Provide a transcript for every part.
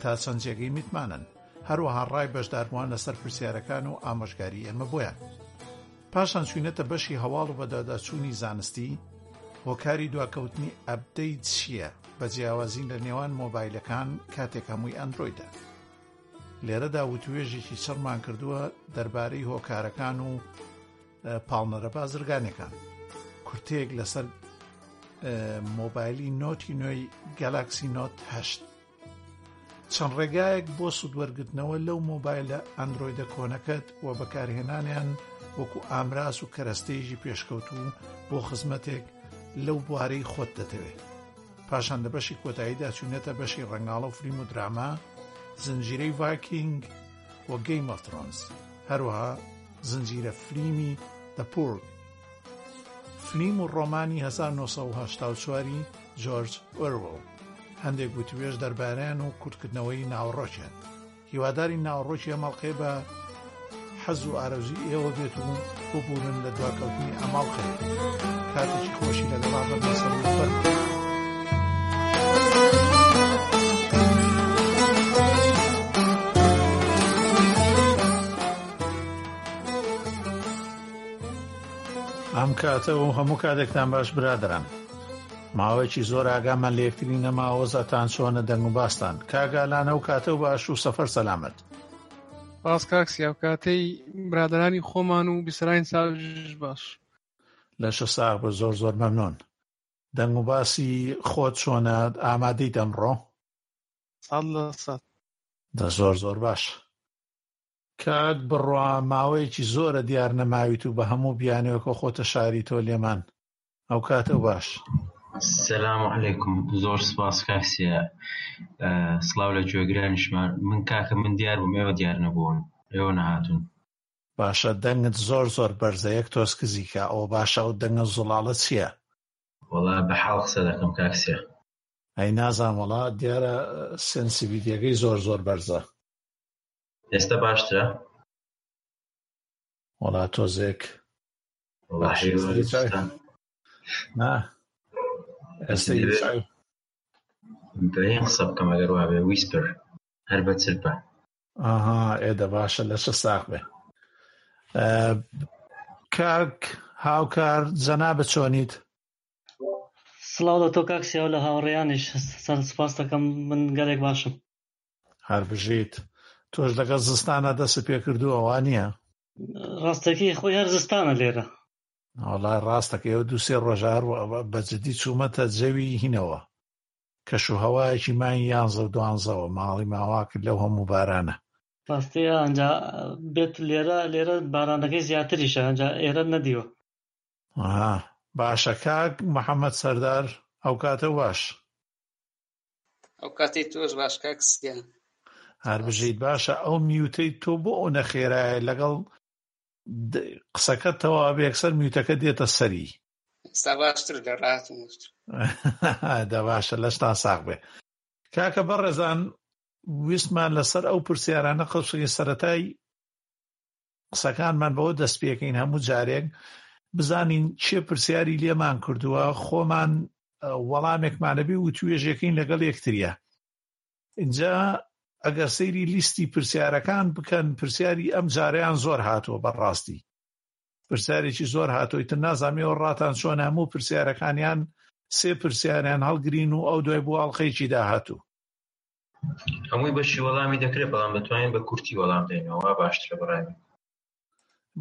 تا چەند جێگەی میتمانەن هەروەها ڕای بەشداربووان لەسەر پرسیارەکان و ئامۆژگاری ئێمە بۆیان پاشان چوینەتە بەشی هەواڵ و بەداداچوونی زانستی هۆکاری دواکەوتنی ئەبدەیت چییە بە جیاوازین لە نێوان مۆبایلەکان کاتێک هەمووی ئەندرۆیدە لێرەدا وتوێژێکی چڕمان کردووە دەربارەی هۆکارەکان و پاڵنەرە بازرگانەکان کورتەیەک لەسەر مۆبایلی نۆتی نوێی گەلاکسی نۆت هەشت چەند ڕێگایەک بۆ سوودوەرگرتنەوە لەو مۆبایلە ئەندرۆیدە کۆنەکەت و بەکارهێنانیان وەکو ئامراز و کەرەستەیژی پێشکەوتوو بۆ خزمەتێک لەو بوارەی خۆت دەتەوێت پاشان لە بەشی کۆتاییدا چوونەتە بەشی ڕنگاڵە و فریم و دراما زنجیرەی ڤایکینگ و گەیمەفترۆنز هەروەها زنجیرە فلیمی The Purge فلیم و ڕۆمانی 1984 ی جۆرج ئۆروڵ هەندێک وتوێژ دەربارەیان و کورتکردنەوەی ناوەڕۆکیان هیواداری ناوەڕۆکی ئەمەڵقەی بە حەز و ئارەزوی ئێوە بێت و ببوورن لە دواکەوتنی ئەماڵقەی کاتێکی خۆشی لەگەڵا بە مەسەر فەرمە ئەم کاتە و هەموو کاتێکتان باش برادران ماوەیەکی زۆر ئاگامان لە یەکتری نەماوە زەتان چۆنە دەنگ و باستان کاگالانە و کاتە و باش و سەفەر سەلامت باس کاکسیا و کاتەی برادرانی خۆمان و بیسراین ساژ باش لەشە ساغ بە زۆر زۆر مەمنۆن دەنگ و باسی خۆت چۆنە ئامادەی دەمڕۆ ساڵ لە سەد دە زۆر زۆر باش کاک بڕوا ماوەیەکی زۆرە دیار نەماویت و بە هەموو بیانوێکەوە خۆتە شاری تۆ لێمان ئەوکاتە باش. سلام علیکم زۆر سپاس کاک سیا سڵاو لە گوێگرانیشمان من کاکە من دیار بووم ئێوە دیار نەبوون ئێوە نەهاتون باشە دەنگت زۆر زۆر بەرزە یەک تۆز کزیکە ئەوە باشە ئەو دەنگە زوڵاڵە چییە وەڵا بە حاڵ قسە دەکەم کاک سیا ئەی نازان وەڵا دیارە سێنسیڤیتیەکەی زۆر زۆر بەرزە ئێستا باشترە؟ وەڵا تۆزێک بەێن قسە بکەم ئەگەر وابێ ویسپر هەر بە چرپە ئاها ئێدە باشە لەشە ساق بێ کاک هاوکار زەنا بچۆنیت سڵاو لە تۆ کاکسیاو لە هاوڕێیانش سەر سپاس دەکەم من گەلێک باشم هەر بژیت تۆش لەگەڵ زستانە دەست پێ کردووە وانە؟ ڕاستەکەی خۆی هەر زستانە لێرە وڵای ڕاستەکە ئەو دووسێ ڕۆژار بەجددی چوومەتە جەوی هینەوە کەش و هەوایەکی مان یانزە و دوانزەوە ماڵی ماواکرد لەو هەموو بارانە ڕاستی ئەجا بێت لێرە لێرە بارانەکەی زیاتریشە ئەجا ئێرە نەدیوە باشە کاک محەممەد سەردار ئەو کاتە باش ئەو کاتەی تۆش باش کاک سیا. هەر بژیت باشە ئەو میوتەی تۆ بۆ ئەو نەخێرایە لەگەڵ قسەکە تەوا بێکسەر میوتەکە دێتە سەری ئێستا باشتر لە ڕات دە باشە لەشتان ساق بێ کاکە بەڕێزان ویستمان لەسەر ئەو پرسیارانە قەڵشەکەی سەتای قسەکانمان بەوە دەست پێکەین هەموو جارێک بزانین چێ پرسیاری لێمان کردووە خۆمان وەڵامێکمانەبی و توێژەکەین لەگەڵ یەکتریە اینجا ئەگەر سەیری لیستی پرسیارەکان بکەن پرسیاری ئەم جاریان زۆر هاتووە بەڕاستی پرسیارێکی زۆر هاتۆی تر نازانامەوە ڕاتان چۆن هەموو پرسیارەکانیان سێ پرسیاریان هەڵگرین و ئەو دوای بۆ ئاڵلقەیەکی داهاتوو هەمووی بەشی وەڵامی دەکرێت بەڵام دەتوانین بە کورتی وەڵام بدەینەوە وا باشترە بە ڕای من.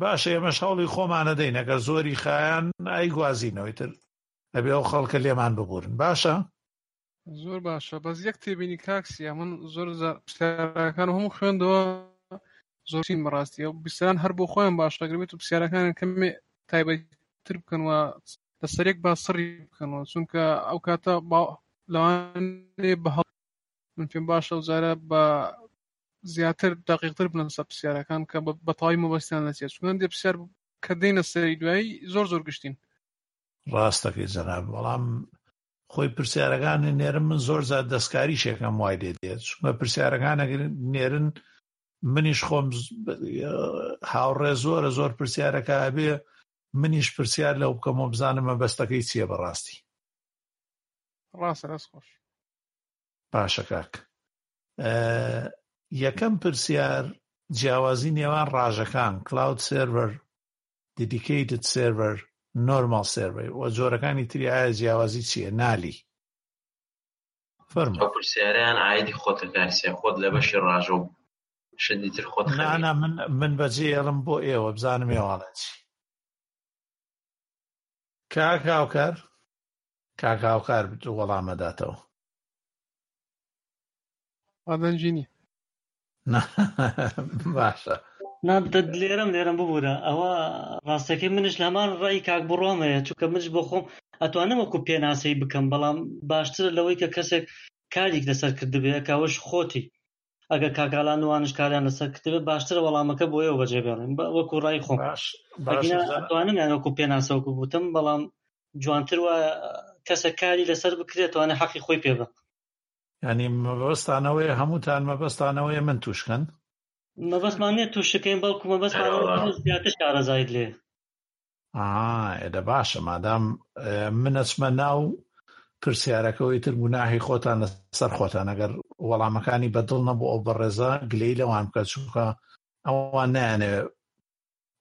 باشە ئێمەش هەوڵی خۆمانەدەین ئەگەر زۆری خایان ئایگوازینەوەی تر ئەبێ ئەو خەڵکە لێمان ببورن باشە؟ زۆر باشە بەس یەک تێبینی کاکسیا من زۆر پرسیارەکان هەموو خوێندەوە زۆرین بەڕاستیە بیسران هەر بۆ خۆیان باشەگربێت و پرسیارەکان کەمێ تایبەتتر بکەن و لە سەرێک با سڕی بکەنەوە چونکە ئەو کاتە لەوانێ بە هەڵ من پێم باشە ئەو جارە بە زیاتر دقیقتر بنە سەر پرسیارەکان کە بە تەواوی مەبەستیان نەچێت چون هەندێک پرسیار کە دێنە سەری دوایی زۆر زۆر گشتین ڕاستەکەی جەناب بەڵام خۆی پرسیارەکانی نێرم من زۆر زار دەستکاری شێکەم وای لێ دێت چونکە پرسیارەکانە نێرن منیش خۆم هاوڕێ زۆرە زۆر پرسیارەکە بێ منیش پرسیار لەو بکەمەوە بزانم مەبەستەکەی چیە بەڕاستی. ڕاستە دەست خۆش. باشە کاک یەکەم پرسیار جیاوازی نێوان ڕاژەکان کلااود سێرڤەر دیدیکیتد سێرڤەر نۆرمال سێرڤەر و جۆرەکانی تری ئایا جیاوازی چییە نالی فەرموو پرسیاریان ئایدی خۆتە کارسیا خۆت لە بەشی ڕاژە و شتی تر خۆت خەوی نانا من من بەجێ ئێڵم بۆ ئێوە بزانم ێواڵێت چی کاک هاوکار کاک هاوکار بتو وەڵامەداتەوە بادەنگی نییە باشە لێرم لێرم ببوورە ئەوە ڕاستەکەی منش لە هەمان ڕای کاک بڕوام هەیە چونکە منش بۆ خۆم ئەتوانم وەکو پێناسەی بکەم بەڵام باشترە لەوەی کە کەسێک کاریک لەسەر کردبێ کاوش خۆتی ئەگە کاگالان وانش کاریان لەسەر کردبێ باشترە وەڵامەکە بۆ ئێوە بەجێ بێڵێن وەکو ڕای خۆم باشتوانم یان وەکو پێناسەوەکو بوتم بەڵام جوانتر وایە کەسە کاری لەسەر بکرێتوانە حەقی خۆی پێ بە یعنی مەبەستانەوەی هەمووتان مەبەستانەوەی من توشکەن مەبەستمان نیە توشکەین بەڵکو مەبەستمان زیاتر شارەزایت لێ ئێدە باشە مادام منەچمە ناو پرسیارەکەەوەی تر گوناهی خۆتان لە سەر خۆتان ئەگەر وەڵامەکانی بەدڵ نەبوو ئەو بەڕێزە گلەی لەوان بکە چونکە ئەوان نیانێ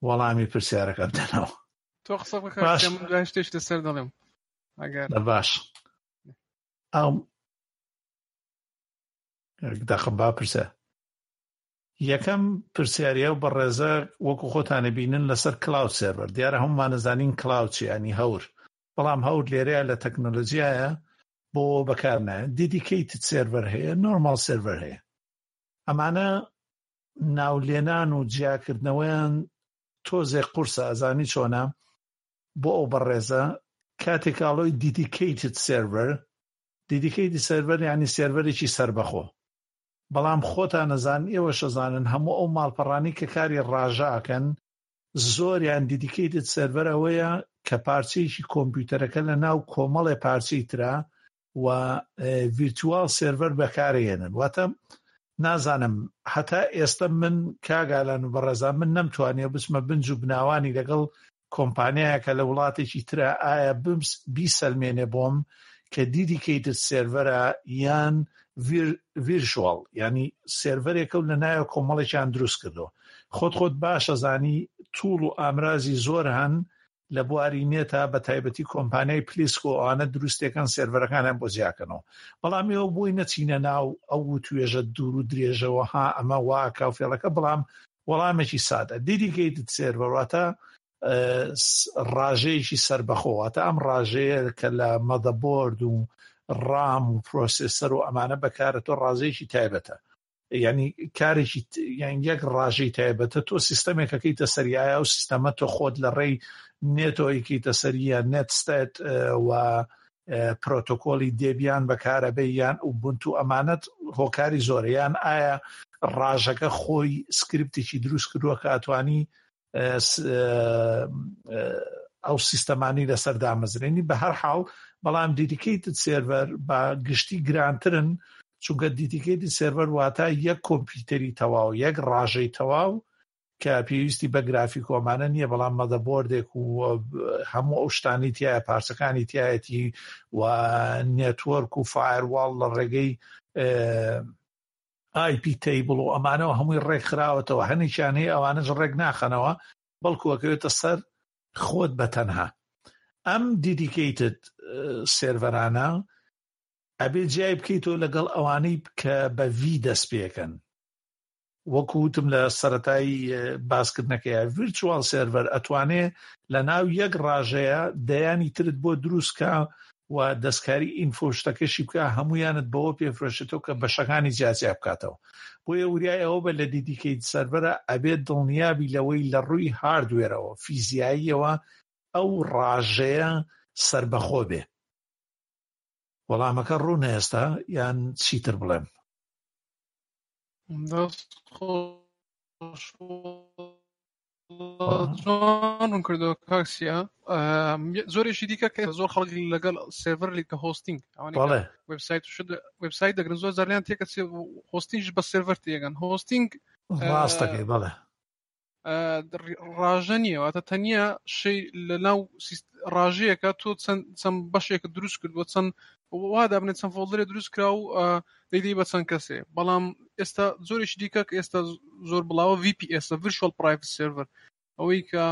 وەڵامی پرسیارەکەم دەنەوە تۆ قسە شتێک لەسەر دەڵێم ئەگەر باش ئەم دەخە با پرسە یەکەم پرسیاریا و بەڕێزە وەکو خۆتانە بینن لەسەر کلااو سێرەر دیارە هەمومانەزانین کلااوچیانی هەور بەڵام هەور لێرەیە لە تەکنۆلۆژیایە بۆ بەکارنە دیدیکەیت سێرەر هەیە نۆرمال سێرەر هەیە ئەمانە ناولێنان و جیاکردنەوەیان تۆزێ قورسە ئەزانی چۆنا بۆ ئەو بەڕێزە کاتێک ئەڵێی دیدیکەیتد سێرڤەر، دیدیکەیتد سێرڤەر یانی سێرڤەرێکی سەربەخۆ، بەڵام خۆتان ئەزانن ئێوەش ئەزانن هەموو ئەو ماڵپەڕانەی کە کاری ڕاژە ئەکەن زۆریان دیدیکەیتد سێرڤەر ئەوەیە کە پارچەیەکی کۆمپیوتەرەکە لە ناو کۆمەڵێ پارچەی ترا و ڤیرتوال سێرڤەر بەکارە هێنن واتە نازانم هەتا ئێستا من کاگالان و بەڕێزا من نەمتوانێ بچمە بنج و بناوانی لەگەڵ کۆمپانیایەکە لە وڵاتێکی ترە ئایا بمس بیسەلمێنێ بۆم کە دیدی کەیتت سێرڤەرە یان ڤیرژواڵ ینی سێرڤەرێکە و لە نایە کۆمەڵێکیان دروست کردو خۆت خۆت باشە زانی توڵ و ئامرازی زۆر هەن لە بواری نێتا بە تایبەتی کۆمپانیای پلیسکۆ ئەوانە دروستێکەن سێرڤەرەکانیان بۆ جیاکەنەوە بەڵام ئێوە بۆی نەچینە ناو ئەو وتوێژە دوور و درێژەوە ها ئەمە واکە و فێڵەکە بەڵام وەڵامێکی سادە دیدیگەیتت سێرڤەواتە ڕاژەیەکی سربەخۆواتە ئەم ڕاژەیە کە لە مەدەبۆرد و ڕام و پرۆسسەر و ئەمانە بەکارە تۆ ڕازێکی تایبەتە یعنی کارێکی یان یەک ڕاژەی تایبەتە تۆ سیستەمێکەکەیتە سەریایە و سیستەمە تۆ خۆت لە ڕێی نێتۆیکیتە سەریە نێتستێت و پرۆتۆکۆلی دێبیان بەکارەبێ یان و بنت و ئەمانەت هۆکاری زۆریان ئایا ڕاژەکە خۆی سکرپتێکی دروست کردووە کاتوانی ئەو سیستەمانی لەسەر دامەزرێنی بە هەر حاڵ بەڵام دیدیکەی سێرڤەر بە گشتی گرانترن چونگە دیدیکەی سێرڤەر واتە یەک کۆمپیوتەری تەواو یەک ڕژەی تەواو کە پێویستی بە گرافی کۆمانە نییە بەڵام مەدە بردێک و هەموو ئەو شتانی تایە پارچەکانی تایەتی و نێتوەرک و فایرواڵ لە ڕێگەی ئای پی تەیبڵ و ئەمانەوە هەمووی ڕێک خراوەتەوە هەنێکیان هەیە ئەوانەش ڕێک ناخەنەوە بەڵکو ئەکەوێتە سەر خۆت بە تەنها ئەم دیدیکەیتت سێرڤەرانە ئەبێ جیای بکەیتەوە لەگەڵ ئەوانەی کە بە وی دەست پێکەن وەکوتم لە سەتایی باسکردنەکەی ڤیرچوال سێرڤەر ئەتوانێ لە ناو یەک ڕژەیە دەیانی ترت بۆ دروستکە و دەستکاری ئینفۆ شتەکەشی بکە هەموویانت بەوە پێ فرۆشێتەوە کە بەشەکانی جیا جیا بکاتەوە بۆیە وریای ئەوە بە لە دیدیکەیت سەرڤەرە ئەبێت دڵنیابی لەوەی لە ڕووی هاردوێرەوە فیزیاییەوە ئەو ڕاژەیە سەربەخۆ بێ وەڵامەکە ڕوونە ئێستا یان چیتر بڵێم دەست خۆش جوانم کردەوە کاکسیا زۆرێکی دیکە کە زۆر خەڵک لەگەڵ سێڤەر لیکە هۆستینگ وبسایت وبسایت دەگرن زۆر زاریان تێکە هۆستینج بە سێڤەر تێگەن هۆستینگ ڕاستەکەی بەڵێ ڕژە نیەوەتە تەنیا شەی لە ناو ڕژەیەەکە تۆ چەند چەند بەشێک دروست کردوە چەند وا دابنێت چەند فۆڵدرێ دروست کرا و ئیدی بە چەند کەسێ بەڵام ئێستا زۆرێکی دیکە کە ئێستا زۆر بڵاوە VPS ڤرشۆل پرایڤ سێرڤەر ئەوەی کە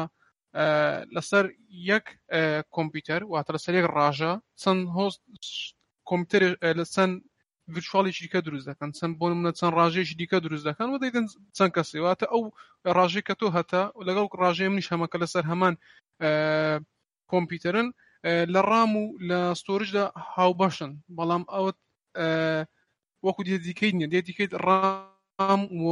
لەسەر یەک کۆمپیوتەر واتە لەسەر یەک ڕژە چەند هۆست کۆمپیوتەر لە چەند ڤچواڵێکی دیکە دروست دەکەن چەند بۆ منە چەند ڕژێکی دیکە دروست دەکەن و دەیدن چەند کەسیواتە ئەو ڕژێک کە تۆ هەتا لەگەڵ ڕژێ منیش هەمەکە لەسەر هەمان کۆمپیوتەرن لە ڕام و لە ستۆرجدا هاوبەشن بەڵام ئەوت وەکو دێ دیکەیت نیە دێ دیکەیت ڕام و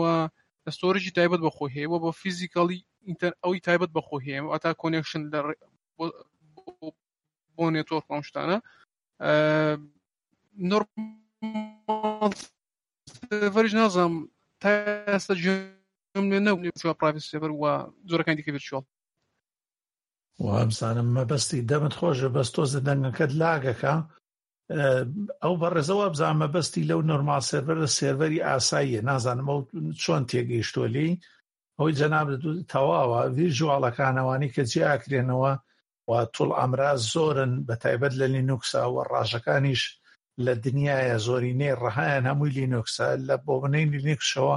لە ستۆرجی تایبەت بە خۆی هەیە بە فیزیکەڵی ئینتەر ئەوی تایبەت بە خۆی هەیە ئەتا کۆنێکشن لە بۆ نێتۆرک ئەم شتانە نۆرمەرج نازانم تا ئێستا جێم لێ نەبوو پراڤ سێڤەر وە زۆرەکان دیکە ڤرچوەڵ وابزانم مەبەستی دەمت خۆشە بەس تۆزە دەنگەکەت لاگەکە ئەو بەڕێزە وابزان مەبەستی لەو نۆرمال سێرڤەر لە سێرڤەری ئاساییە نازانم ئەو چۆن تێگەیشتوە لی ئەوەی جەناب تەواوە ڤیرژواڵەکانەوانی کە جیاکرێنەوە و توڵ ئامراز زۆرن بە تایبەت لە لینوکسا و ڕاژەکانیش لە دنیایە زۆرینەی ڕەهایان هەمووی لینوکسە لە بۆبنەی لینوکسەوە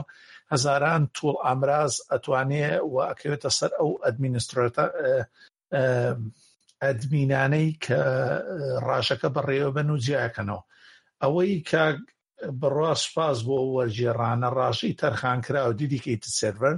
هەزاران توڵ ئامراز ئەتوانێ و ئەکەوێتە سەر ئەو ئەدمینسترۆتە ئەدمینانەی کە ڕاژەکە بەڕێوەبن و جیاکەنەوە ئەوەی کە بڕوا سپاس بۆ وەرجێڕانە ڕاژەی تەرخانکراوە دیدیکەیت سێرڤەر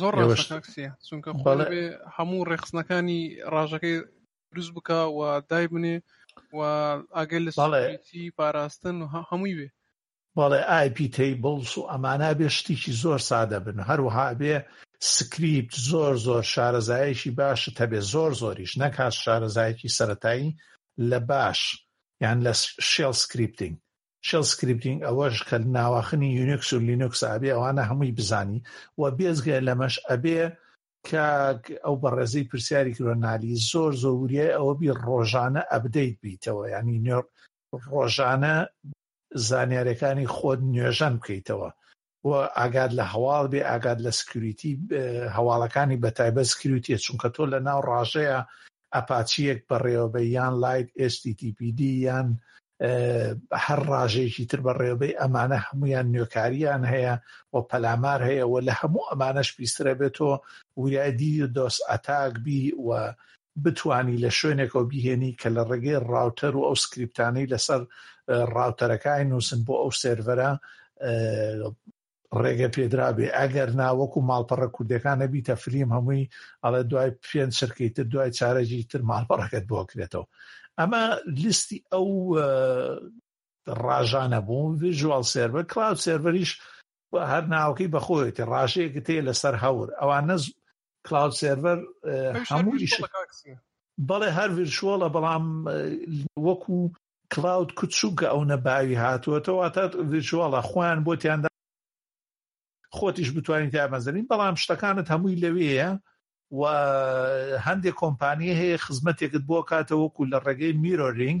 زۆر ڕاستە کاک سیا چونکە خۆ دەبێ هەموو ڕێخستنەکانی ڕاژەکەی دروست بکە و دای بنێ و ئاگەل لە سڵێتی پاراستن و هەمووی بێ بەڵێ ئایپی تەیبڵس و ئەمانە بێ شتێکی زۆر سادە بن هەروها بێ سکریپت زۆر زۆر شارەزایەکی باشت هەبێ زۆر زۆریش نەکات شارەزایەکی سەتایی لە باش یان لە شێڵ سکریپتنگ شێڵ سکریپتینگ ئەوەش کە ناواخنی یونکس و لینوکس ئەبێ ئەوانە هەمووی بزانی و بێزگە لەمەش ئەبێ کە ئەو بەڕێزەی پرسیاری کرۆنالی زۆر زۆریای ئەوە بی ڕۆژانە ئەبدەیت بیتەوە ینی نێر ڕۆژانە زانیارەکانی خۆت نوێژەن بکەیتەوە و ئاگات لە هەواڵ بێ ئاگات لە سکیوریتی هەواڵەکانی بەتایبە سکیوریتە چونکە تۆ لە ناو ڕاژەیە ئەپاچیەک بەڕێوەبە یان لایت STTPD یان هەر ڕاژەیەکی تر بەڕێوەبەی ئەمانە هەمویان نوێکاریان هەیە و پەلامار هەیە و لە هەموو ئەمانەش پیسترە بێتەوە وریادی دۆست ئەتاک بی و بتوانی لە شوێنێکەوە بیهێنی کە لە ڕێگەی ڕاوتەر و ئەو سکریپتانەی لەسەر ڕاوتەرەکە ئەینووسن بۆ ئەو سێرڤەرە ڕێگە پێدرابێ ئەگەر ناوەکو ماڵپەڕە کوردەکان نەبیتە فلیم هەمووی ئەڵێ دوای پێنج سرکەی تر دوای چارەجی تر ماڵپەڕەکەت بۆ کرێتەوە ئەمە لیستی ئەو ڕژانە بوو ڤژوال سێرڤەر کلااو سێرڤەریش هەر ناوەکەی بەخۆیەتی ڕژەیەکە تێ لەسەر هەور ئەوان نەز کلاود سێرڤەر هەموو بەڵێ هەر ڤیرشوەڵە بەڵام وەکو کلاود کوچووکە ئەو نەباوی هاتووەتەوە تا ڤیرشوەڵە خۆیان بۆ تیاندا خۆتیش بتوانین تا مەزەنین بەڵام شتەکانت هەمووی لەوەیە و هەندێک کۆمپانیە هەیە خزمەتێکت بۆ کاتەوەکو لە ڕێگەی میرۆرینگ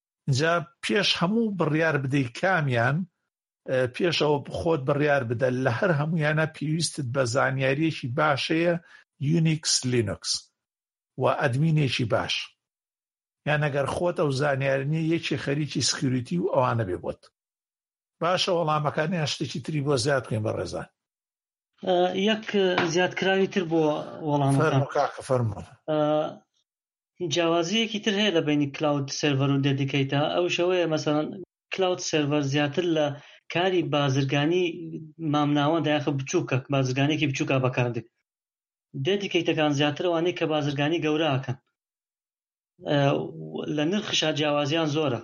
جا پێش هەموو بڕیار بدەی کامیان پێش ئەوە بخۆت بڕیار بدە لە هەر هەمویانە پێویستت بە زانیاریەکی باشەیە یونیکس لینوکس و ئەدمینێکی باش یان ئەگەر خۆت ئەو زانیارنی یەکی خەریکی سکیوریتی و ئەوانە بێ بۆت باشە وەڵامەکانیان شتێکی تری بۆ زیاد بکەین بە ڕێزان یەک زیادکراوی تر بۆ وەڵام فەرمو جیاوازیەکی تر هەیە لە بەینی کلاود سێرڤەر و دێدیکەیتە ئەوش ئەوەیە مەسەڵەن کلاود سێرڤەر زیاتر لە کاری بازرگانی مامناوەندە یاخە بچووکە بازرگانێکی بچووکە بەکاردێت دێدیکەیتەکان زیاتر ئەوانەی کە بازرگانی گەوراکەن لە نرخشا جیاوازیان زۆرە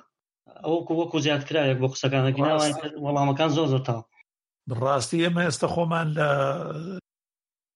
ئەوکو وەکو زیادکراوێک بۆ قسەکانەکی ناوان وەڵامەکان زۆر زۆرتەوە بڕاستی ئێمە ئێستا خۆمان لە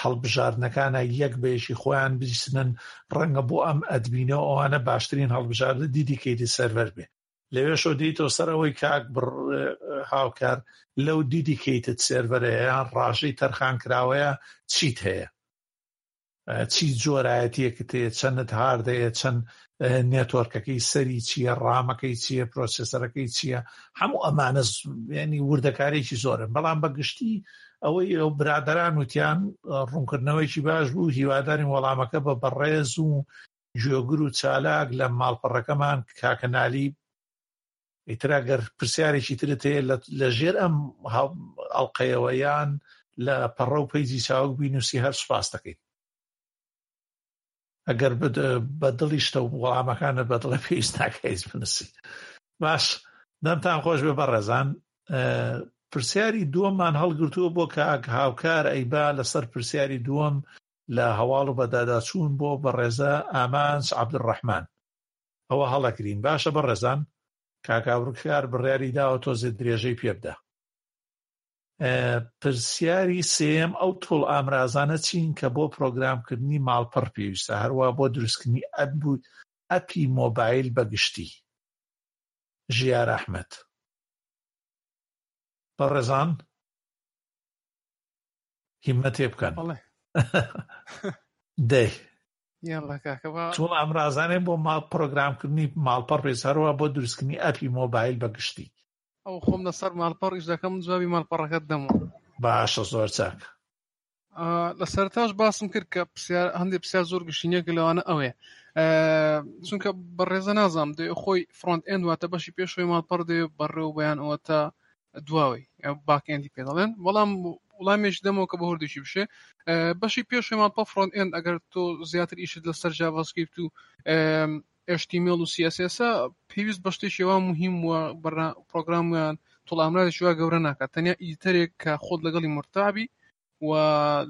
هەڵبژاردنەکانە یەک بەیەکی خۆیان بیسنن ڕەنگە بۆ ئەم ئەدبینەوە ئەوانە باشترین هەڵبژاردە دیدی کەیدی سەرەر بێ لەوێشەوە دیتەوە سەر ئەوەی کاک هاوکار لەو دیدی کەیتت سێرەرەیە ڕاژەی تەرخان کراوەیە چیت هەیە چی جۆرایەتیەکت هەیە چەندت هاردەیە چەند نێتۆرکەکەی سەری چییە ڕامەکەی چییە پرۆسسەرەکەی چییە هەموو ئەمانە ینی وردەکارێکی زۆرن بەڵام بە گشتی ئەوەی ئەو برادران وتیان ڕوونکردنەوەیکی باش بوو هیوادارین وەڵامەکە بە بەڕێز و جۆگر و چالاک لە ماڵپەڕەکەمان کاکەنالی ئیترا گەر پرسیارێکی ترت هەیە لە ژێر ئەم ئەڵلقەیەوەیان لە پەڕە و پیجی چاوک بینوسی هەر سوپاس دەکەین ئەگەر بە دڵیشتە و وەڵامەکانت بە دڵە پێویست ناکە هیچ بنووسی باش دەمتان خۆش بێ بەڕێزان پرسیاری دووەممان هەڵگرتووە بۆ کاک هاوکار ئەیبا لەسەر پرسیاری دووەم لە هەواڵ و بەداداچوون بۆ بەڕێزە ئامانج عبدڕحمان ئەوە هەڵەگرین باشە بەڕێزان کاکاورکار بڕیاری داوە تۆزێ درێژەی پێبدا پرسیاری سێیەم، ئەو تۆڵ ئامرازانە چین کە بۆ پرۆگرامکردنی ماڵپەڕ پێویستە، هەروا بۆ دروستکردنی ئەپ بوو ئەپی مۆبایل بە گشتی؟ ژیار ئەحمەد. بەڕێزان هیمە تێ بکەن دەی تۆڵ ئامرازانێ بۆ ما پرۆگرامکردنی ماڵپەڕ پێسەرەوە بۆ دروستکردنی ئەپی مۆبایل بە گشتی ئەو خۆم لەسەر ماڵپەڕیش دەکەم جوابی ماڵپەڕەکەت دەمەوە باشە زۆر چاک لە سەرتاش باسم کرد کە پرسیار هەندێک پرسیار زۆر گشتینیەکە لەوانە ئەوێ چونکە بەڕێزە نازام دێ خۆی فرۆنت ئەند واتە بەشی پێشەوەی ماڵپەڕ دێ بەڕێ و بەیان ئەوە تا دواوەی باکەندی پێ دەڵێن بەڵام وڵامێش دەمەوە کە بە هەردووشی بشێ بەشی پێشەوەی ماڵپە فرۆنت ئەند ئەگەر تۆ زیاتر ئیشت لەسەر جاڤاسکریپت و ئێچ تی مێڵ و سی ئێس ئێسە پێویست بە شتێکی وا مهم و بەرنا پرۆگرام یان توڵ ئامرازێکی وا گەورە ناکات تەنیا ئیدیتەرێک کە خۆت لەگەڵی مرتاحبی و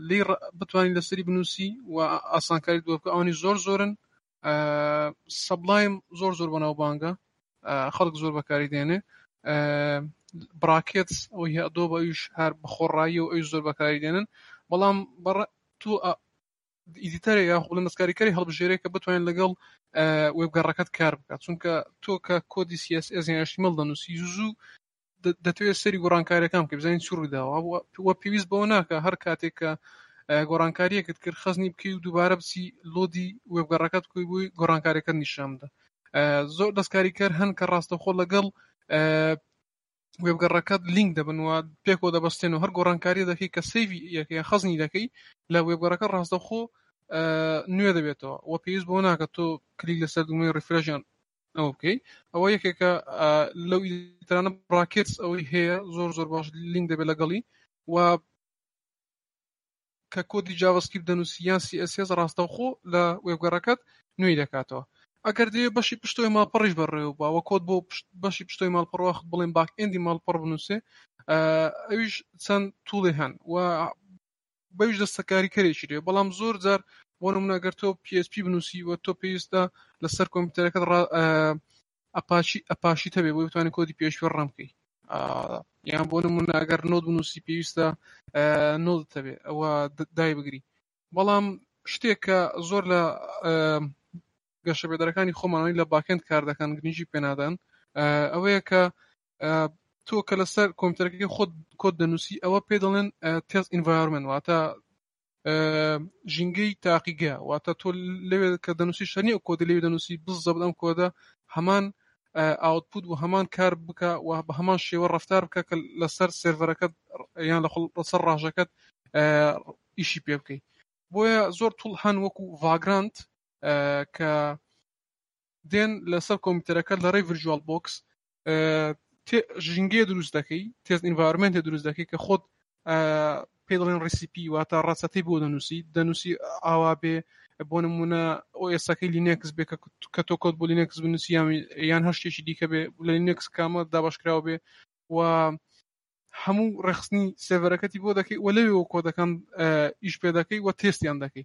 لێی ڕ- بتوانین لەسەری بنووسی و ئاسانکاری بۆ بکە ئەوانی زۆر زۆرن ئە، سەبلایم زۆر زۆر بەناوبانگە ئە، خەڵک زۆر بەکاری دێنێ ئە، براکێت ئەوی هەیە ئەدۆب ئەویش هەر بەخۆڕایی و ئەویش زۆر بەکاری دێنن بەڵام بەڕ تۆ ئە، ئیدیتەرێک یاخود بڵێ دەستکاریکەری هەڵبژێرێ کە بتوانین لەگەڵ وێبگەڕەکەت کار بکات چونکە تۆ کە کۆدی CSS یان HTML دەنووسی زوو دەتوێت سەری گۆڕانکاریەکان کە بزانین چ ڕووداوە وە پێویست بەوە ناکە هەر کاتێک کە گۆڕانکاریەکت کرد خەزنی بکەی و دووبارە بچی لۆدی وێبگەڕەکەت کوی بووی گۆڕانکاریەکەت نیشامدە زۆر دەستکاریکەر هەن کە ڕاستەخۆ لەگەڵ وێبگەڕەکەت لینک دەبن و پێکەوە دەبەستێن و هەر گۆڕانکاریە دەکەی کە سەیڤی یەکەی خەزنی دەکەی لە وێبگەڕەکە ڕاستەخۆ نوێ دەبێتەوە و پێویست بۆ ناکە تۆ کلیک لەسەر دومەی ڕفرەژیان ئەوە بکەیت ئەوە یەکێکە لەو ئیترانە ڕاکێتس ئەوەی هەیە زۆر زۆر باش لینک دەبێت لەگەڵی و کە کۆدی جاڤاسکریپت دەنووسی یان CSS ڕاستەوخۆ لە وێبگەڕەکەت نوێی دەکاتەوە. ئەگەر دەیەوێت بەشی پشتەوەی ماڵپەڕیش بەڕێوەببا و کۆد بۆ بەشی پشتەوەی ماڵپەڕ واخود بڵێن باک ئێندی ماڵپەڕ بنووسێ ئەویش چەند توڵێ هەن و بەویش دەستەکاری کەرێکی لێ بەڵام زۆر جار بۆ نمونە گەر تۆ PHP بنووسی و تۆ پێویستە لەسەر کۆمپیوتەرەکەت ئەپاچی ئەپاچیت هەبێت بۆی بتوانێت کۆدی پێشوە ڕەم کەی. یان بۆ نمونە ئەگەر نۆد بنوسی پێویستە نۆدت هەبێت ئەوە دای بگری بەڵام شتێک کە زۆر لە گەشە بێدەرەکانی خۆمانەوەی لە باکەند کار دەکەن گرنگی پێنادەن ئەوەیە کە تۆ کە لەسەر کۆمپیوتەرەکەی خۆت کۆت دەنووسی ئەوە پێ دەڵێن تێست ئینڤایرمنت واتە ژینگەی تاقیگە واتە تۆ لەوێ کە دەنووسی شەنی ئەو کۆدە لەوێ دەنووسی بزە بدەم کۆدە هەمان ئاوتپوت و هەمان کار بکە و بە هەمان شێوە ڕفتار بکە کە لەسەر سێرڤەرەکەت یان لە لەسەر ڕژەکەت ئیشی پێ بکەیت بۆیە زۆر توڵ هەن وەکو ڤاگرانت کە دێن لەسەر کۆمپیوتەرەکە لەڕێی ڤرجوال بۆکس ژینگەیە دروست دەکەی تێست ئینڤارمنتە دروست دەکەی کە خۆت پێ دەڵێن ڕیسیپی واتە ڕەچەتەی بۆ دەنووسی دەنووسی ئاوا بێ بۆ نمونە ئەو ئێسەکەی لینەکس بێ کە تۆ کۆت بۆ لینەکس بنووسی یان هەر شتێکی دیکە بێ لە لینەکس کامە دابشکراو بێ و هەموو ڕخستنی سێڤەرەکەتی بۆ دەکەی و لەوێ کۆدەکان ئیش پێ دەکەی و تێستیان دەکەی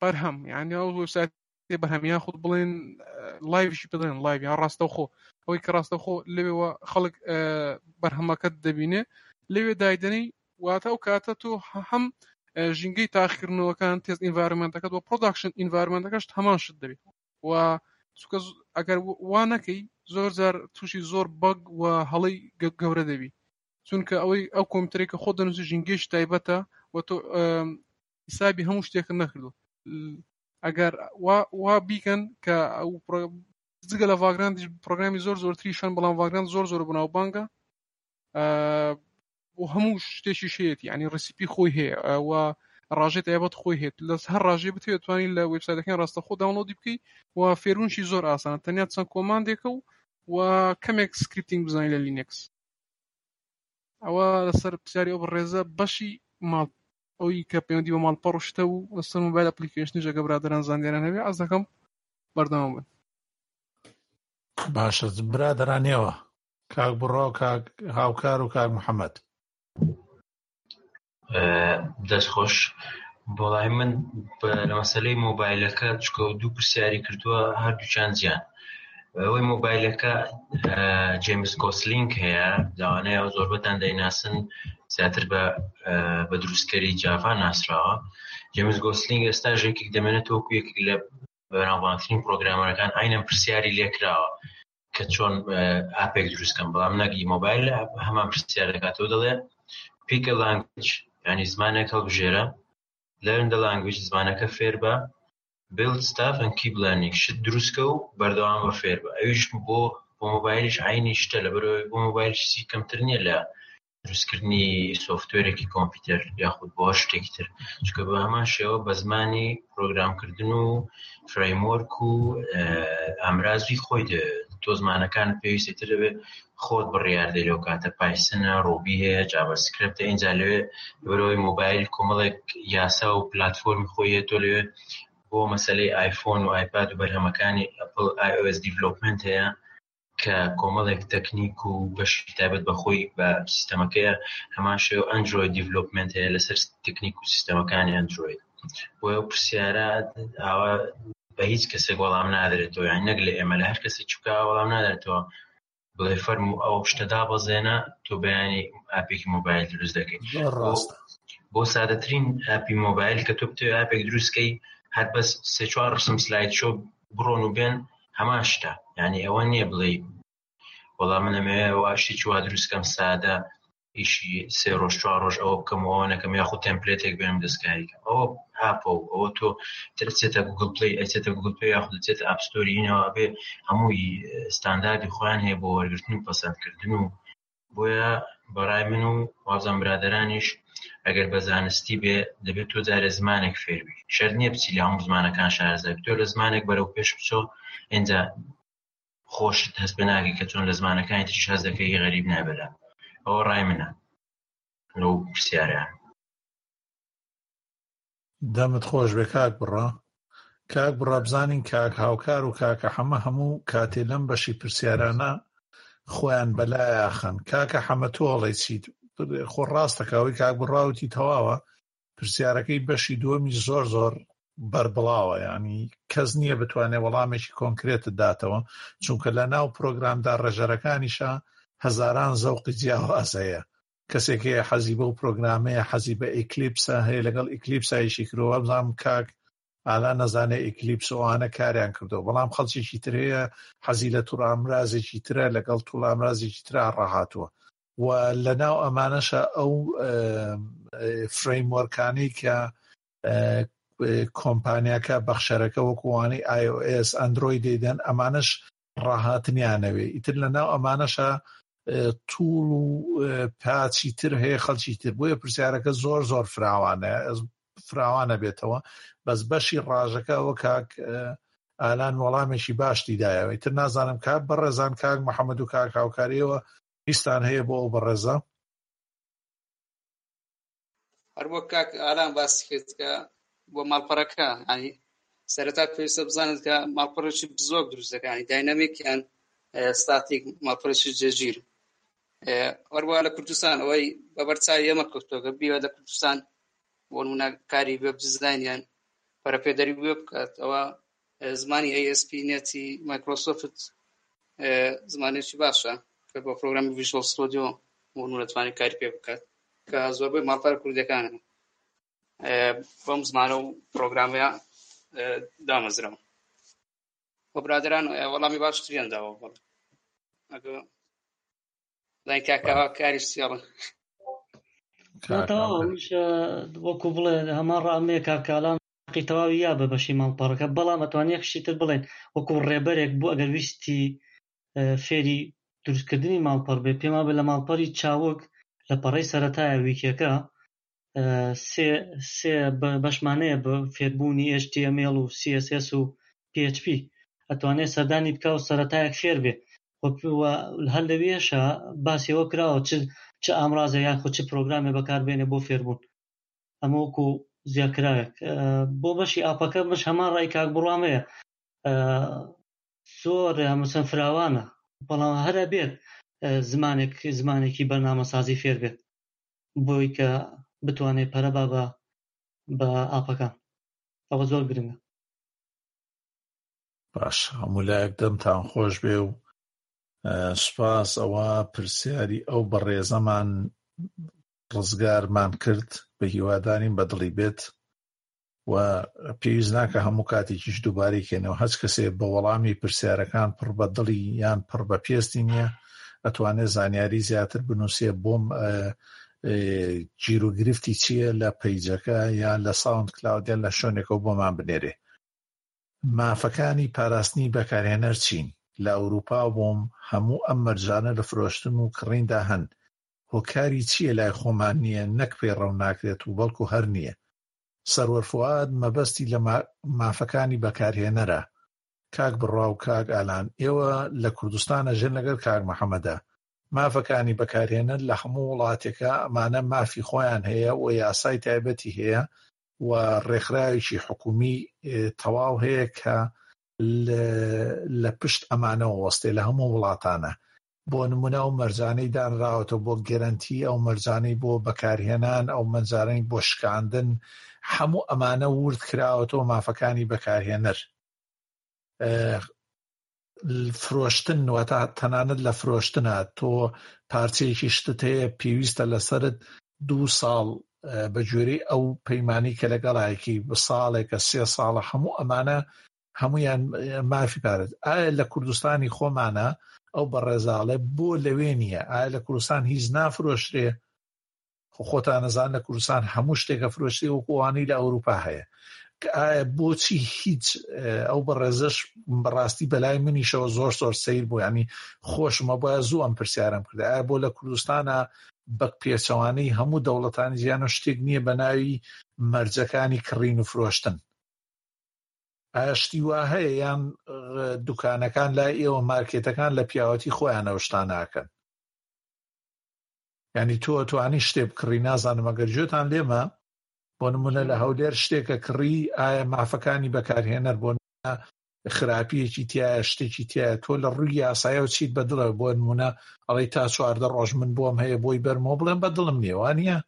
بەرهەم یعنی ئەو وسات بەرهەمیان خود بڵێن لایڤشی بدەن لایڤ یا ڕاستەوخۆ ئەوەی کە ڕاستەخۆ لەوێەوە خەڵک بەرهەمەکەت دەبینێ لەوێ دایدەنەی واتە ئەو کاتە تۆ هەم ژینگەی تاخکردنەوەکان تێز ئینڤارمنتەکەت بۆ پرۆداکشن ئینڤارمنتەکەشت هەمان شت دەبێت و چکە ئەگەر وا نەکەی زۆر جار تووشی زۆر بەگ و هەڵی گەورە دەبی چونکە ئەوەی ئەو کۆمپیوتەرێکە خۆ دەنووسی ژینگەش تایبەتە و تۆ حیسابی هەموو شتێکم نەکردو ئەگەر وا بیکەن کە ئەو جگە لە ڤاگران پرۆگرامی زۆر زۆرتری شەن بەڵام ڤاگران زۆر زۆر بناو بانگە و هەموو شتێکی شێت ینی ڕسیپی خۆی هەیە و ڕژێت ئەبەت خۆی هێت لەس هەر ڕژێ بتێت توانین لە وبسایەکان ڕاستە خۆ داونلۆدی بکەی و فێرونشی زۆر ئاسان تەنیا چەند کۆماندێکە و و کەمێک سکرپتنگ بزانانی لە لینکس ئەوە لەسەر پرسیاری ئەو بەڕێزە بەشی ماڵ ئەوی کە پەیوەندی بە ماڵپەڕ و شتە و لەسەر مۆبایل ئەپلیکەیشنی ژەگە برادەران زانیاریان هەبێ عەز دەکەم بەردەوام بن باشە برادەرانەوە کاک بڕا و کاک هاوکار و کاک محەمەد دەست خۆش بۆڵای من لە مەسلەی مۆبایلەکە چکە و دوو پرسیاری کردووە هەردووچان زیان ئەوەی مۆبایلەکە جیمس گۆسلینگ هەیە داوانەیە ئەو زۆربەتان دەیناسن زیاتر بە بە دروستکەری جاڤا ناسراوە جیمس گۆسلینگ ئێستا ژێکێک دەمێنێت تۆکو یەکێک لە بەناوبانترین پرۆگرامەکان ئاینەم پرسیاری لێکراوە کە چۆن ئاپێک دروستکەم بەڵام نەگی مۆبایل هەمان پرسیار دەکاتەوە دەڵێ پیکە لانگچ ینی زمانێک هەڵبژێرە لەرن دە لانگویج زمانەکە فێر بە بلد ستاف ئەنکی بلانیک شت دروستکە و بەردەوام بە فێر بە ئەویش بۆ بۆ مۆبایلیش عینی شتە لە بەرەوەی بۆ مۆبایلسی کەمتر نییە لە دروستکردنی سوفتوێرێکی کۆمپیوتەر یاخود بۆ شتێکی تر چکە بە هەمان شێوە بە زمانی پرۆگرامکردن و فرەیمۆرک و ئامرازی خۆی تۆ زمانەکان پێویستی تر دەبێت خۆت بڕیاردەی لەو کاتە پایسنە ڕۆبی هەیە جاوەسکرپتە ئینجا لەوێ بەرەوەی مۆبایل کۆمەڵێک یاسا و پلتفۆرمی خۆیە تۆ لەوێ بۆ مەسلەی آیفۆن و آیپاد و بەرهەمەکانی ئەپل iOS دیڤلوپمنت هەیە کە کۆمەڵێک تەکنیک و بەشی تایبەت بە خۆی بە سیستەمەکەیە هەمان شێ و ئەندروۆید دیڤلوپمنت هەیە لەسەر تەکنیک و سیستەمەکانی ئەندروۆید بۆ پرسیارە ئاوا بە هیچ کەسێک وەڵام نادرێتەوە یان نەک لە ئێمە لە هەر کەسێک چکە وەڵام نادرێتەوە بڵێ فەرم و ئەو شتەدا بەزێنە تۆ بەیانی ئاپێکی مۆبایل دروست دەکەیت بۆ سادەترین ئاپی مۆبایل کە تۆ بتێ ئاپێک دروستکەی هەر بەس سێ چوار ڕسم سلایت شۆ بڕۆن و بێن هەمان شتە یعنی ئەوە نییە بڵێی وەڵا من ئەمەوێ ئەوە شتێکی وا دروست کەم سادە ئیشی سێ ڕۆژ چوار ڕۆژ ئەوە بکەم و ئەوە نەکەم یاخود تێمپلێتێک بێنم دەستکاری کەم ئەوە ئاپە و ئەوە تۆ دەچێتە گوگل پلی ئەچێتە گوگل پلی یاخود دەچێتە ئاپستۆرینەوە بێ هەمووی ستانداردی خۆیان هەیە بۆ وەرگرتن و پەسەندکردن و بۆیە بەڕای من و وازم برادرانیش ئەگەر بە زانستی بێ دەبێت تۆ جارێ زمانێک فێربی شەر نییە بچی لە هەموو زمانەکان شارەزای تۆ لە زمانێک بەرەو پێش بچۆ ئینجا خۆشت هەست بە ناگەی کە چۆن لە زمانەکانی تریش هەز دەکەی غەریب نابێت لە ئەوە ڕای منە لەو پرسیارە دەمت خۆش بێ کاک بڕا کاک بڕا بزانین کاک هاوکار و کاکە حەمە هەموو کاتێ لەم بەشی پرسیارانە خۆیان بەلایاخن کاکە حەمە تۆڵێ چیت خۆ ڕاستەکەەوەی کاک بڕاوتی تەواوە پرسیارەکەی بەشی دووەمی زۆر زۆر بەربڵاوە ینی کەس نییە بتوانێ وەڵامێکی کۆنکرێتت داتەوە چونکە لە ناو پرۆگرامدا ڕێژەرەکانیشە هەزاران زەوقی جیاوازەیە کەسێک هەیە حەزی بەو پرۆگرامەیە حەزی بە ئیکلیپسە هەیە لەگەڵ ئیکلیپسا یشی کرۆ وابزانم کاک ئالا نەزانێ ئیکلیپس ئەوانە کاریان کردو بەڵام خەڵکیی تر هەیە حەزی لە توڕامرازێکی ترە لەگەڵ توڵامرازێکی ترا ڕاهاتووە و لە ناو ئەمانەشە ئەو فرەیمۆرکانەی کە کۆمپانیاکە بەخشەرەکە وەکووانەی iOS ئەندروۆی دەیدەن ئەمانش ڕاهاتنیانەوێ ئیتر لە ناو ئەمانەشە توڵ و پاچی تر هەیە خەڵکی تر بۆیە پرسیارەکە زۆر زۆر فراوانە فراوانە بێتەوە بەس بەشی ڕاژەکە وە کاک ئالان وەڵامێکی باشتی دایەوەی تر نازانم کاک بەڕێزان کاک محەممەد و کاک هاوکاریەوە هیچستان هەیە بۆ ئەو بەڕێزە هەر وەک کاک ئارام باسی کرد کە بۆ ماڵپەڕەکە ینی سەرەتا پێویستە بزانێت کە ماڵپەڕێکی بزۆک دروست دەکانی داینامیکیان ستاتیک ماڵپەرێکی جێگیر هەروە لە کوردستان ئەوەی بەبەرچای ئێمە کەوتۆگە بیوە لە کوردستان بۆ منە کاری وێب دیزدانیان پەرەپێدەری وێ بکات ئەوە زمانی ئەی ئێس پی نێتی مایکرۆسۆفت زمانێکی باشە کە بۆ پرۆگرامی ڤیژۆڵ ستۆدیۆ بۆ دەتوانێت کاری پێ بکات کە زۆربەی ماڵپەر کوردەکانن بەم زمانە و پرۆگرامەیە دامەزرەوە بۆ برادران وەڵامی باشتریان داوە بەڵ ئەگە لای کاکاوە کاری سیاڵە وەکو بڵێ هەمان ڕامێ کاکالان حەقی تەواوی یا بە بەشی ماڵپەڕەکە بەڵام ئەتوانی خشتی تر بڵێن وەکو ڕێبەرێک بوو ئەگەر ویستی فێری دروستکردنی ماڵپەڕ بێ پێما بە لە ماڵپەری چاوک لە پەڕەی سەرەتایە ویکیەکە سێ سێ بەشمانەیە بە فێربوونی HTML و CSS و PHP ئەتوانێت سەردانی بکە و سەرەتایەک فێر بێ هەر لەوێشە باسیەوە کراوە چ چ ئامرازە یاخود چ پرۆگرامێ بەکاربێنێ بۆ فێربوون ئەمە وەکو زیاکراوێک بۆ بەشی ئاپەکە مش هەمان ڕای کاک بڕامەیە زۆر مەسەن فراوانە بەڵام هەرە بێت زمانێک زمانێکی بەرنامە سازی فێر بێت بۆی کە بتوانێت پەرەبا بە بە ئاپەکان ئەوە زۆر گرنگە باشە هەموولایەک دەمتان خۆش بێ و سوپاس ئەوە پرسیاری ئەو بەڕێزەمان ڕزگارمان کرد بە هیوادارین بەدڵی بێت و پێویست ناکە هەموو کاتێکیش دووبارەی کەنەوە هەچ کەسێ بە وەڵامی پرسیارەکان پڕ بە دڵی یان پڕ بە پێستی نییە ئەتوانێت زانیاری زیاتر بنووسێ بۆم جیرو گرفتی چییە لە پیجەکە یان لە ساوند کلاودیان لە شوێنێکەوە بۆمان بنێرێ مافەکانی پاراستنی بەکارهێنەر چین؟ لە ئەوروپا بووم هەموو ئەم مەرجانە لە فرۆشتن و کڕیندا هەن، هۆکاری چییە لای خۆمان نییە، نەک پەیڕەو ناکرێت و بەڵکو هەر نییە. سەروەر فوئاد، مەبەستی لە مافەکانی بەکارهێنەرە. کاک بڕوا و کاک ئالان، ئێوە لە کوردستان ئەژێن لەگەڵ کاک محەمەدا. مافەکانی بەکارهێنەر لە هەموو وڵاتێکا ئەمانە مافی خۆیان هەیە و یاسای تایبەتی هەیە و ڕێکخراوێکی حکومی تەواو هەیە کە لە پشت ئەمانەوە وەستێ لە هەموو وڵاتانە بۆ نمونە ئەو مەرزانەی دانراوەتە بۆ گەرنتی ئەو مەرزانەی بۆ بەکارهێنان ئەو مەنجارانی بۆ شکاندن هەموو ئەمانە ورد کراوەتەوە مافەکانی بەکارهێنەر فرۆشتن واتە تەنانەت لە فرۆشتنە تۆ پارچەیەکی شتت هەیە پێویستە لەسرت دوو ساڵ بە گوێری ئەو پەیمانانی کە لەگەڵایەکی ساڵێکە سێ ساڵە هەموو ئەمانە هەمویان مافی پارێت ئایا لە کوردستانی خۆمانە ئەو بەڕێزاڵێ بۆ لەوێ نییە ئایا لە کوردستان هیچ نافرۆشرێ خۆ خۆتان نەزان لە کوردستان هەموو شتێکە فرۆشتی وەکو ئەوانەی لە ئەوروپا هەیە کە ئایا بۆچی هیچ ئەو بەڕێزش بەڕاستی بەلای منیشەوە زۆر زۆر سیر بۆ ینی خۆشمە بە زوو ئەم پرسیارم کرد ئایا بۆ لە کوردستانە بەک پێچەوانەی هەموو دەوڵەتانی جیان و شتێک نییە بە ناوی مەرجەکانی کڕین و فرۆشتن ئاشتی وا هەیە یان دوکانەکان لای ئێوە مارکێتەکان لە پیاوەتی خۆیانەوە شتاناکەن یعنی تۆ ئەتوانی شتێ بکڕی نازانم ئەگەر جۆتان لێمە بۆ نمونە لە هەولێر شتێکە کڕی ئایا مافەکانی بەکارهێنەر بۆ خراپیەکی تایە شتێکی تایە تۆ لە ڕووی یاسایە و چیت بەدڵە بۆ نمونە ئەڵی تا چواردە ڕۆژ من بۆم هەیە بۆی بەرمۆ بڵێن بە دڵم نێوانە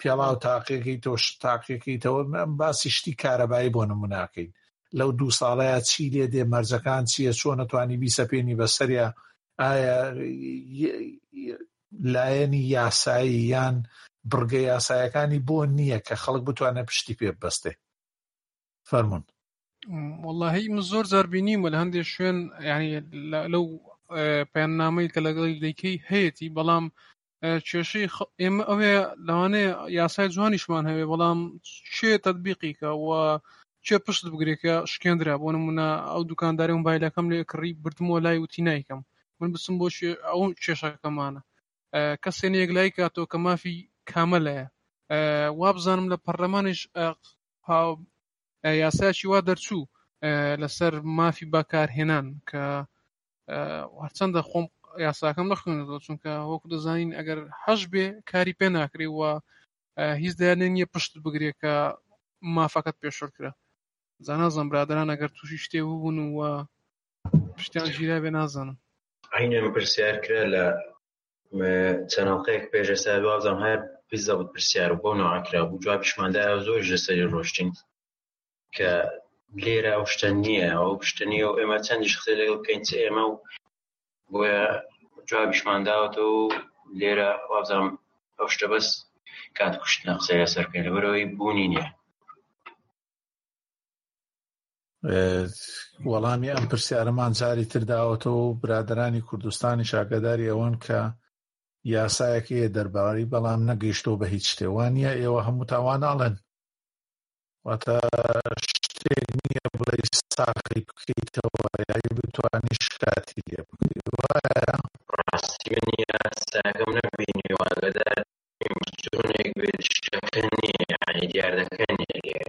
پێڵاو تاقیەکەیتەوە شت تاقیەکەیتەوە باسی شتی کارەبایی بۆ نموناکەین لەو دوو ساڵەیە چی لێ دێ مەرجەکان چییە چۆن نەتوانی بیسەپێنی بەسەریا ئایا لایەنی یاسایی یان بڕگە یاسایەکانی بۆ نییە کە خەڵک بتوانێت پشتی پێ بەستێ فەرمون واللهی من زۆر جار بینیمە لە هەندێک شوێن ینی لەو پەیامنامەی کە لەگەڵی دەیکەی هەیەی بەڵام کێشەی ئێمە ئەوێ لەوانەیە یاسای جوانیشمان هەوێ بەڵام چێ تەبیقیکە و چێ پشت بگرێکە شکێندرا بۆ نمونە ئەو دوکانداری مبایلەکەم لێ کڕی بردمەوە لای وتی نایکەم من بچم بۆ ئەو کێشەکەمانە کەسێن یەک لای کاتەوە کە مافی کامە لایە وابزانم لە پەرلەمانش یاسایەکی وا دەرچوو لەسەر مافی بەکارهێنان کە هەرچەندە خۆم یاساکەم نەخوێنەوە چونکە وەکو دەزانین ئەگەر هەش بێ کاری پێ ناکرێ و هیچ دەیانێ نییە پشت بگرێ کە مافەکەت پێشۆر کرا زانازم برادران ئەگەر تووشی شتێ ببوون و پشتیان ژیرا بێ نازانم عینێن پرسیار کرا لە چەند ئەڵقەیەک پێش ئێستا دوازدەم هەر پیزا بوو پرسیار و بەو نەوە کرا بوو جوابیشماندا زۆریش لەسەری ڕۆشتین کە لێرە ئەو شتە نییە ئەو شتە نیە و ئێمە چەندیش قسە لەگەڵ بکەین چ ئێمە و بۆیە جوابیشمان داوەتە و لێرە وازام ئەو شتە بەس کات کوشتنە قسەی لەسەر بکەین لەبەرەوەی بوونی نییە وەڵامی ئەم پرسیارەمان جاری ترداوەتەوە و برادرانی کوردستانی شاگەداری ئەوەن کە یاسایەکەیە دەرباری بەڵام نەگەیشتۆ بە هیچ شتێوانە ئێوە هەموو تاواناڵێن واتە شتێک نییە بڵێ ساقی بکەیتەوە یاری بتوانی شکاتی لێ بکەی وایە ڕاستی من یاساگەم نەبینی واگەدار چونێک بێت شتەکە نییە یعنی دیاردەکە نییە لێرە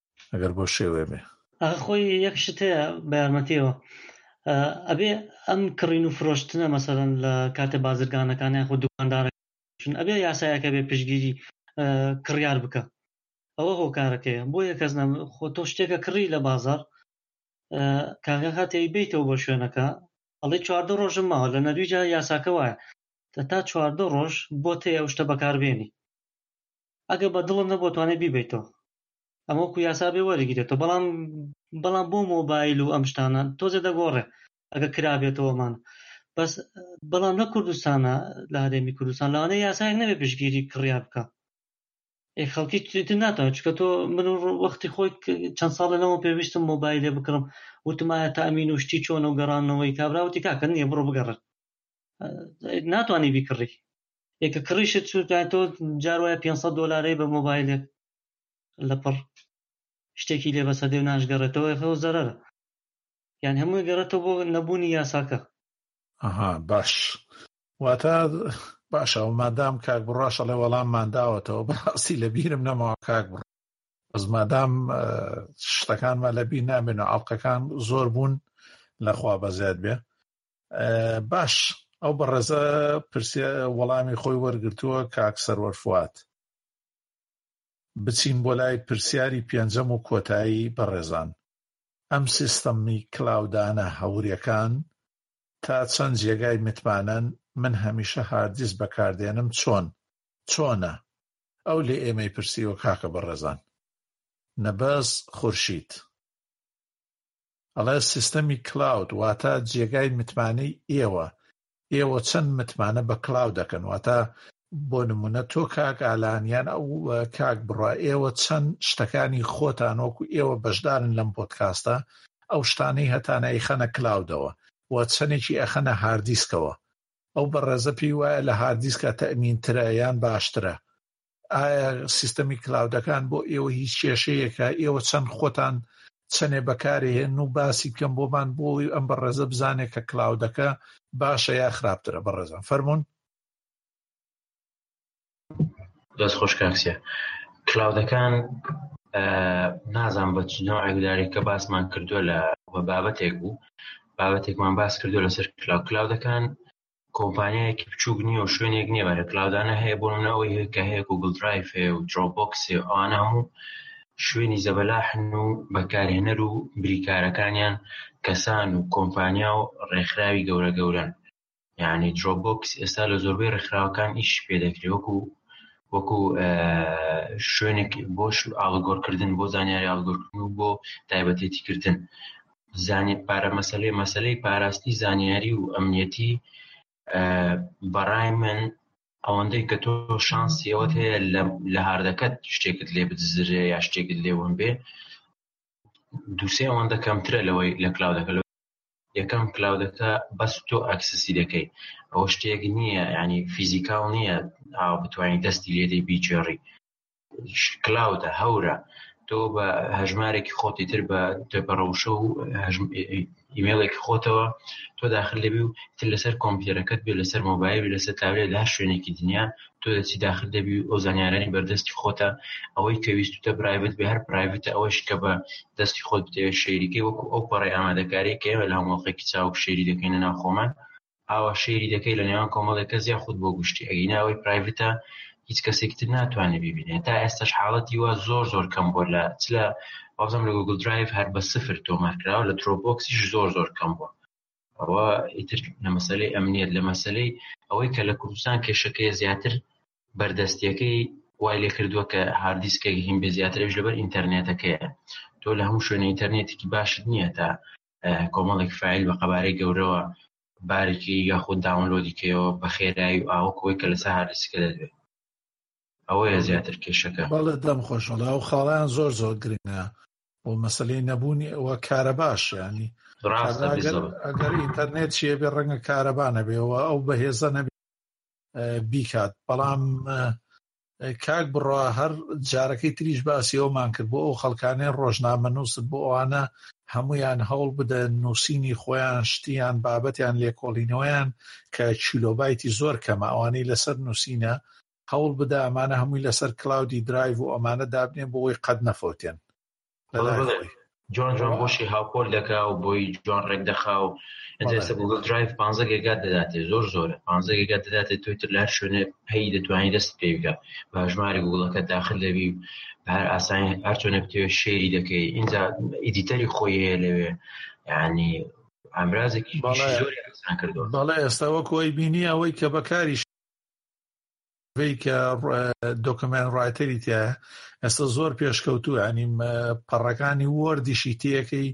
ئەگەر بۆ شێوێ بێ ئەخە خۆی یەک شت هەیە بە یارمەتیەوە ئەبێ ئەم کڕین و فرۆشتنە مەسەرەن لە کاتە بازرگانەکان یاخۆ دوکاندارە چون ئەبێ یاسایەکە بێ پشگیری کڕیار بکە ئەوە هۆکارەکەیە بۆ یە کەس خۆ تۆ شتێکە کڕی لە بازار کاگە هاتێ بیتەوە بۆ شوێنەکە ئەڵێ چواردە ڕۆژم ماوە لە نەرویجا یاساکە وایە تا چواردە ڕۆژ بۆ تێ ئەو شتە بەکاربێنی ئەگەر بە دڵت نەبوو توانێت بیبیتەوە ئەمە وەکو یاسا بێ وەرەگیرێتەوە بەڵام بەڵام بۆ مۆبایل و ئەم شتانە تۆزێ دەگۆڕێ ئەگە کرابێتەوەمان بەس بەڵام لە کوردستانە لە هەرێمی کوردستان لاانە یاسایەک نەبێ پشگیری کڕیا بکە ئەی خەڵکی تر ناتوانێت چکە تۆ من وەختی خۆی چەند ساڵە لەمە پێویستم مۆبایلێ بکڕم وتمایە تامین و شتی چۆن و گەڕانەوەی کابراوتی کاکە نییە بڕۆ بگەڕێت ناتوانانی بیکڕی یەکە کڕیشت چونکە تۆ جار وایە 500 دلارەی بە مۆبایلێک لە پڕ شتێکی لێ بەسە دێ و ناشگەڕێتەوە خەو زەرەرە یان هەمووی گەڕێتەوە بۆ نەبوونی یاساکە ئەها باش واتە باشە و مادام کاک بڕاشەڵێ وەڵاممان داوەتەوە بەڕاستی لە بیرم نەماوە کاک بڕ بەس مادام شتەکانمان لە بیر نامێن و ئاڵلقەکان زۆر بوون لەخوا بەزیاد بێ باش ئەو بەڕێزە پرسیە وەڵامی خۆی وەرگرتووە کاک سەروەر فواد بچین بۆ لای پرسیاری پێنجەم و کۆتایی بەڕێزان ئەم سیستەمی کلااودانە هەورەکان تا چەند جێگای متمانەن من هەمیشە هاردیس بەکاردێنم چۆن چۆنە ئەو لێ ئێمەی پرسیوە کاکە بەڕێزان نەبەز خورشید ئەڵێ سیستەمی کلاود واتە جێگای متمانەی ئێوە ئێوە چەند متمانە بە کلااو دەکەن واتە بۆ نمونە تۆ کاک ئالانیان ئەو کاک بڕە ئێوە چەند شتەکانی خۆتان وەکو ئێوە بەشدارن لەم پۆتکاستە ئەو شتانەی هەتانە ئەیخەنە کلااودەوە و چەندێکی ئەخەنە هاردیسکەوە ئەو بەڕێزە پێی وایە لە هاردیسکە تەمینترە یان باشترە ئایا سیستەمی کلااودەکان بۆ ئێوە هیچ کێشەیەکە ئێوە چەند خۆتان چەنێ بەکارێ هێن و باسی بکەم بۆمان بۆی ئەم بە ڕێزە بزانێت کە کلااودەکە باشە یا خراپترە بە ڕێزان فەرمونون دەست خۆش کاکسە کلااودەکان نازان بە چنەوەگداری کە باسمان کردووە لە بابەتێک بوو بابەتێکمان باس کردو لەسەر کلااو کلااودەکان کۆمپانیایەکی بچووک نییە و شوێنێک نییە بەرە کلاودانە هەیە بۆ منە ئەوەی هەیە کە هەیە گوگل درایف هەیە و درۆبۆکس هەیە و ئەوانە هەموو شوێنی زەبەلاحن و بەکارهێنەر و بریکارەکانیان کەسان و کۆمپانیا و ڕێکخراوی گەورە گەورەن یعنی درۆبۆکس ئێستا لە زۆربەی ڕێکخراوەکان ئیش پێ دەکرێت وەکو وەکو شوێنێک بۆش ئاڵگۆرکردن بۆ زانیاری ئاڵگۆرکردن و بۆ تایبەتێتیکردن زانیت پارە مەسەلەی مەسەلەی پاراستی زانیاری و ئەمنیەتی بەڕای من ئەوەندەی کە تۆ شانسی ئەوەت هەیە لە هاردەکەت شتێکت لێ بدزرێ یا شتێکت لێون بێ دووسێ ئەوەندە کەمترە لەوەی لە کلااودەکە لە یەکەم کلااودەکە بەس تۆ ئەکسسی دەکەی ئەوە شتێک نییە ینی فیزیکاڵ نییە ئاو بتوانین دەستی لێدەی بیچێڕی کلاودە هەورە تۆ بە هەژمارێکی خۆتی تر بە بەڕەوشە و ئیمێڵێکی خۆتەوە تۆ داخل دەبی و تر لەسەر کۆمپیوتەرەکەت بێ لەسەر مۆبایل لەسەر تاولێ لە هەر شوێنێکی دنیا تۆ دەچی داخل دەبی و ئەو زانیارانی بەردەستی خۆتە ئەوەی کە ویستوتە برایڤت بێ هەر پرایڤتە ئەوەش کە بە دەستی خۆت بتەوێت شێریکەی وەکو ئەو پەڕی ئامادەکاری کە ئێمە لە هەمووەڵقێکی چاوک شێری دەکەینە ناو خۆمان ئاوا شەیری دەکەی لە نێوان کۆمەڵێک کەس یا خود بۆ گشتی ئەگینا ئەوەی پرایڤتە هیچ کەسێکی تر ناتوانێ بیبینێ تا ئێستەش حاڵەتی وا زۆر زۆر کەم بووە لە چ لە وازم لە گوگل درایڤ هەر بە سفر تۆمار کراوە لە درۆبۆکسیش زۆر زۆر کەم بووە ئەوە ئیتر لە مەسلەی ئەمنیت لە مەسلەی ئەوەی کە لە کوردستان کێشەکەی زیاتر بەردەستیەکەی وای لێ کردووە کە هاردیسکێک هیم بێ زیاترش لەبەر ئینتەرنێتەکەیە تۆ لە هەموو شوێنە ئینتەرنێتێکی باشت نییە تا کۆمەڵێک فایل بە قەبارەی گەورەوە بارێکی یاخود داونلۆدی کەەوە بە خێرایی و ئاوەکەوەی کە لەسەر هاردیسکە دەدوێت ئەوەیە زیاتر کێشەکە بەڵێ دەم خۆشەڵا و خاڵیان زۆر زۆر گرنگە بۆ مەسلەی نەبوونی ئەوە کارە باشیانی ئەگەر ئینتەرنێت چیە بێ ڕەنگە کارەبانە بێەوە ئەو بەهێزە نەبێ بیکات بەڵام کاک بڕا هەر جارەکەی تریش باسی ئەومان کرد بۆ ئەو خەڵکانەی ڕۆژنامە نووسن بۆ ئەوانە هەمویان هەوڵ بدەن نووسینی خۆیان شتیان بابەتیان لێکۆڵینەوەیان کە چیلۆبایتی زۆر کەمە ئەوانەی لەسەر نووسینە هەوڵ بدا ئەمانە هەمووی لەسەر کلااودی درایڤ و ئەمانە دابنێن بۆ ئەوی قەت نەفەوتێن جۆن جۆن بۆشی هاوپۆل دەکا و بۆی جۆن ڕێک دەخا و ئەجێسە گوگل درایف پ گێگات دەداتێ زۆر زۆرە پ گێگات دەداتێت توی تر لار شوێنێ پێی دەتوانانی دەست پێ بکە باژماری گوگڵەکە داخل دەبی هەر ئاسانی هەر چۆنە بتێ شێری دەکەی اینجا ئیدیتەری خۆی هەیە لەوێ ینی ئامرازێکی کردو بەڵێ ئێستا وەکۆی بینی ئەوەی کە بەکاریش کە دۆکمێن ڕایتەری تایە ئێستا زۆر پێشکەوتو ئەنیم پەڕەکانی وەردیشی تەکەی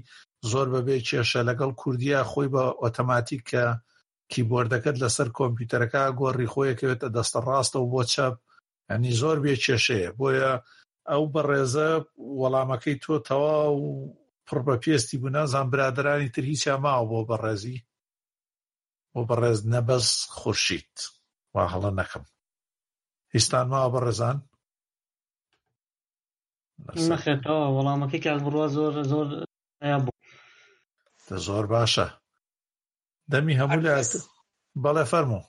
زۆر بەبێ کێشە لەگەڵ کوردیا خۆی بە ئۆتەماتیک کە کیبۆردەکەت لەسەر کۆمپیوتەرەکە گۆڕی خۆیەکەوێتە دەستە ڕاستەوە بۆ چەپ ئەنی زۆر بێ کێشەیە بۆیە ئەو بەڕێزە وەڵامەکەی تۆ تەوا و پڕ بە پێستی بوو نازان برادرانی تر هیچیا ماوە بۆ بەڕێزی بۆ بەڕێز نەبەز خورشید وا هەڵە نەکەم هیچتان ماوە بەڕێزان؟ نەخێر تەواو وەڵامەکەی کاک بڕوا زۆر زۆر هەیە بوو زۆر باشە دەمی هەموو لە بەڵێ فەرموو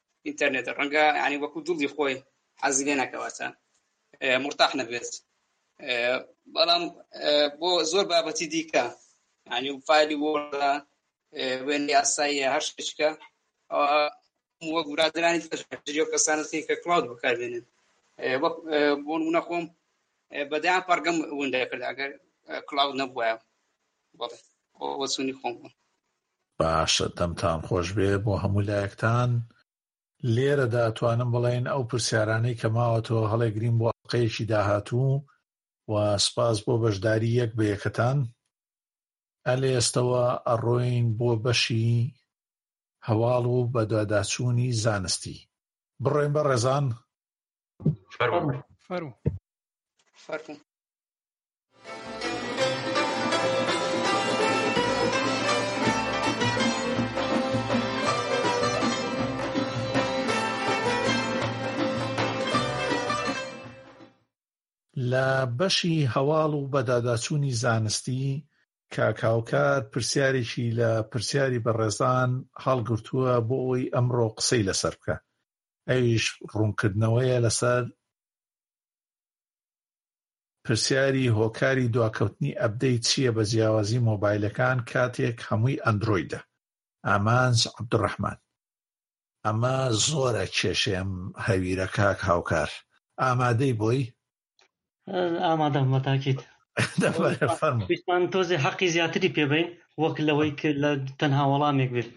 ئینتەرنێتە ڕەنگە ینی وەکو دڵی خۆی حەزی لێ نەکەواتە مرتاح نەبێت بەڵام بۆ زۆر بابەتی دیکە ینی فایلی وەردە وێنەی ئاساییە هەر شتێکە وەک برادرانی تەجریۆ کەسانەتی کە کلااود بکاربێنن وەک بۆ نمونە خۆم بەدەیان پەرگەم وندەکرد ئەگەر کلااود نەبووە بەڵێ وەسونی خۆم بوون باشە دەمتان خۆشبێ بۆ هەموو لایەکتان. لێرەدا ئەتوانم بڵێن ئەو پرسیارانەی کە ماوەتەوە هەڵێگریم بۆ ئەڵقەیەکی داهاتوو و سپاس بۆ بەشداری یەک بە یەکەتان ئە لە ئێستەوە ئەڕۆین بۆ بەشی هەواڵ و بەدواداچوونی زانستی بڕۆین بە ڕێزان فەرموو فەرموو فەرموو لە بەشی هەواڵ و بەداداچوونی زانستی کاک هاوکار پرسیارێکی لە پرسیاری بەڕێزان هەڵگرتووە بۆ ئەوی ئەمڕۆ قسەی لەسەر بکە ئەویش ڕوونکردنەوەیە لەسەر پرسیاری هۆکاری دواکەوتنی ئەپدەیت چیە بە جیاوازی مۆبایلەکان کاتێک هەمووی ئەندرۆیدە؟ ئامانج عبدالرحمن. ئەمە زۆرە کێشەیەم هەویرە کاک هاوکار ئامادەی بۆی؟ ئامادەم بە تاکید. پێویستمان تۆزێ حەقی زیاتری پێ بەین وەک لەوەی کە لە تەنها وەڵامێک بێت.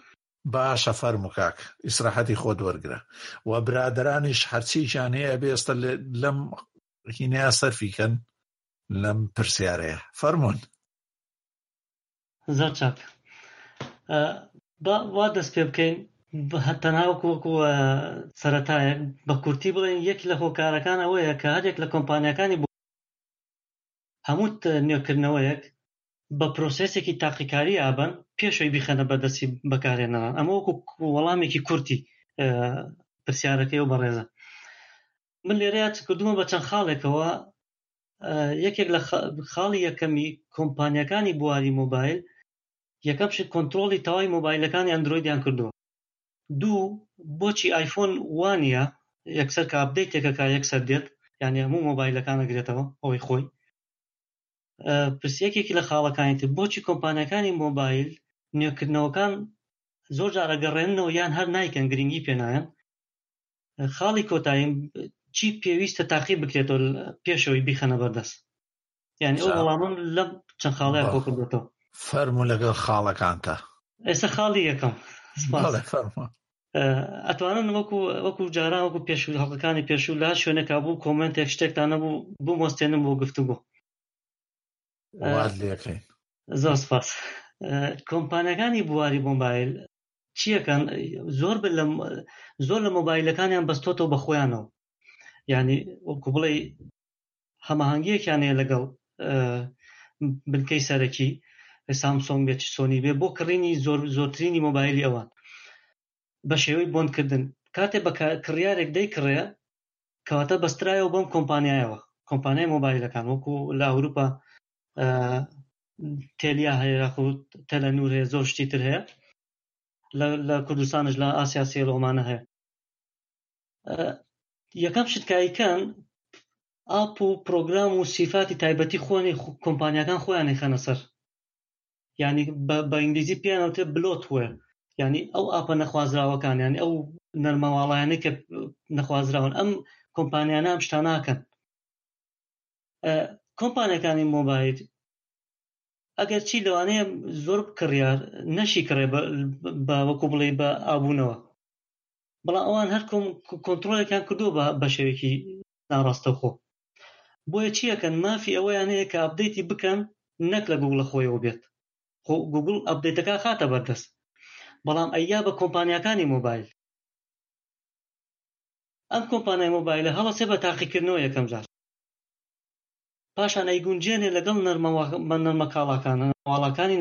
باشە فەرموو کاک ئیسراحەتی خۆت وەرگرە و برادەرانیش هەرچیکیان هەیە بێستە لەم کینیا سەرفی کەن لەم پرسیارەیە فەرمونون زۆر چاک وا دەست پێ بکەین هەتەناوەکو وەکو سەتایەک بە کورتی بڵێن یەک لە هۆکارەکان ئەوەیە کە هەرێک لە کۆمپانیەکانی بۆ هەموو نوێکردنەوەیەک بە پرۆسسێکی تاقیکاری ئابن پێشەوەی بیخەنە بەدەستی بەکارێنەران ئەمە وەکو وەڵامێکی کورتی پرسیارەکەی و بەڕێزە من لێرەیە چکردومە بە چەند خاڵێکەوە یەکێک لە خاڵی یەکەمی کۆمپانیەکانی بواری مۆبایل یەکەم شت کۆنتترۆلی تەواوی مۆبایلەکانی ئەندرویدیان کردووە دوو بۆچی ئایفۆن وانە یەکسەر کە ئابدەیتێکەکە یەکسەر دێت یعنی هەموو مۆبایلەکانە گرێتەوە ئەوەی خۆی پرسیەکێکی لە خاڵەکانی تر بۆچی کۆمپانیەکانی مۆبایل نوێکردنەوەکان زۆر جارە گەڕێنەوە یان هەر نایکەن گرنگی پێنایەن خاڵی کۆتاییم چی پێویستە تاقی بکرێتەوە پێشەوەی بیخەنە بەردەست یعنی ئەو وەڵامم لە چەند خاڵەیە کۆ کردێتەوە فەرمو لەگەڵ خاڵەکانتە ئێستا خاڵی یەکەم ئەتوانن وەکو وەکو جاران وەکو پێشول هەڵەکانی پێشول لە شوێنێکا بوو کۆمنتێک شتێکتان نەبوو بوو مۆستێنم بۆ گفتوگۆ وات لێکەین زۆر سپاس کۆمپانیەکانی بواری مۆبایل چیەکەن زۆر زۆر لە مۆبایلەکانیان بەستۆتەوە بە خۆیانەوە ینی وەکو بڵێ هەماهنگگیەکیان هەیە لەگەڵ بنکەی سەرەکی سامسۆنگ بێت سۆنی بێ بۆ کڕینی زۆر زۆرترینی مۆبایلی ئەوان بە شێوەی بۆندکردن کاتێ بە کڕیارێک دەیکڕێ کەواتە بەسترایەوە بەم کۆمپانیایەوە کۆمپانیای مۆبایلەکان وەکو لە ئەوروپا تێلیا هەیە یاخود تەلە نور هەیە زۆر شتی تر هەیە لە کوردستانش لە ئاسیا سێلۆمانە هەیە یەکەم شتکایکەن ئاپ و پرۆگرام و سیفاتی تایبەتی خۆنی کۆمپانیەکان خۆیانی خەنە سەر یعنی بە ئینگلیزی پێیان وتێ بلۆت وێ یعنی ئەو ئاپە نەخوازراوەکان یعنی ئەو نەرمەواڵایانە کە نەخوازراون ئەم کۆمپانیانە ئەم شتا ناکەن کۆمپانیەکانی مۆبایل ئەگەر چی لەوانەیە زۆر کڕیار نەشی کڕێ بە وەکو بڵێ بە ئابوونەوە بەڵام ئەوان هەر کۆنتترۆلێکیان کردو بە بە شێوێکی ناڕاستەوخۆ بۆیە چیەکەن مافی ئەوەیان هەیە کە ئەبدەیتی بکەن نەک لە گوگڵە خۆیەوە بێت خۆ گوگل ئەبدەیتەکە خاتە بەردەست بەڵام ئەیا بە کۆمپانیەکانی مۆبایل ئەم کۆمپانای مۆبایلە هەڵەسێ بە تاقیکردنەوە یەکەم جار پاشان ئەیگونجێنێ لەگەڵ نەرمەوە نەرمە کاڵاکانە واڵەکانی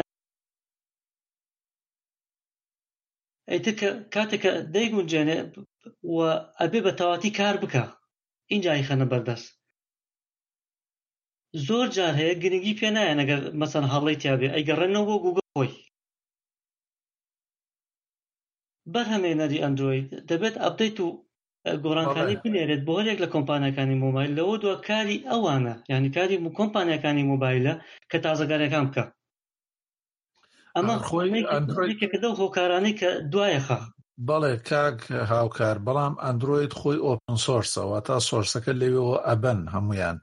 ئەیتر کە کاتێک کە دەیگونجێنێ و ئەبێ بە تەواتی کار بکە ئینجا ئەیخەنە بەردەست زۆر جار هەیە گرنگی پێ نایەن ئەگەر مەسەن هەڵی تیاێ ئەیگەڕێنەوە بۆ گوگە خۆی بەرهەمێنەری ئەندروید دەبێت ئەبدەیت و گۆڕانکانی بنێرێت بۆ هەرێک لە کۆمپانیەکانی مۆبایل لەوە دو کاری ئەوانە یعنی کاری کۆمپانیەکانی مۆبایلە کە تازەگەرەکان بکە ئەمە خۆیکە دەو هۆکارانەی کە دوایەخە بەڵێ کاک هاوکار بەڵام ئەندروید خۆی ئۆپن سۆرسەوە تا سۆرسەکە لەوێەوە ئەبەن هەمویان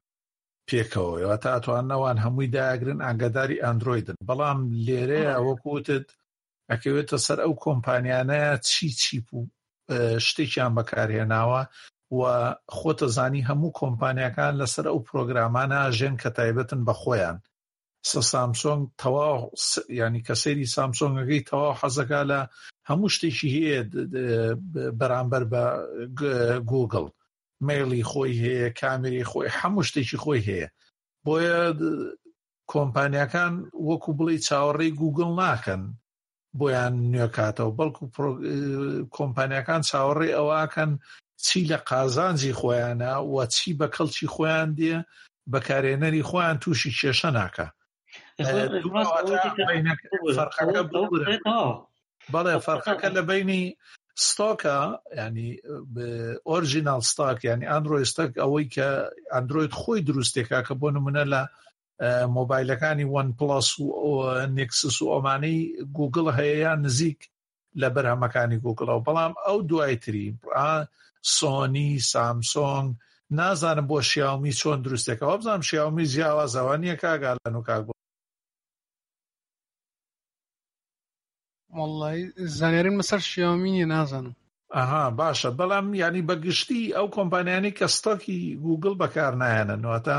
پێکەوەەوە تا ئەتوان نەوان هەمووی داگرن ئاگاداری ئەندرویدن بەڵام لێرەیە وەکوتت ئەکەوێتە سەر ئەو کۆمپانیانەیە چی چیپ و شتێکیان بەکارهێناوە و خۆتەزانی هەموو کۆمپانیەکان لەسەر ئەو پرۆگرامانە ژێن کە تایبەتن بە خۆیان سە سامسۆنگ تەواو س یانی کە سەیری سامسۆنگەکەی تەواو حەزەکا لە هەموو شتێکی هەیە بەرامبەر بە گوگڵ مێڵی خۆی هەیە کامێری خۆی هەموو شتێکی خۆی هەیە بۆیە کۆمپانیەکان وەکو بڵی چاوەڕێی گوگڵ ناکەن بۆیان نوێکاتەوە بەڵکو کۆمپانیەکان چاوەڕێ ئەوەکەن چی لە قازانجی خۆیانە و چی بە کەڵکی خۆیان دێ بەکارێنەری خۆیان تووشی کێشە ناکە بەڵێ فەرقەکە لە بینی ستۆکە ینی ئۆرجینال ستاک ینی ئەندرۆیستەک ئەوەی کە ئەندروید خۆی دروستێکا کە بۆ نمونە لە مۆبایلەکانی وەن پڵەس و نێکسس و ئەمانەی گوگڵ هەیە یان نزیک لە بەرهەمەکانی گوگڵەوە بەڵام ئەو دوای تری سۆنی سامسۆنگ نازانم بۆ شیاومی چۆن دروستێکە وابزانام شیاومی جیاوازەوانیە کاگالان و کاک وڵی زانێرن مەسەر شیاومی نیە نازانم ئەها باشە بەڵام ینی بەگشتی ئەو کۆمپانیانی کە ستۆکی گوگل بەکار نایەنە نواتە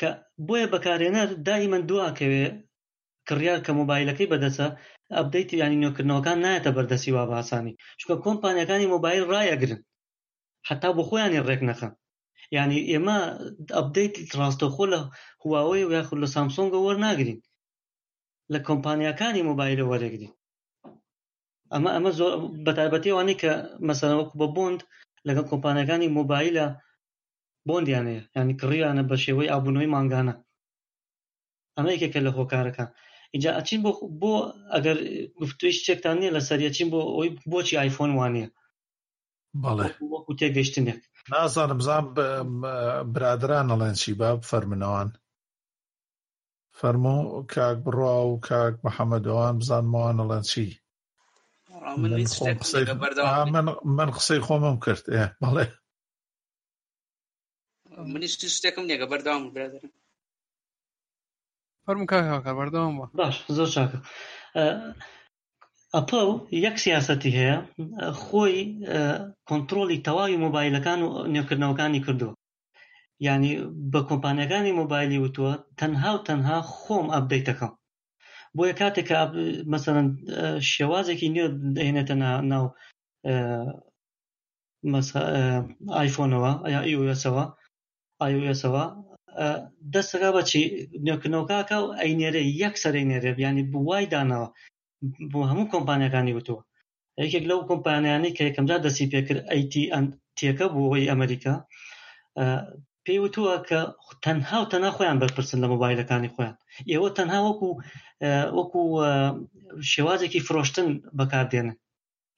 کە بۆیە بەکارێنەر دائیمەن دواکەوێ کڕیار کە مۆبایلەکەی بەدەسە ئەبدەیت ینی نوێکردنەوەکان نایەتە بەردەسی وا باسانی چکە کۆمپانیەکانی مۆبایل ڕایەگرن حتا بۆ خۆیانی ڕێک نەخەن ینی ئێمە ئەبدەیت ڕاستەخۆ لە هواوەی و یاخود لە سامسۆنگە وەرناگرین لە کۆمپانیەکانی مۆبایلە وەرەگرین ئەمە ئەمە زۆر بەتابەتیوانی کە مەسەرەوەکو بە بند لەگەڵ کۆمپانیەکانی مۆبایلە بۆندیان هەیە یانی کڕیویانە بە شێوەی ئابوونەوەی مانگانە ئەمە یەکێکە لە هۆکارەکان ئیجا ئەچین بۆ بۆ ئەگەر گفتوی شتێکتان نییە لە سەریەچین بۆ ئەوی بۆچی ئایفۆن وانە بەڵێ وەکو تێگەشتنێک نازانم بزان برادران ئەڵێن چی با بفەرمنەوان فەرمو کاک بڕوا و کاک محەممەدەوان بزانمەوان ئەڵێن چی من قسەی خۆمم کرد بەڵێ منیش شتێکم نییە بەردەوام برادر فەرمو کاک هاوکار بەردەوام بە باش زۆر چاکە ئەپڵ یەک سیاستی هەیە خۆی کۆنتترۆلی تەواوی مۆبایلەکان و نوێکردنەوەکانی کردووە ینی بە کۆمپانیەکانی مۆبایلی وتووە تەنها و تەنها خۆم ئەبدەیتەکەم بۆیە کاتێک مەسەن شێوازێکی نوێ دەهێنێتە ناو ئایفۆنەوە یا ئیوسەوە ئایوسەوە دەستەکە بەچی نوێکردنەوەکەکە و ئەینێرە یەک سەرەی نێرێ بیانی بوای داناوە بۆ هەموو کۆمپانیەکانی وتووە یەکێک لەو کۆمپانیانی کە یەکەمجا دەسی پێکرد ئەیتی ئەن تێکە بۆەوەی ئەمریکا پێی وتووە کە تەنها و تەنها خۆیان بەرپرسن لە مۆبایلەکانی خۆیان ئێوە تەنها وەکو وەکو شێوازێکی فرۆشتن بەکاردێنن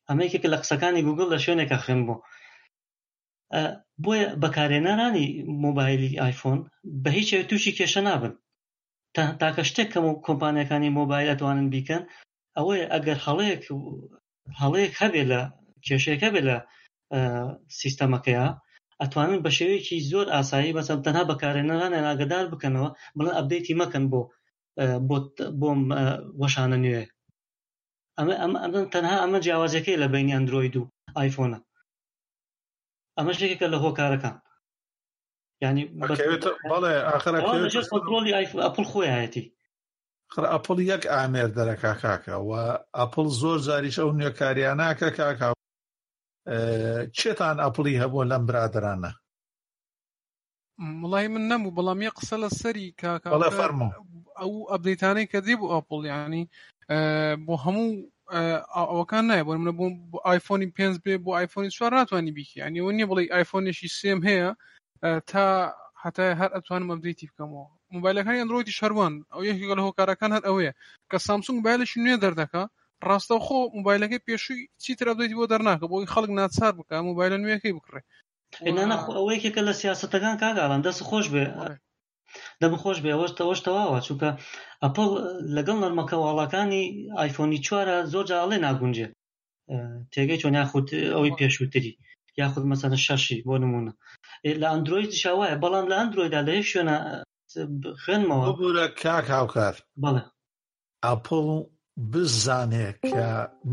ئەمە یەکێکە لە قسەکانی گوگل لە شوێنێکە خوێن بۆ بۆیە بەکارێنەرانی مۆبایلی ئایفۆن بە هیچ تووشی کێشە نابن تاکە شتێک کەم و کۆمپانیەکانی مۆبایل ئەتوانن بیکەن ئەوەیە ئەگەر هەڵەیەک هەڵەیەک هەبێ لە کێشەیەەکە بێ لە سیستەمەکەیە ئەتوانن بە شێوەیەکی زۆر ئاسایی بەسەم تەنها بەکارێنەرانە ئاگدار بکەنەوە بڵێن ئەبدەیتی مەکەن بۆ بۆ وەشانە نوێ ئەمە ئەمە ئەمە تەنها ئەمە جیاوازەکەی لە بینی ئەندروۆید و ئایفۆنە ئەمە شتێکێکە لە هۆکارەکان ینی بەڵێ ئاخرۆلی ئەپل خۆیەتی خڕ ئەپل یەک ئامێر دەرەکە کاکە و ئەپل زۆر جاریش ئەو نوێکاریانناکە کاکە چێتان ئەپلی هەبووە لەم برادرانە وڵی من نەبوو بەڵام یە قسە لە سەری کاکە ئەو ئەبدەیتانەی کە دێ بۆ ئاپڵ ینی بۆ هەموو ئەوەکان نایە بۆ منە بووم بۆ ئایفۆنی پێ بێ بۆ ئایفۆنی چوار ناتوانانی بیکی ینیەوە نیە بڵی ئایفۆنێکی سێم هەیە تا هەتا هەر ئەتوانم ئەبدەیتی بکەمەوە موبایلەکانی ئەندرۆیدی شەروان ئەو یەکی گەل هۆکارەکان هەر ئەوەیە کە سامسونگ موبایلێکی نوێ دەردەکە ڕاستەوخۆ موبایلەکەی پێشووی چیتر ئەبدەیتی بۆ دەرناکە بۆی خەڵک ناچار بکە موبایلە نوێەکەی بکڕێ نانا خۆ ئەوە یەکێکە لە سیاستەکان کاگاڵان دەست خۆش بێ دەم خۆش بێ ئەوەش تەوەش تەواوە چونکە ئەپڵ لەگەڵ نەرمەکە واڵەکانی ئایفۆنی چوارە زۆر جاڵێ ناگونجێ تێگەی چۆن یاخود ئەوەی پێشووتری یاخود مەسەنە شەشی بۆ نمونە لە ئەندروۆید شاوایە بەڵام لە ئەندروۆیدا لە هیچ شوێنە خوێنمەوە بورە کاک هاوکار بەڵێ ئەپڵ بزانێ کە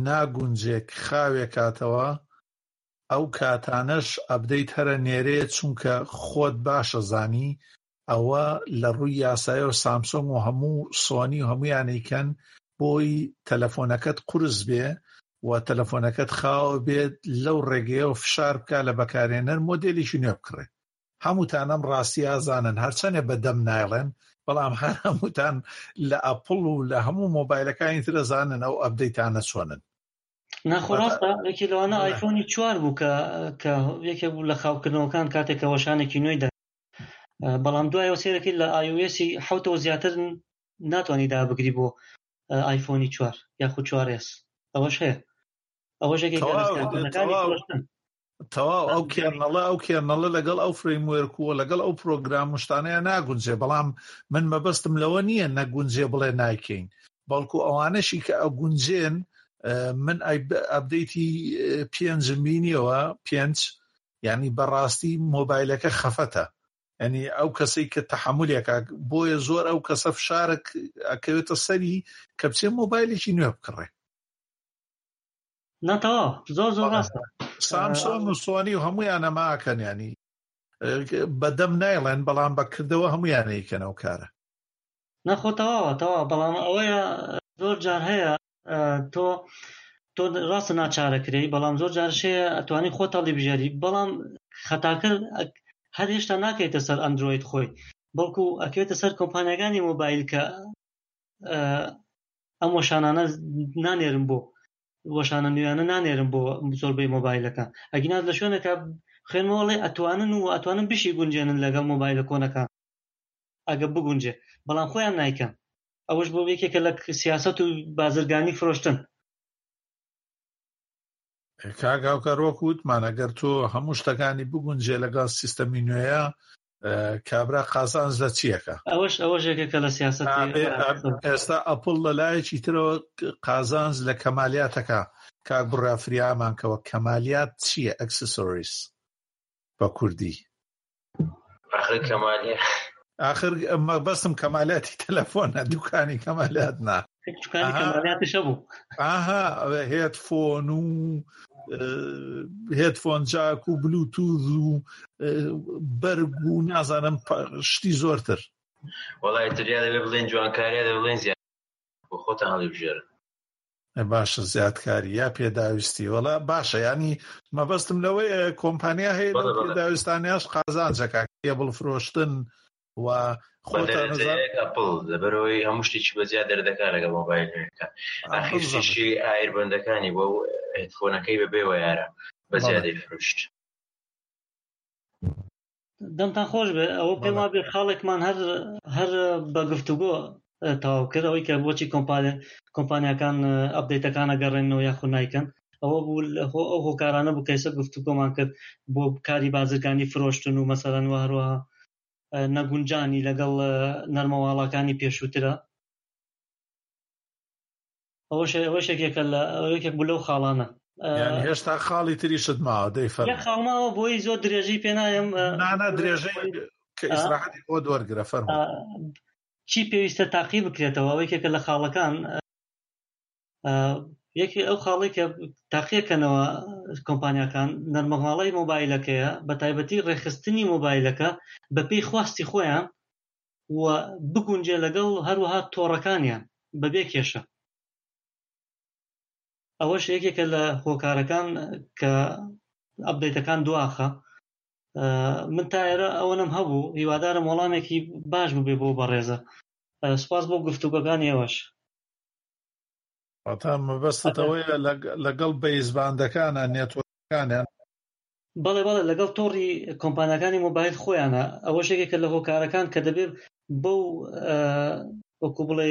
ناگونجێک خاوێکاتەوە ئەو کاتانەش ئەبدەیت هەرە نێرێ چونکە خۆت باشە زانی ئەوە لە ڕووی یاسایەوە سامسۆنگ و هەموو سۆنی و هەمویانەیکەن بۆی تەلەفۆنەکەت قرس بێ و تەلەفۆنەکەت خاوە بێت لەو ڕێگەیەوە فشار بکە لە بەکارێنەر مۆدلێکی نوێ بکڕێت هەمووتانم ڕاستی ئازانن هەرچەنێ بەدەم نایڵێن بەڵام هەر هەمووتان لە ئەپڵ و لە هەموو مۆبایلەکانی ترەزانن ئەو ئەبدەیتانە چۆنن ناخۆ ڕاستە یەکی لەوانە ئایفۆنی چوار بوو کە کە یەکێک بوو لە خاوکردنەوەکان کاتێک کە وەشانێکی نوێی دا بەڵام دوایەوە سێرەکی لە ئایوسی حوتەوە زیاتر ناتوانانی دا بگری بۆ ئایفۆنی چوار یاخود چوارێس ئەوەش هەیە ئەوەش یەکێک لە تەواو، دەستکاریەکانی تەواو. فرۆشتن. تەواو ئەو کێرنەڵە ئەو کێرنەڵە لەگەڵ ئەو فرەیموێرک و لەگەڵ ئەو پرۆگرام مشتانەیە ناگونجێ بەڵام من مەبەستم لەوە نییە نەگونجێ بڵێ نایکەین بەڵکو ئەوانەشی کە ئەگونجێن من ئەبدەیتی پێنج بینیەوە پێنج ینی بەڕاستی مۆبایلەکە خەفەتە ئەنی ئەو کەسەی کە تەحملێکە بۆیە زۆر ئەو کەسە فشارک ئەکەوێتە سەری کە بچێ مۆبایلێکی نوێ بکڕێ نەتەوە زۆر زۆر ڕاستە سامسۆن و سۆنی و هەمویان ئەماکەن ینی بەدەم نایڵێن بەڵام بەکردەوە هەمویان یکەنەوە کارە نەخۆ تەواوە تەوا بەڵام ئەوەیە زۆر جار هەیە تۆ تۆ ڕاستە ناچارەکرێی بەڵام زۆر جارشەیە ئەتوانی خۆ تاڵی بژێری بەڵام خەتاکە هەر هێشتا ناکەیتە سەر ئەندروۆید خۆی بەڵکو ئەکەوێتە سەر کۆمپانیەکانی مۆبایل کە ئەم وەشانانە نانێرم بۆ وەشانە نوێیانە نانێرم بۆ زۆربەی مۆبایلەکە ئەگینات لە شوێنەکە خوێنمەوەڵی ئەتوانن و ئەتوانن بشی گونجێنن لەگەڵ مۆبایلە کۆنەکە ئەگە بگونجێ بەڵام خۆیان نایکەن ئەوەش بۆ یەکێکە لە سیاست و بازرگانی فرۆشتن کاک هاوکار وەک وتمان ئەگەر تۆ هەموو شتەکانی بگونجێ لەگەڵ سیستەمی نوێیە کابرا قازانج لە چیەکە ئەوش ئەوەشێکە کە لە سیاست ئێستا ئەپل لە لایەکی ترەوە قازانج لە کەمالیاتەکە کاک بڕافریامانکەوە کەمالیات چییە ئەکسسۆریس بە کوردی ئاخر کەمالی ئاخر مەبەستم کەمالاتی تەلەفۆنە دوکانی کەمالات نا دوکانی کەمالاتی شەبوو ئاها هێدفۆن و هێدفۆن جاک و بلوتوز و بەرگ و نازانم شتی زۆرتر وڵای تریا دەبێ بڵێن جوانکاریە دە بڵێن زیاد بۆ خۆتان هەڵی بژێرن باشە زیادکاری یا پێداویستی وەڵا باشە ینی مەبەستم لەوەیە کۆمپانیا هەیە پێداویستانیاش قازانجەکە کێبڵ فرۆشتن و خۆتەپڵ لەبەرەوەی هەموو شتێکی بەجیا دەردەکار لەگە مۆبایلەکە ئاخیشی ئایر بەندەکانی بۆ هێتفۆنەکەی بەبێ وەیارە بەجیا دەیفرشت دەمتان خۆش بێ ئەوە پێم وابێ خاڵێکمان هەر هەر بە گفتوگۆ تاو کرد ئەوەی کە بۆچی کۆمپانیا کۆمپانیەکان ئەبدەیتەکانە گەڕێنەوە یاخۆ نایکەن ئەوە بوو هۆ ئەو هۆکارانە بوو کەسە گفتوگۆمان کرد بۆ کاری بازرگانی فرۆشتن و مەسەرەن و هەروەها نەگونجانی لەگەڵ نەرمەواڵەکانی پێشووترە ئەوەش ئەوەش یەکێکە لە یەکێک بوو لەو خاڵانە یعنی هێشتا خاڵی تریشت ماوە دەی فەرموو. یەک خاڵ ماوە بۆی زۆر درێژەی پێ نایەم نا نا درێژەی کە ئیسراحەتی بۆ دوەرگرە فەرموو. ئا، چی پێویستە تاقی بکرێتەوە ئەوە یەکێکە لە خاڵەکان ئا، یەکی ئەو خاڵی کە تاقیەکەنەوە کۆمپانیاکان نەرمەغاڵی مۆبایلەکەیە بە تایبەتی ڕێخستنی مۆبایلەکە بەپێی خواستی خۆیان و بگونجێ لەگەڵ هەروەها تۆڕەکانیان بەبێ کێشە. ئەوەش یەکێکە لە هۆکارەکان کە ئەپدەیتەکان دواخە. من تا ئێرە ئەوەنەم هەبوو هیوادارم وەڵامێکی باش ببێ بۆ بەڕێزە. سپاس بۆ گفتوگۆکانی ئێوەش. واتا مەبەستت ئەوەیە لەگەڵ بەیس باندەکانە نێتوەرکەکانیان بەڵێ بەڵێ لەگەڵ تۆڕی کۆمپانیەکانی مۆبایل خۆیانە ئەوە شێکێکە لە هۆکارەکان کە دەبێت بەو وەکو بڵێ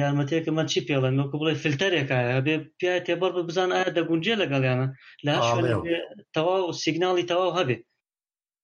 یارمەتێکە من چی پێڵێن وەکو بڵێ فلتەرێکایە بێ پیا تێبەر بە بزان ئایا دەگونجێ لەگەڵیانە لە تەواو سیگناڵی تەواو هەبێت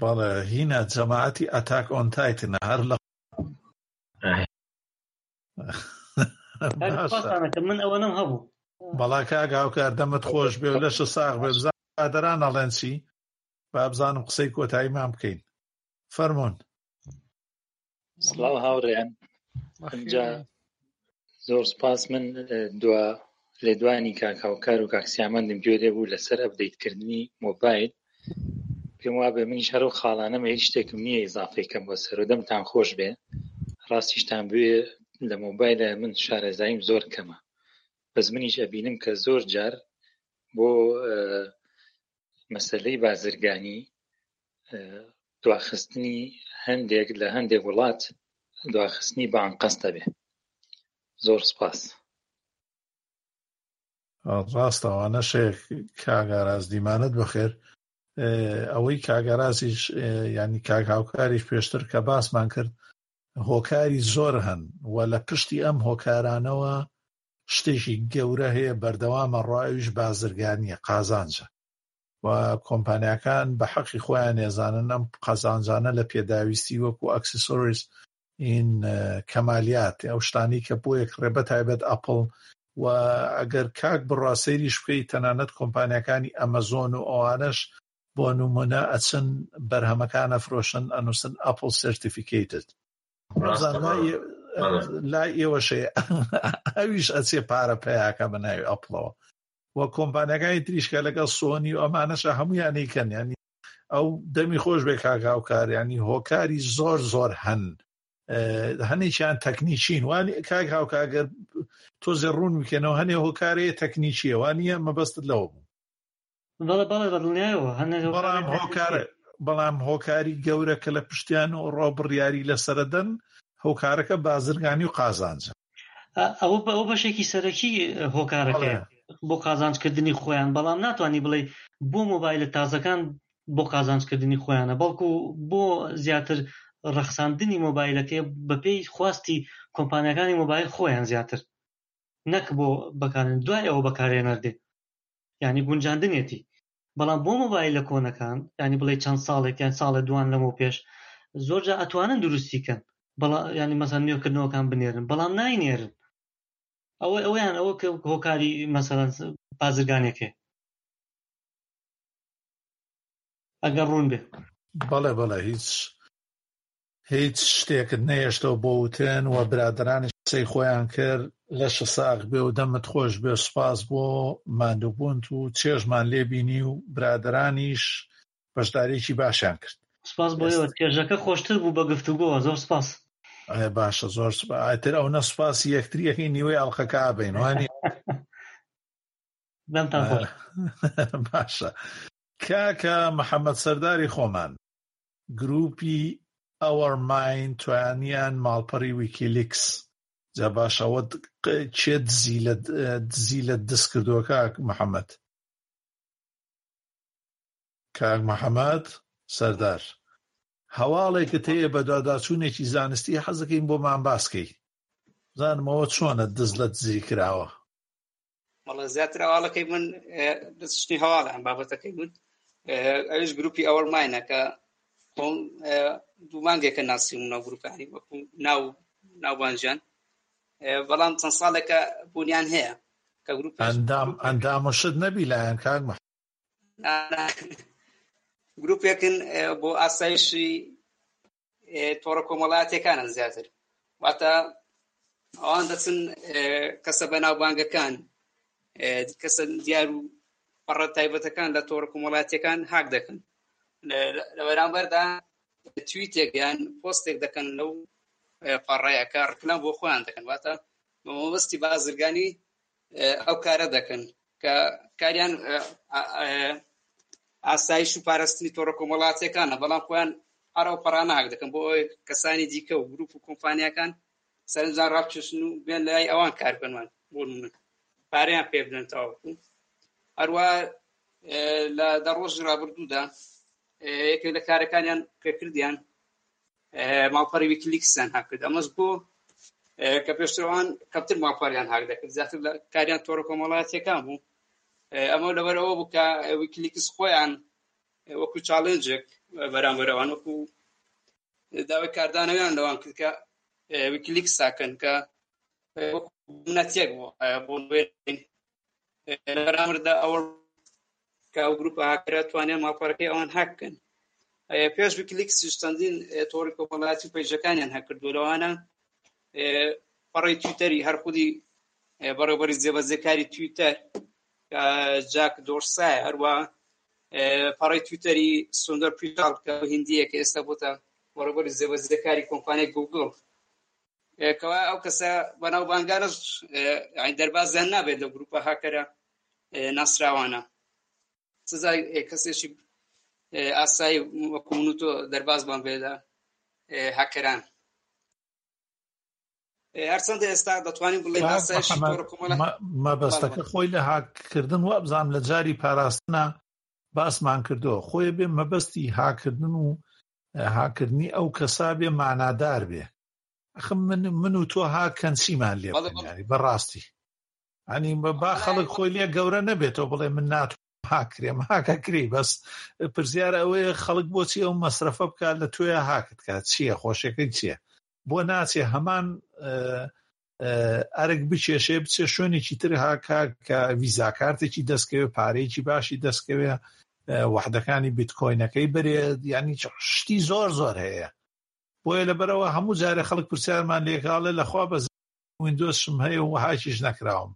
بەڵێ هینا جەماعەتی ئەتاک ئۆن تایتنە هەر لە من ئەوە نەم هەبوو بەڵا کاگاوکار دەمت خۆش بێ و لەشە ساغ بێ بزادران ئەڵێن چی بابزانم قسەی کۆتاییمان بکەین فەرمونون سڵاو هاوڕێیان ئەجا زۆر سپاس من دوا لێدوانی کاکاوکار و کاکسیامەندم گوێ لێ بوو لەسەر ئەبدەیتکردنی مۆبایل پێم وا بێ منی شەر و خاڵانەمە هیچ شتێکم نییە ئیزافی کەم بۆ سەر و دەمتان خۆش بێ ڕاستیشتان بوێ لە مۆبایلە من شارەزاییم زۆر کەمە بەس منیش ئەبینم کە زۆر جار بۆ مەسەلەی بازرگانی دواخستنی هەندێک لە هەندێک وڵات دواخستنی بە ئەنقەست دەبێ زۆر سپاس ڕاستەوانە شێخ کاگاراز دیمانت بەخێر ئەوەی کاگەرازیش ینی کاک هاوکاریش پێشتر کە باسمان کرد هۆکاری زۆر هەن و لە پشتی ئەم هۆکارانەوە شتێکی گەورە هەیە بەردەوام ئەڕوا ئەویش بازرگانیە قازانجە و کۆمپانیاکان بە حەقی خۆیان ێزانن ئەم قازانجانە لە پێداویستی وەکو ئەکسسۆریس این کەمالیات ئەو شتانی کە بۆ یەک ڕێبە تایبەت ئەپڵ و ئەگەر کاک بڕا سەیریش بکەیت تەنانەت کۆمپانیەکانی ئەمەزۆن و ئەوانش بۆ نمونە ئەچن بەرهەمەکانە فرۆشن ئەنووسن ئەپل سرتیفیکیتت لا ئێوەشێ ئەویش ئەچێ پارە پیاکە بە ناوی ئەپڵەوە و کۆمپانیەکانی تریشکە لەگەڵ سۆنی و ئەمانەشە هەمویانی کەن ینی ئەو دەمی خۆش بێ کاگااوکاریانی هۆکاری زۆر زۆر هەن هەنێکیان تەکنیکین وانی کاک هاوکگەر تۆزێ ڕوون بکەنەوە هەنێ هۆکارەیە تەکنیکیەوانە مەبەستت لەوە بوو بەڵێ بەڵێ بە دڵنیایەوە هەندێک هۆکار بەڵام هەیە هۆکار دەکرێت. بەڵام هۆکاری گەورە کە لە پشتیان و ڕۆ بڕیاری لەسەرەدەن هۆکارەکە بازرگانی و قازانجە ئە- ئەوە بە- ئەو بەشێکی سەرەکی هۆکارەکەیە بۆ قازانجکردنی خۆیان بەڵام ناتوانانی بڵێ بۆ مۆبایلە تازەکان بۆ قازانجکردنی خۆیانە بەڵکو بۆ زیاتر ڕەخساندنی مۆبایلەکەی بەپێی خواستی کۆمپانیەکانی مۆبایل خۆیان زیاتر نەک بۆ بەکارێن دوای ئەوە بەکارێنەر دێ یعنی گونجاندنێتی بەڵام بۆ مۆبایلە کۆنەکان ینی بڵێ چەند ساڵێکیان ساڵە دوان لەمە پێش زۆرجا ئەتوانن دروستیکەن بەڵا ینی مەسەن نوێکردنەوەکان بنێرن بەڵام ناینێرن ئەوەی ئەویان ئەوە کە هۆکاری مەسەرەن بازرگانێکێ ئەگەر ڕوون بێ بەڵێ بەڵێ هیچ هیچ شتێکت نەهێشتەوە بۆ وتن و برادرانیش قسەی خۆیان کرد لەشە ساغ بێ و دەمت خۆش بێ سوپاس بۆ ماندووبوونت و چێژمان لێبینی و برادرانیش بەشدارێکی باشیان کرد سپاس بۆ ئێوە چێژەکە خۆشتر بوو بە گفتوگۆوە زۆر سپاس ئەێ باشە زۆر ئاتر ئەو نە سوپاسی یەکتریەکەی نیوەی ئەڵلقەکە ئابین وانی دەمتان خۆش باشە کاکە محەممەد سەرداری خۆمان گروپی ئەوەر ماین توانیان ماڵپەڕی ویکیلیکس جا باشەوە چێ دزی لە دزی لە دەست کردووە کاک محەممەد کاک محەممەد سەردار هەواڵێکت هەیە بە داداچوونێکی زانستی حەزەکەین بۆمان باسکەی زانمەوە چۆنە دز لە دزی کراوە بەڵێ زیاتر هەواڵەکەی من شتی هەواڵە ئەم بابەتەکەی من ئەوش گروپی ئەوەڵ ماینە کە خۆم دوو مانگێکە ناسی منە گروپەکانی وەکو ناو ناوبانجان بەڵام چەند ساڵێکە بوونیان هەیە کە گروپ ئەندام ئەندامەشت نەبی لایەن کاک گروپێکن بۆ ئاسایشی تۆڕە کۆمەڵاتەکانە زیاتر واتە ئەوان دەچن کەسە بەناوبانگەکان کەسە دیار و پەڕە تایبەتەکان لە تۆڕە کۆمەڵاتەکان هاک دەکەن لە بەرامبەردا تویتێک یان پۆستێک دەکەن لەو پەڕەیەکە ڕکنە بۆ خۆیان دەکەن واتە مەوەستی بازرگانی ئەو کارە دەکەن کە کاریان ئاسایش و پاراستنی تۆڕە کۆمەڵاتیەکانە بەڵام خۆیان هەر ئەو پەڕانەهاک دەکەن بۆ ئەوەی کەسانی دیکە و گروپ و کۆمپانیەکان سەرنجان ڕابچشن و بێن لای ئەوان کار بنوان بۆ من پاریان پێ بدەن تاوەکو هەروە لە دە ڕۆژی ڕابردوودا یەکێک لە کارەکانیان پێکردیان ماڵپەڕی ویکیلیکسیان هاک کرد ئەمەش بۆ کە پێشتر ئەوان کەمتر ماڵپەڕیان هاک دەکرد زیاتر لە کاریان تۆڕە کۆمەڵایەتیەکان بوو ئەمە لەبەرەوە بوو کە ویکیلیکس خۆیان وەکو چاڵنجێک بەرامبەرەوان وەکو داوای کاردانەوەیان لەوان کرد کە ویکیلیکس ساکەن کە نەتێک بۆ بۆ لە بەرامبەردا ئەوە کە ئەو گروپە هاکەرە توانێت ماڵپەرەکەی ئەوان هاک بکەن پێش ویکلیکس چەندین تۆڕی کۆمەڵایەتی و پەیجەکانیان هەکردو لەوانە پەڕی تویتەری هەر خودی بەڕێوبەری جێبەجێکاری تویتەر جاک دۆرسای هەروە پەڕی تویتەری سندەر پیتاڵ کە هندیە کە ئێستا بۆتە بەڕێوبەری جێبەجێکاری کۆمپانیای گوگڵ کەوا ئەو کەسە بەناوبانگانە دەربازیان نابێت لە گروپە هاکەرە ناسراوانە سزای کەسێکی ئاسایی وەکوون و تۆ دەربازمان بێدا هاکەران هەرچەندە ئێستا دەتوانین بڵێ مەبەستەکە خۆی لە هاکردن وابزانام لە جاری پاراستنە باسمان کردەوە خۆی بێ مەبەستی هاکردن و هاکردنی ئەو کەسا بێ مانادار بێ ئەخ من من و تۆ ها کەنسیمان لێ بەڵێ. بەڕاستی ئەنی بە با خەڵک خۆی لێ گەورە نەبێتەوە بڵێ من نات هاکرێم هاکە کری بەس پرسیار ئەوەیە خەڵک بۆچی ئەو مەسرەفە بکات لە توێ هاکت کات چییە خۆشەکەی چییە بۆ ناچێ هەمان ئەرک بکێشێ بچێ شوێنێکی تر هاکار کە ویزا کارتێکی دەستکەوێ پارەیەکی باشی دەستکەوێ وحدەکانی بیتکۆینەکەی برێت ینی شتی زۆر زۆر هەیە بۆیە لەبەرەوە هەموو جارە خەڵک پرسیارمان لێکاڵێ لەخوا بە وینندۆسشم هەیە و هاکیش نەکراوم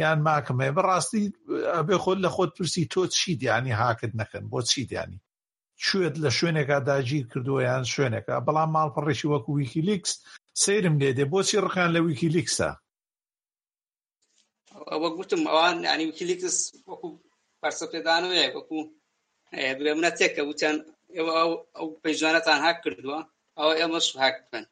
یان ماکم هەیە بەڕاستی ئەبێ خۆت لە خۆت پرسی تۆ چی دیانی هاکت نەکەن بۆ چی دیانی شوێت لە شوێنێکا داگیر کردووە یان شوێنێکە بەڵام ماڵپەڕێکی وەکو ویکیلیکس سەیرم لێ دێ بۆچی ڕقیان لە ویکیلیکسە وەک گوتم ئەوان ینی ویکیلیکس وەکو پرسە پێدانەوەیە وەکو بێ منە تێکە وتیان ئێوە ئەو پێیجانەتان هاک کردووە ئەوە ئێمەش هاک بکەن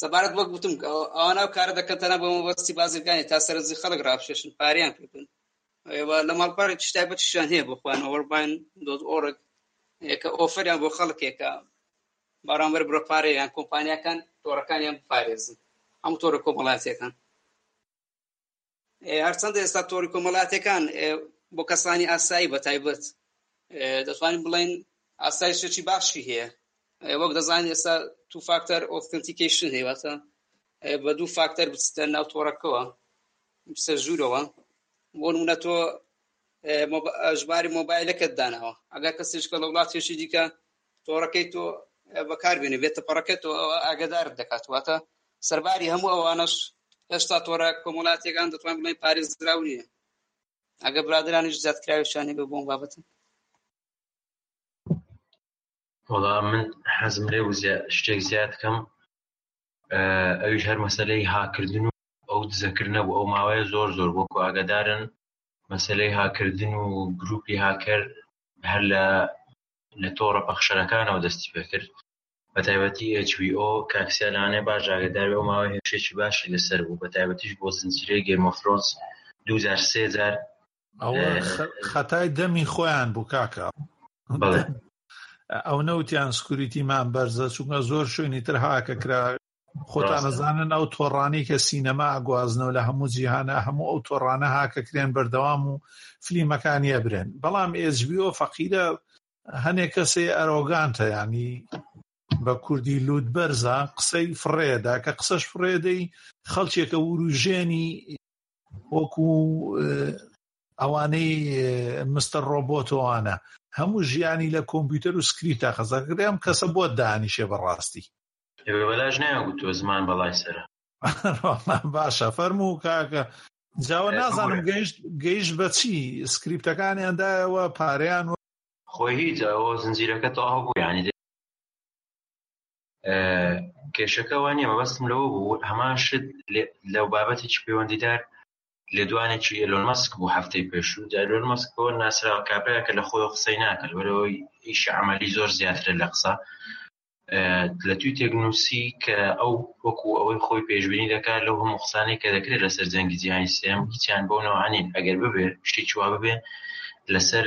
سەبارەت وەک گوتم ئەوان ئەو کارە دەکەن تەنە بۆ مەبەستی بازرگانی تا سەرنجی خەڵک ڕاپشێشن پاریان کردن و لە ماڵپەڕی چ تایبەتیشان هەیە بۆ خۆیان ئۆڵباین دۆت ئۆرگ یەکە ئۆفەریان بۆ خەڵکێکە بەڕامبەر بڕە پارەیان کۆمپانیاکان تۆڕەکانیان بپارێزن هەموو تۆڕە کۆمەڵاتیەکان هەرچەند ئێستا تۆری کۆمەڵاتەکان بۆ کەسانی ئاسایی بە تایبەت دەتوانین بڵین ئاسای سوچی باشی هەیە وەک دەزان ئێستا تو فاکتەر ئۆتنتیکیشن هەیەواتە بە دوو فاکتەر بچتە ناو تۆڕەکەەوە بسە ژوورەوە بۆ نمونە تۆ ژماری مۆبایلەکەت داناوە ئەگەر کەسیشکە لە وڵاتێکی دیکە تۆڕەکەی تۆ بەکاربێنێ بێتە پەڕەکە تۆ ئەوە ئاگدارت دەکات واتە سەرباری هەموو ئەوانەش هێشتا تۆڕە کۆمەڵاتێکان دەتوان بڵێن پارێزراو نیە ئەگە برادرانیش زیادکراویشانی بە بۆم بابەتن وەڵام من حەزم لێ شتێک زیاد کەم ئەویش هەر مەسەلەی هاکردن و ئەو دزەکرد نەبوو ئەو ماوەیە زۆر زۆر وەکو ئاگادارن مەسلەی هاکردن و گروپی هاکەر هەر لە لە تۆڕە پەخشەرەکانەوە دەستی پێکرد بە تایبەتی HBO کاکسیا لەوانێ باش ئاگادار بێ ئەو ماوەی هێرشێکی باشی لەسەر بوو بە تایبەتیش بۆ زنجیرەی گەیم ئۆف ثرۆنس دوو جار سێ جار ئەوە خەتای دەمی خۆیان بوو کاکە ئەو نەوتیان سکوریتیمان بەرزە چونکە زۆر شوێنی تر هاکە کرا خۆتان نەزانن ئەو تۆڕانی کە سینەما گوازنەوە لە هەموو جیهانە هەموو ئەو تۆڕانە هاکەکرێن بەردەوام و فلیمەکانیە برێن بەڵام ئێجبیۆ فەقیرە هەنێک کەسێ ئەرۆگانتە ینی بە کوردی لووت بەرزە قسەی فڕێدا کە قسەش فڕێدەی خەڵکێکە وروژێنی وەکو ئەوانەی مستەر ڕۆبۆتۆوانە هەموو ژیانی لە کۆمپیوتەر و سکری تا خەزەکرێم کەسە بۆ دانیشێ بەڕاستی بەلاش ناگوتۆ زمان بەڵای سرە باشە فەرمو کاکە جاوە نازانم گەیشت گەیشت بە چی سکریپتەکانیاندایەوە پاریان خۆی هیچ ئەوە زنجیرەکە تاوە بوو یعنی کێشەکە وا نیە مەبەستم لەوە بوو هەمان شت لەو بابەتێکی پەیوەندیدار لێدوانێکی ئێلۆن مەسک بوو هەفتەی پێشوو ئەلۆن مەسک بۆ ناسرا کابراە کە لە خۆی قسەی ناکرد وەرەوەی ئیش عملی زۆر زیاترە لە قسە لە توی تێکنووسی کە ئەو وەکو ئەوەی خۆی پێشببینی دەکات لەو هەموو قسانەی کە دەکرێت لەسەر جەنگی جیهانی سێم هیچیان بۆ نەوانین ئەگەر ببێ شتێکی وا ببێ لەسەر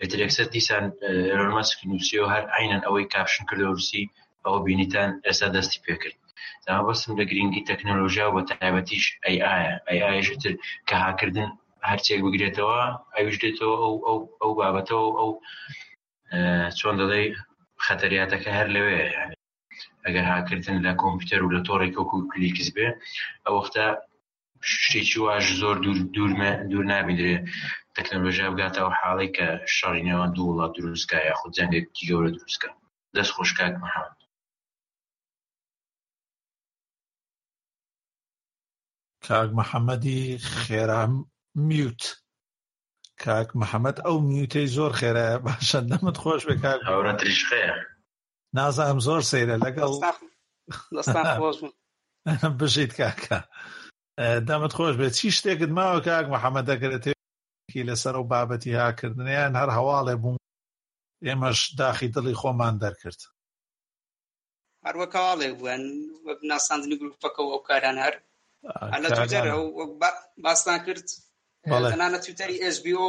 ئیتر یەکسەر دیسان ئێلۆن مەسک نووسیەوە هەر عینەن ئەوەی کاپشن کردە رووسی ئەوە بینیتان ئێستا دەستی پێکرد داوا بەسم لە گرنگی تەکنەلۆژیا و بە تایبەتیش ئەی ئایا ئەی ئایش تر کە هاکردن هەرچێک بگرێتەوە ئەویش دێتەوە ئەو ئەو ئەو بابەتەوە ئەو چۆن دەڵێ خەتەریاتەکە هەر لەوێ یعنی ئەگەر هاکردن لە کۆمپیوتەر و لە تۆڕێک وەکو کلیکس بێ ئەو وەختە شتێکی واش زۆر دوور دوور نابینرێ تەکنەلۆژیا بگاتە ئەو حاڵی کە شەڕی نێوان دوو وڵات دروستکە یاخود جەنگێکی گەورە دروستکە دەست خۆش کاک محەممەد کاک محەممەدی خێرا میوت کاک محەممەد ئەو میوتەی زۆر خێرایە باشە دەمت خۆش بێ کاک هەورە تریشقەیە نازانم زۆر سەیرە لەگەڵ بژیت کاکە دەمت خۆش بێت چی شتێکت ماوە کاک محەممەد دەگرێتێکی لەسەر و بابەتی هاکردنیان هەر هەواڵێ بووم ئێمەش داخی دڵی خۆمان دەرکرد هەروە کاڵێک بوون وەک ناساندنی گروپەکە و ئەو کاران هەر لە باستان کرد تەنانە تویتەری ئێس بی و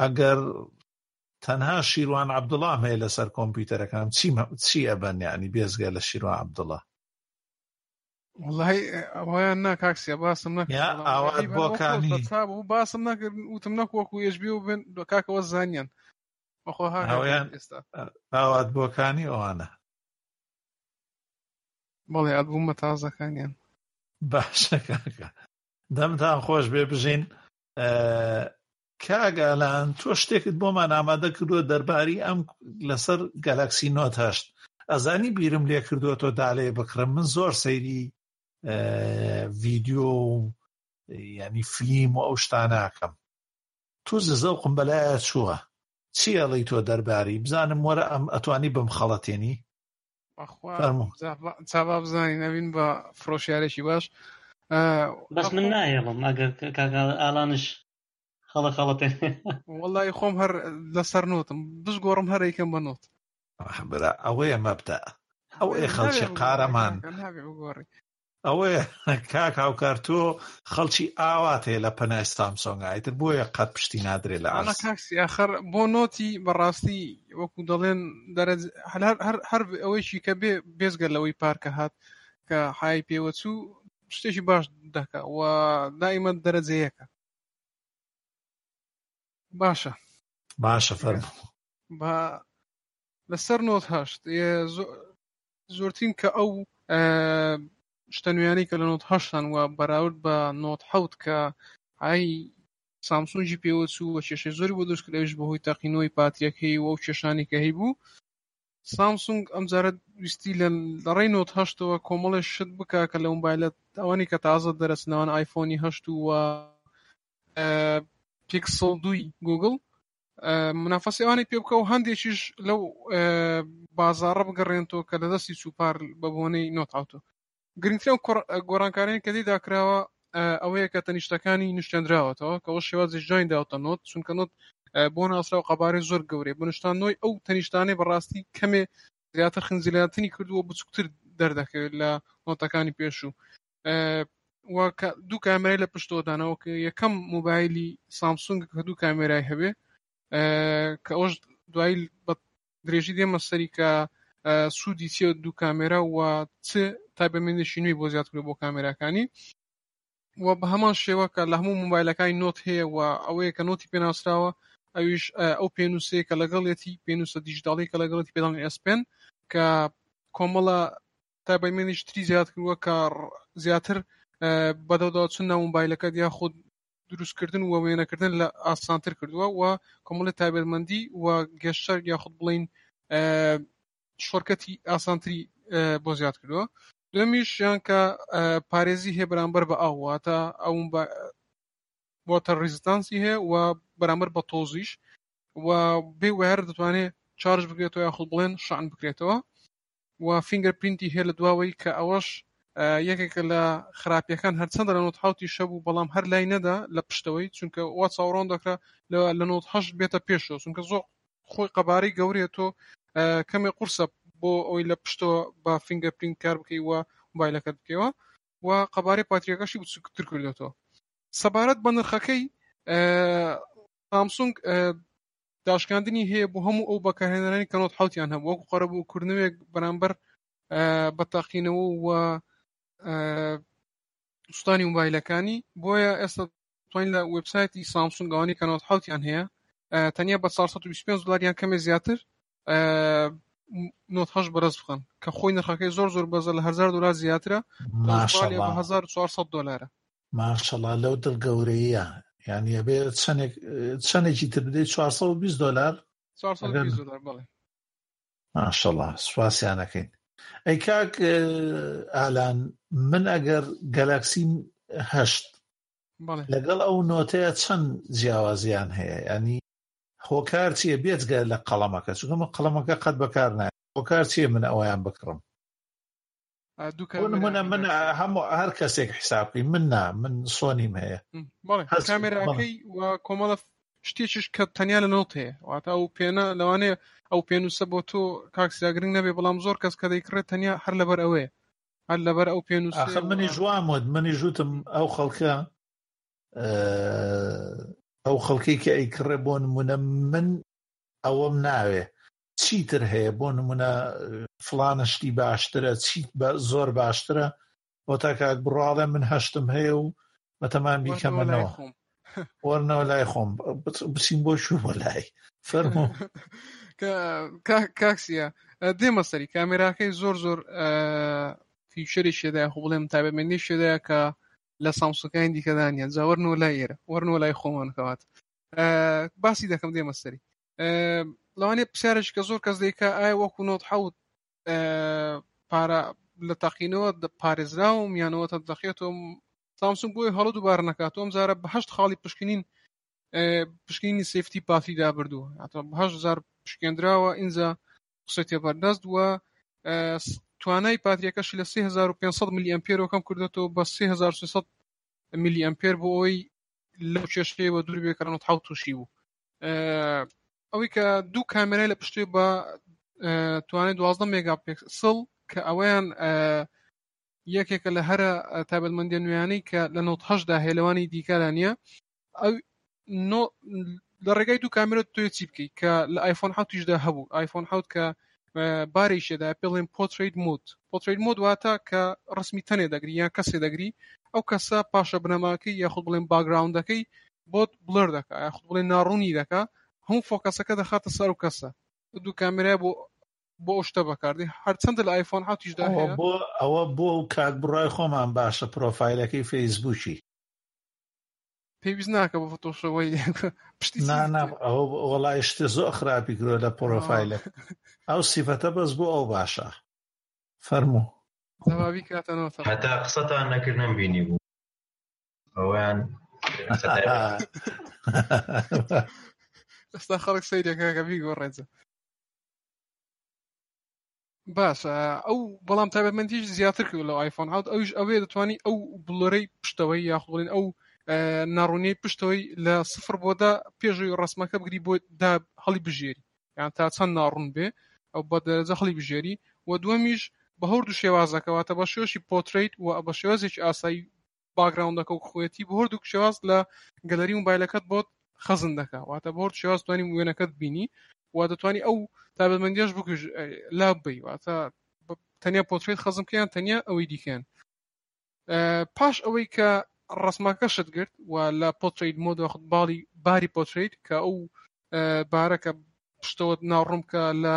ئەگەر تەنها شیروان عبداللام هەیە لەسەر کۆمپیوتەرەکانم چی چی ئەبەن یعنی بێزگە لە شیروان عبداللە ئەویان نا کاکسیا باسم نەکردبوو باسم نەکرد وتم نەک وەکو یشبی و بن دو کاکەوە زانیان بەخۆ هاویان ئێستا ئاوات بۆکانی ئەوانە بەڵێ ئەلبوومە تازەکانیان باشەکە دەمتان خۆش بێ بژین کاگالان تۆ شتێکت بۆمان ئامادە کردووە دەرباری ئەم لەسەر گەلاکسی نۆت هەشت ئەزانی بیرم لێ کردووە تۆ دالێ بکڕم من زۆر سەیری ڤیددیو و ینی فلیم و ئەو شتاناکەم تو زەوقم بەلایە چووە چیەڵی تۆ دەرباری بزانم وەرە ئەم ئەتوانی بم خەڵەتێنی بەخوا فەرموو جا با- جا با بزانین ئەبین بە فرۆشیارێکی باش آه، بەس من بەخوا ناهێڵم ئەگەر ک- کاک ئالانش خەڵە خەڵە پێ وەڵی خۆم هەر لەسەر نوتم بشگۆڕم هەر ئەیکەم بە نوت برا ئەوەیە مەبدا ئەوەیە نابێ خەڵکی نابێ بگۆڕی قارەمان کاکە نابێ بگۆڕی ئەوەیە کاک هاوکار تۆ خەڵکی ئاوات هەیە لە پەنای سامسۆنگا ئیتر بۆیە قەت پشتی نادرێ لە ئەڵە عەرز کاکسی ئاخر بۆ نۆتی بەڕاستی وەکو دەڵێن دەرەج هەر هەر هەر هەر ئەوەیشی کە بێ بێزگە لەوەی پارکە هات کە حای پێوە چوو شتێکی باش دەکا و دائیمەن دەرەجە یەکە باشە باشە فەرموو با لەسەر نۆت هەشت زۆرترین کە ئەو شتە نوێیانەی کە لە نۆت هەشتان وە بەراورد بە نۆت حوت کە ئای سامسونجی پێوە چوو وە کێشەی زۆری بۆ دەست لەویش بەهۆی تەقینەوەی پاتریەکەی وە و کێشانی کە هەی بوو سامسونگ ئەم جارە ویستی لە لەڕێی نۆت هەشتەوە کۆمەڵێ شت بکە کە لە مۆبایلەت ئەوانی کە تازە دەرەچنەوەن ئایفۆنی هەشت و پیکسڵ دووی گوگڵ منافەسی ئەوانی پێ بکە و هەندێکیش لەو بازارڕە بگەڕێنەوە کە لە دەستی چوپار بە بۆنەی نۆتاوتۆ گرنگترە گۆڕانکارانی کە دیدا کراوە ئەوەیە کە تەنیشتەکانی نیشتێنراوەتەوە کەەوە شێوازی جوین داوتە نۆت چونکە نۆت بۆ ناسرا و قەبارەی زۆر گەورەی بنشتان نۆی ئەو تەنیشتانەی بەڕاستی کەمێ زیاتر خنجلاتنی کردووە بچووکتر دەردەکەوێت لە نۆتەکانی پێشوو دوو کامێرای لە پشتۆدانەوە کە یەکەم موبایلی سامسونگ کە دوو کامێرای هەبێ کە ئەوش دوای بە درێژی دێمە سەری کە سوودی چێ دوو کامێرا و چ تایبەمێنێکی نوێی بۆ زیاد کرد بۆ کامێراکانی و بە هەمان شێوە کە لە هەموو موبایلەکانی نۆت هەیە و ئەوەیە کە نۆتی پێناسراوە ئەویش ئەو پێنووسەیە کە لەگەڵێتی پێنووسە دیجداڵی کە لەگەڵێتی پێدان ئەسپێن کە کۆمەڵە تا بە مێنیش تری زیاد کردووە کە زیاتر بەدەداچون ناو موبایلەکەت یا خود دروستکردن و وێنەکردن لە ئاسانتر کردووە و کۆمەڵی تابێتمەندی و گەشتەر یا خود بڵین شۆرکەتی ئاسانتری بۆ زیاد کردووە دومیش یان کە پارێزی هەیە بەرامبەر بە ئاواتە ئەو واتە ریزستانسی هەیە و بەرامبەر بە تۆزیش و بێ وهر دەتوانێت چارج بکرێتەوە یاخود بڵێن شان بکرێتەوە و فینگەر پرینتی هەیە لە دواوەی کە ئەوەش یەکێکە لە خراپیەکان هەرچەندە لە نۆت حوتی شەبوو بەڵام هەر لای نەدا لە پشتەوەی چونکە وا چاوڕۆن دەکرا لە نۆت هەشت بێتە پێشەوە چونکە زۆر خۆی قەبارەی گەورەیە تۆ کەمێ قورسە بۆ ئەوی لە پشتەوە بە فینگە پرینت کار بکەی وە مبایلەکەت بکەوە و قەبارەی پاتریەکەشی بچووکتر کردێتەوە سەبارەت بە نرخەکەی سامسونگ داشکاندنی هەیە بۆ هەموو ئەو بەکارهێنەرانی کە نۆت حوتیان هەبوو وەکو قەرەبوو کردنەوەیەک بەرامبەر بە تاقینەوە و سوستانی موبایلەکانی بۆیە ئێستا توین لە وبسایتی سامسونگەوانی کە نۆت حوتیان هەیە تەنیا بە 425 دلاریان کەمێ زیاتر نۆت هەش بەرز بخەن کە خۆی نرخەکەی زۆر زۆر بەزە لە هزار دلار زیاترە هزار دلارە ماشەڵا لەو دڵ گەورەیە یعنی ئەبێ چەندێک چەندێکی تر بدەیت 420 دلار ماشەڵا سوپاسیانەکەین ئەی کاک ئالان من ئەگەر گەلاکسیم هەشت لەگەڵ ئەو نۆتەیە چەند جیاوازیان هەیە ینی هۆکار چیە بێجگە لە قەڵەمەکە چونکە من قەڵەمەکە قەت بەکار نایەم هۆکار چیە من ئەویان بکڕم بۆ نمونە من هەموو هەر کەسێک حسابی من نا من سۆنیم هەیە کامێراکەی و کۆمەڵە شتێکش کە تەنیا لە نەوت هەیە واتە ئەو پێنە لەوانەیە ئەو پێنووسە بۆ تۆ کاکسیاگرنگ نەبێ بەڵام زۆر کەس کە دەیکڕێت تەنیا هەر لەبەر ئەوەیە هەر لەبەر ئەو پێنووسە منی جوامت منی ژوتم ئەو خەڵکە ئەو خەڵکی کە ئەیکڕێ بۆ نمونە من ئەوەم ناوێ چیتر هەیە بۆ نمونە فلانە شتی باشترە چیت بە زۆر باشترە بۆ تا کاک بڕاڵێ من هەشتم هەیە و بەتەمان بیکەمەنەوە وەرنەوە لای خۆم بچین بۆ شو بۆ لای فەرمو کاکسە دێمە سەری کامێراکەی زۆر زۆر فیچەری شێدای خۆ بڵێم تابێت منی شێدایە کە لە سامسونگەکانی دیکەدا نیە جا وەرنەوە لای ئێرە وەرنەوە لای خۆمان کەوات باسی دەکەم دێمە سەری لەوانێ پرسیارش کە زۆر کەس دەیکە ئایا وەکو نۆت حوت پارە لە تاقینەوە پارێزراوم یانەوە تە دەخێتەوە سامسون بۆی هەڵە دووبارە نکاتەوەم زارە بەهشت خاڵی پشکنین پشکنینی سیفتی پافی دابردوو هزار پشکێنراوە ئینجا قسەتێ بەردەست وە توانای پاتریەکەشی لە 3500 ملی ئەمپێرۆکەم کردێتەوە بە 3600 ملی ئەمپێر بۆ ئەوی لەو کێشەیە بە دوور بێکەڕن و حوت تووشی بوو ئەوەی کە دوو کامێرای لە پشتێ بە توانێت دوازدە مێگا پێکسڵ کە ئەوەیان یەکێکە لە هەرە تابەتمەندی نوێیانەی کە لە نۆت هەشدا هەیە لەوانی دیکەدا نییە ئەو لە ڕێگای دوو کامرۆت توێ چی بکەیت کە لە آیفۆن حوتیشدا هەبوو آیفۆن حوت کە بارێکێدا پێڵێن پۆتریت مود پۆتریت مود واتە کە ڕسمی تەنێ دەگری یان کەسێ دەگری ئەو کەسە پاشە بنەماکەی یاخود بڵێن باگراوندەکەی بۆت بڵەر دەکە یاخود بڵێن ناڕوونی دەکە هەموو فۆکەسەکە دەخاتە سەر و کەسە دوو کامێرای بۆ بۆ ئەو شتە بەکاردێ هەرچەندە لە ئایفۆن حوتیشدا ئەوە هەیە بۆ ئەوە بۆ ئەو کاک بڕای خۆمان باشە پرۆفایلەکەی فەیسبووکی پێویست ناکە بە فۆتۆشەوەی پشتی نا نا ئەوە وەڵای شتێ زۆ خراپی کرۆ لە پرۆفایلە ئەو سیفەتە بەس بۆ ئەو باشە فەرموو جوابی کاتەنەوە هەتا قسەتان نەکردم بینی بوو ئەویان ئەستا خەڵک سەیرەکەکە بیگۆ ڕێزە باشە ئەو بەڵام تایبەتمەندیش زیاتر کرد لە آیفۆن حوت ئەوش ئەوێ دەتوانانی ئەو بڵۆرەی پشتەوەی یاخڵین ئەو ناڕوونی پشتەوەی لە سفر بۆدا پێشوی ڕسمەکە بگری بۆ دا هەڵی بژێری یان تا چەند ناڕوون بێ ئەو بە دەرەجە هەڵی بژێری و دووەمیش بە هەور دو شێوازەکەواتە بە شێوەشی پۆتریت و بە شێوازێکی ئاسایی باکگراوندەکە و خوێتی بۆ هەردوو شێواز لە گەلەری موبایلەکەت بۆت خەزن دەکا واتە بۆ شێواز توانی وێنەکەت بینی و دەتوانی ئەو تابەتمەندیش بکوژ لا بی واتە تەنیا پۆتریت خەزمکەیان تەنیا ئەوەی دیکەن پاش ئەوەی کە ڕسمەکە شت گرت و لە پۆتریت مۆدەخت باڵی باری پۆتریت کە ئەو بارەکە پشتەوە ناڕوم کە لە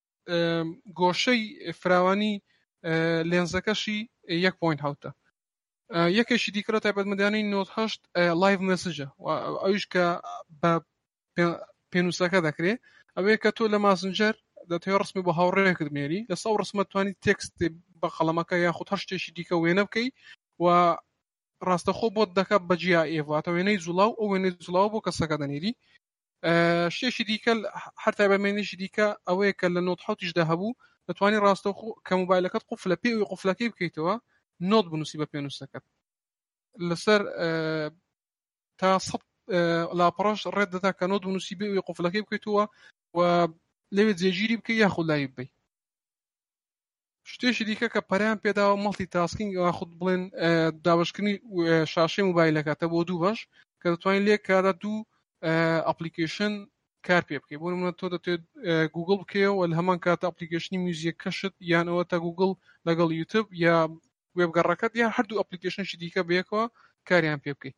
گۆشەی فراوانی لێنزەکەشی یەک پوین هەوتە یەکێکی دیکە تایبەتمەدانی نۆهشت لایڤ مسجە ئەوش کە بە پێنووسەکە دەکرێت ئەوەیە کە تۆ لە ماسنجەر دەتەوێت ڕسمی بە هاوڕێکت مێری لە ساو ڕسممە توانی تێکست بە قەڵەمەکە یاخود هەر شتێکی دیکە وێنە بکەی و ڕاستەخۆ بۆت دەکات بە جیا ئێواتە وێنەی جوڵاو ئەو وێنەی جوڵاو بۆ کەسەکە دەنێری شتێکی دیکە هەر تای بە مێنێکی دیکە ئەوەیە کە لە نۆت حوتیشدا هەبوو دەتوانانی ڕاستەوخۆ کە موبایلەکەت قفلە پێ ئەوی قفلەکەی بکەیتەوە نۆت بنووسی بە پێنووسەکەت لەسەر تا سە لاپەڕەش ڕێت دەدا کە نۆت بنووسی بێ ئەوی قفلەکەی بکەیتەوە و لەوێ جێگیری بکە یاخود لای بی شتێکی دیکە کە پەریان پێداوە مەڵتی تاسکینگ ئەوە خود بڵێن دابشکردنی شاشەی موبایلەکەتە بۆ دوو بەش کە دەتوانین لێک کارە دوو ئەپلیکیشن کار پێ بکەی بۆ منە تۆ دەتێت گوگل بکەیەوە لە هەمان کاتە ئەپلیکیشنی میوزیک کەشت یان ئەوە تا گوگل لەگەڵ یوتب یا وێبگەڕەکەت یان هەردوو ئەپلیکیشنشی دیکە بەیەکەوە کاریان پێ بکەیت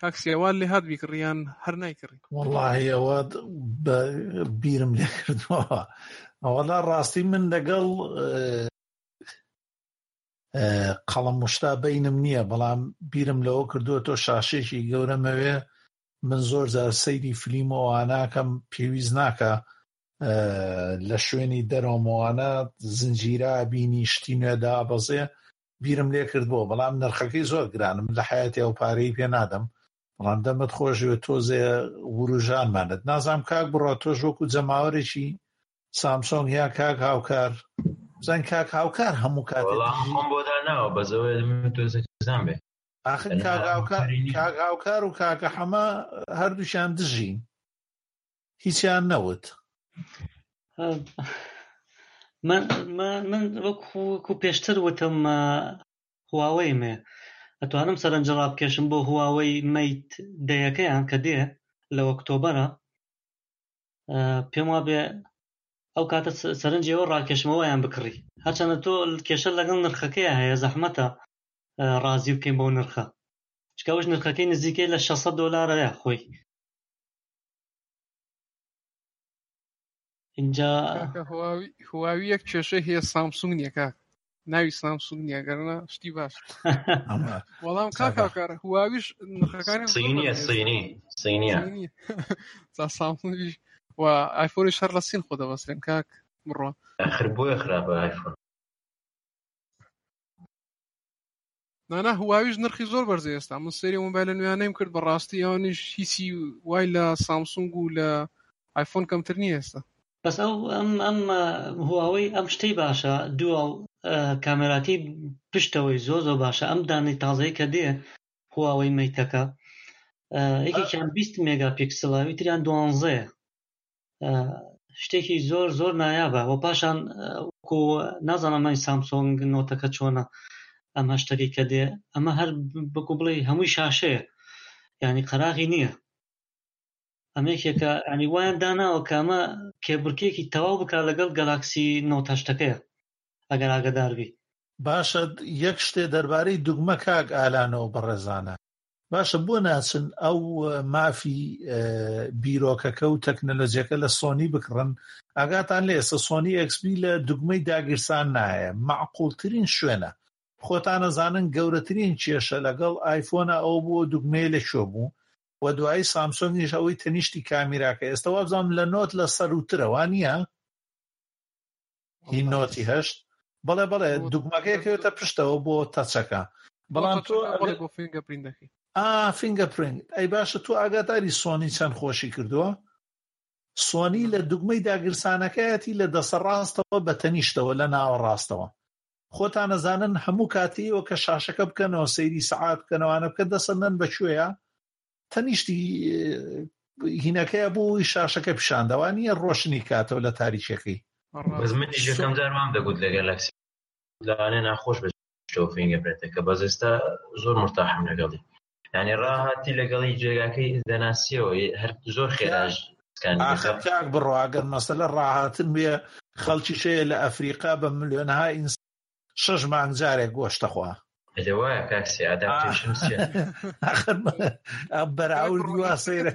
کاک سیاوار لێ هات بیکڕی یان هەر نایکڕی وەڵاهی ئەوە بە بیرم لێ کردوەوە ئەوەلا ڕاستی من لەگەڵ قەڵم مشتا بینم نییە بەڵام بیرم لەوە کردووە تۆ شاشێکی گەورەمەوێ من زۆر جار سەیری فلیم و ئاناکەم پێویست ناکە لە شوێنی دەرۆمەوانە زنجیرە بینی شتی نوێدا بەزێ بیرم لێ کردبۆ بەڵام نرخەکەی زۆر گرانە من لە حیاتی ئەو پارەی پێ نادەم بەڵام دەمت خۆشەوێت تۆزێ وروژانمانت نازام کاک بڕا تۆش وەکو جەماوەرێکی سامسۆنگ یا کاک هاوکار زان کاک هاوکار هەموو کات بۆدا ناوە بەزەوە من تۆزەزان بێ ئاخر کاک هاوکار و کاکە حەمە هەردووشیان دژین هیچیان نەوت من وەکو پێشتر وتم هواوەی مێ ئەتوانم سەرنج ڕابکێشم بۆ هواوەی میت دەیەکەیان کە دێ لە ئۆکتۆبەرە پێم وابێ ئەو کاتە سەرنجەوە ڕاکێشمەوەیان بکڕی هەچەنە تۆ کێشە لەگەڵ نرخەکەی هەیە زەحمەتە ڕازی بکەین بۆ نرخە چکەوش نرخەکەی نزیکەی لە 600 دلارەیە خۆی ئینجا هواوی یەک کێشە هەیە سامسونگ نیە کاک ناوی سامسونگ نیە گەرنا شتی باش وەڵام کاکار هواویش نرخەکانی سینیە سینی سینیە سامسونگیش و ئایفۆنی شەر لە سین خۆ دەبەسرێن کاک بڕۆ ئەخر بۆیە خراپە ئایفۆن نانا هواویش نرخی زۆر بەرزە ئێستا من سری مۆبایلە نوێیانەیم کرد بەڕاستی ئەوانیش هیچی وای لە سامسونگ و لە ئایفۆن کەمتر نیە ئێستا بەس ئەو ئەم ئەم هواوەی ئەم شتەی باشە دووە کامێراتی پشتەوەی زۆ زۆ باشە ئەم دانەی تازەی کە دێ هواوەی مەیتەکە یەکێکیان 20 مێگا پیکسلاوی تریان دوانزەیە شتێکی زۆر زۆر نایابە و پاشان وەکو نازانم من سامسۆنگ نۆتەکە چۆنە ئەم هەشتەکەی کە دێ ئەمە هەر بکو بڵێ هەمووی شاشەیە ینی قەراغی نییە ئەمێکێکە ئەنی وایان داناوە کامە کێبرکێکی تەواو بکە لەگەڵ گەلاکسی نۆتەشتەکەیە ئەگەر ئاگداربی باشە یەک شتێ دەربارەی دوگمە کاک ئالانەوە بەڕێزانە باشە بۆ ناچن ئەو مافی بیرۆکەکە و تەکنەلۆجیەکە لە سۆنی بکڕن ئاگاتان لە ئێستا سۆنی ئەکسبی لە دوگمەی داگیرسان نایە معقولترین شوێنە خۆتانەزانن گەورەترین کێشە لەگەڵ ئایفۆنە ئەو بۆ دوگمەیە لە شوێ بوو و دوایی سامسۆنگیش ئەوەی تەنیشتی کامیراکە ئێستا وابزانام لە نۆت لە سەروترەوە نییە هی نۆتی هەشت بەڵێ بەڵێ دوگمەکەی کەوێتە پشتەوە بۆ تەچەکە بەڵام تۆ بۆ فینگە پرینتەکەی ئا فینگە پرینت ئەی باشە تۆ ئاگاداری سۆنی چەند خۆشی کردووە سۆنی لە دوگمەی داگرسانەکەیەتی لە دەسە ڕاستەوە بە تەنیشتەوە لە ناوە ڕاستەوە خۆتان نەزانن هەموو کاتیەوە کە شاشەکە بکەنەوە سەیری سەعات بکەنەوانە بکە دەسەندن بەکوێیە تەنیشتی هینەکەی بۆ ئەوی شاشەکە پیشانداوا نییە ڕۆشنی کاتەوە لە تاریکەکەی بەس منیش یەکەم جار وام دەگوت لە گەلاکسی لەوانەیە ناخۆش بێت تۆ فینگە برێتەکە بەس ئێستا زۆر مرتاحم لەگەڵی یعنی ڕاهاتی لەگەڵی جێگاکەی دەناسیەوە هەر زۆر خێراژ ئاخرتیان بڕۆ ئەگەر مەسەلە ڕاهاتن بێ خەڵکی شەیە لە ئەفریقا بە ملیۆنها ئینس شەش مانگ جارێک گۆشت دەخوا. ئەرێ وایە کاک سێ ئاداپتەیشن چیە ئاخر بەراوردی وا سەیرە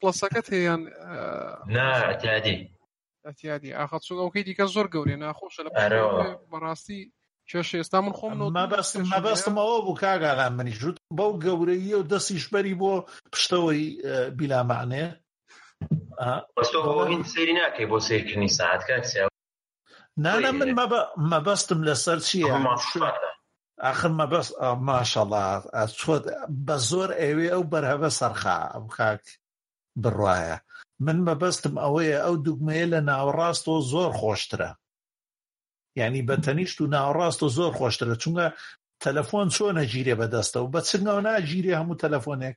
پڵەسەکەت هەیەیان نا ئەتیادی ئەتیادی ئاخە چون ئەوکەی دیکە زۆر گەورێ ناخۆشە لە بەڕاستی کێش ئێستا من خۆم مەبەستم مەبەستم ئەوە بوو کاگالان منی ژوت بەو گەورەیی و دەستیش بەری بۆ پشتەوەی بیلامانێ سەیری ناکەی بۆ سیرکردنی ساعت کاک نانە من مەبەستم لەسەر چیە ئاخر مەبەست ماشەڵا چۆت بە زۆر ئەوێ ئەو بەرهەبە سەرخا ئەم خاک بڕواایە من مەبەستم ئەوەیە ئەو دوگمەیە لە ناوەڕاستەوە زۆر خۆشترە ینی بە تەنیشت و ناوەڕاستە زۆر خۆشترە چونگە تەلەفۆن چۆنە گیرێ بەدەستەوە بە چنگەوە ناگیرێ هەموو تەلەفۆنێک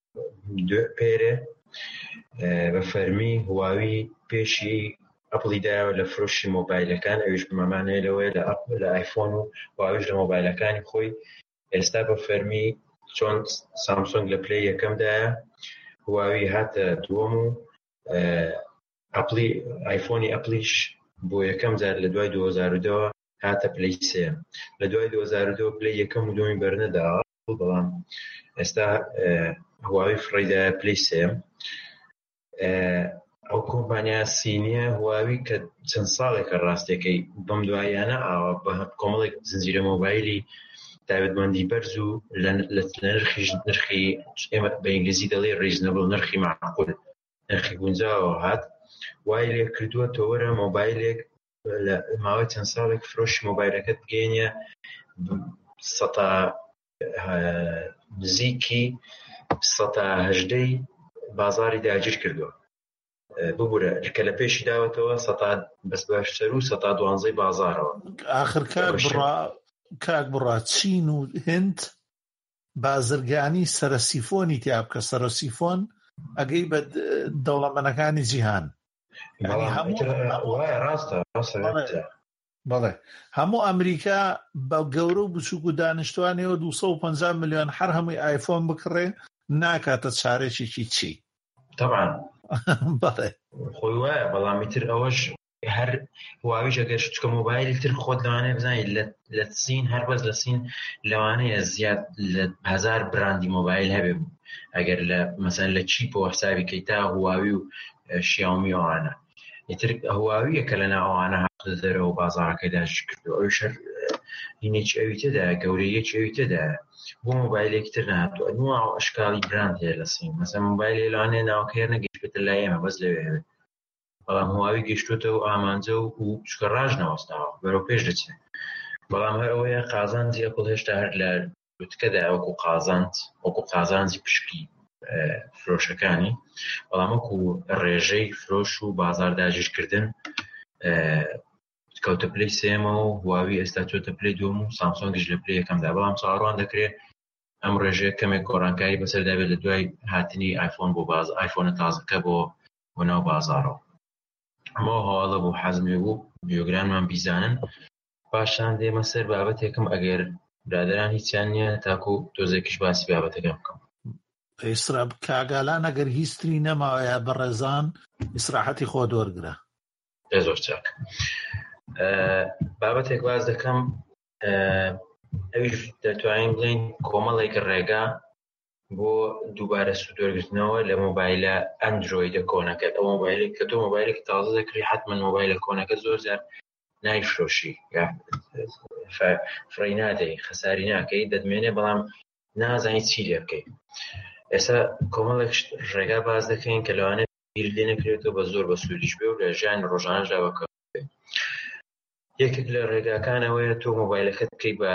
دوێ پێرێ بە فەرمی هواوی پێشی ئەپڵی دایەوە لە فرۆشی مۆبایلەکان ئەویش بمەمانێ لەوەیە لە ئەپ لە ئایفۆن و واویش لە مۆبایلەکانی خۆی ئێستا بە فەرمی چۆن سامسۆنگ لە پلی یەکەمدایە هواوی هاتە دووەم و ئەپلی ئایفۆنی ئەپلیش بۆ یەکەم جار لە دوای 2010ەوە هاتە پلی سێ لە دوای 2010 پلی یەکەم و دومی بەرنەداوە بەڵام ئێستا هواوی فڕیدا پلی سێم ئەو کۆمپانیا سینیە هواوی کە چەند ساڵێکە ڕاستەکەی بەم دوایانە ئاوە بە کۆمەڵێک زنجیرە مۆبایلی تایبەتمەندی بەرز و لە نرخیش نرخی ئێمە بە ئینگلیزی دەڵی ڕیزنەبڵ نرخی معقول نرخی گونجاوە هات وای لێ کردووە تۆوەرە مۆبایلێک لە ماوەی چەند ساڵێک فرۆشی مۆبایلەکەت بگەێنە سەتا نزیکی سەهدەی بازاری داگیر کردووە ببورە کە لە پێشی داوەتەوە سە بەس باشتر و سە دوانزەی بازارەوە آخر کار بڕا کاک بڕا چین و هند بازرگانی سەرسیفۆنی تیا بکە سەرسیفۆن ئەگەی بە دەوڵەمەنەکانی جیهان بەڵێ هەموو ئەمریکا بە گەورە و بچووک و دانیشتوانەوە 250 ملیۆن هەر هەمووی ئایفۆن بکڕێ ناکاتە چارێکێکی چی تەبان خۆی وایە بەڵامی تر ئەوەش هەر هواویش ئەگەر شتکە مۆبایل تر خۆت لەوانەیە بزانیت لە سین هەر بەس لە سین لەوانەیە زیاد لە هزار براندی مۆبایل هەبێ بوو ئەگەر لە مەسەن لە چیپەوە حسابی کەیتا هواوی و شیاومی ئەوانە ئیتر هواویە کە لە ناوانە هاتە دەرەوە بازارەکەی داش کردو ئەوی شەر هینێکی ئەوی تێدا گەورەیەکی ئەوی تێدا بۆ مۆبایلێکی تر نهاتوە نووا ئەشکاڵی براند هەیە لە سین مەسە مۆبایل لەوانێ ناوکەێ نەگەشتێتە لای ئێمە بەس لەوێ هەوێت بەڵام هواوی گەشتوتە و ئامانجە و و چکە ڕژ نەوەستاوە بەرەو پێش دەچێت بەڵام هەر ئەوەیە قازان جێپڵ هێشتا هەر لە لوتکەدایە وەکو قازانج وەکو قازانجی پشکی فرۆشەکانی بەڵام وەکو ڕێژەی فرۆش و بازار داگیرکردن کەوتە پلی سێمە و هواوی ئێستا چۆتە پلی دوم و سامسۆنگیش لە پلی یەکەمدا بەڵام چاڕوان دەکرێت ئەم ڕێژەیە کەمێک گۆڕانکاری بەسەردا بێت لە دوای هاتنی ئایفۆن بۆ باز ئایفۆنە تازەکە بۆ بۆ ناو بازارەوە ئەمە هەواڵە بۆ حەزمێ بوو بیۆگرانمان بیزانن پاشان دێمە سەر بابەتێکم ئەگەر برادەران هیچیان نیە تاکو تۆزێکیش باسی بابەتەکە بکەم. ئیسرا کاگالان ئەگەر هیچ تری نەماوەیە بەڕێزان ئیسراحەتی خۆت وەرگرە. دە زۆر چاک بابەتێک باز دەکەم ئەویش دەتوانین بڵین کۆمەڵێک ڕێگا بۆ دووبارە سوودۆرگرتنەوە لە مۆبایلە ئەندروۆیدە کۆنەکە ئەو مۆبایلێک کە تۆ مۆبایلێک تازە دەکری حتمما مۆبایلە کۆنەکە زۆر زار نایفرۆشی فڕی نادەی خەساری ناکەی دەدمێنێ بەڵام نازانی چی لێ بکەیت ئێستا کۆمەڵێک ڕێگا باز دەکەین کە لەوانە بیر لێ نەکرێتەوە بە زۆر بە سوودیش بێ و لە ژیان ڕۆژانەدا بەکە یەکێک لە ڕێگاکانەوەیە تۆ مۆبایلەکەت بکەیت بە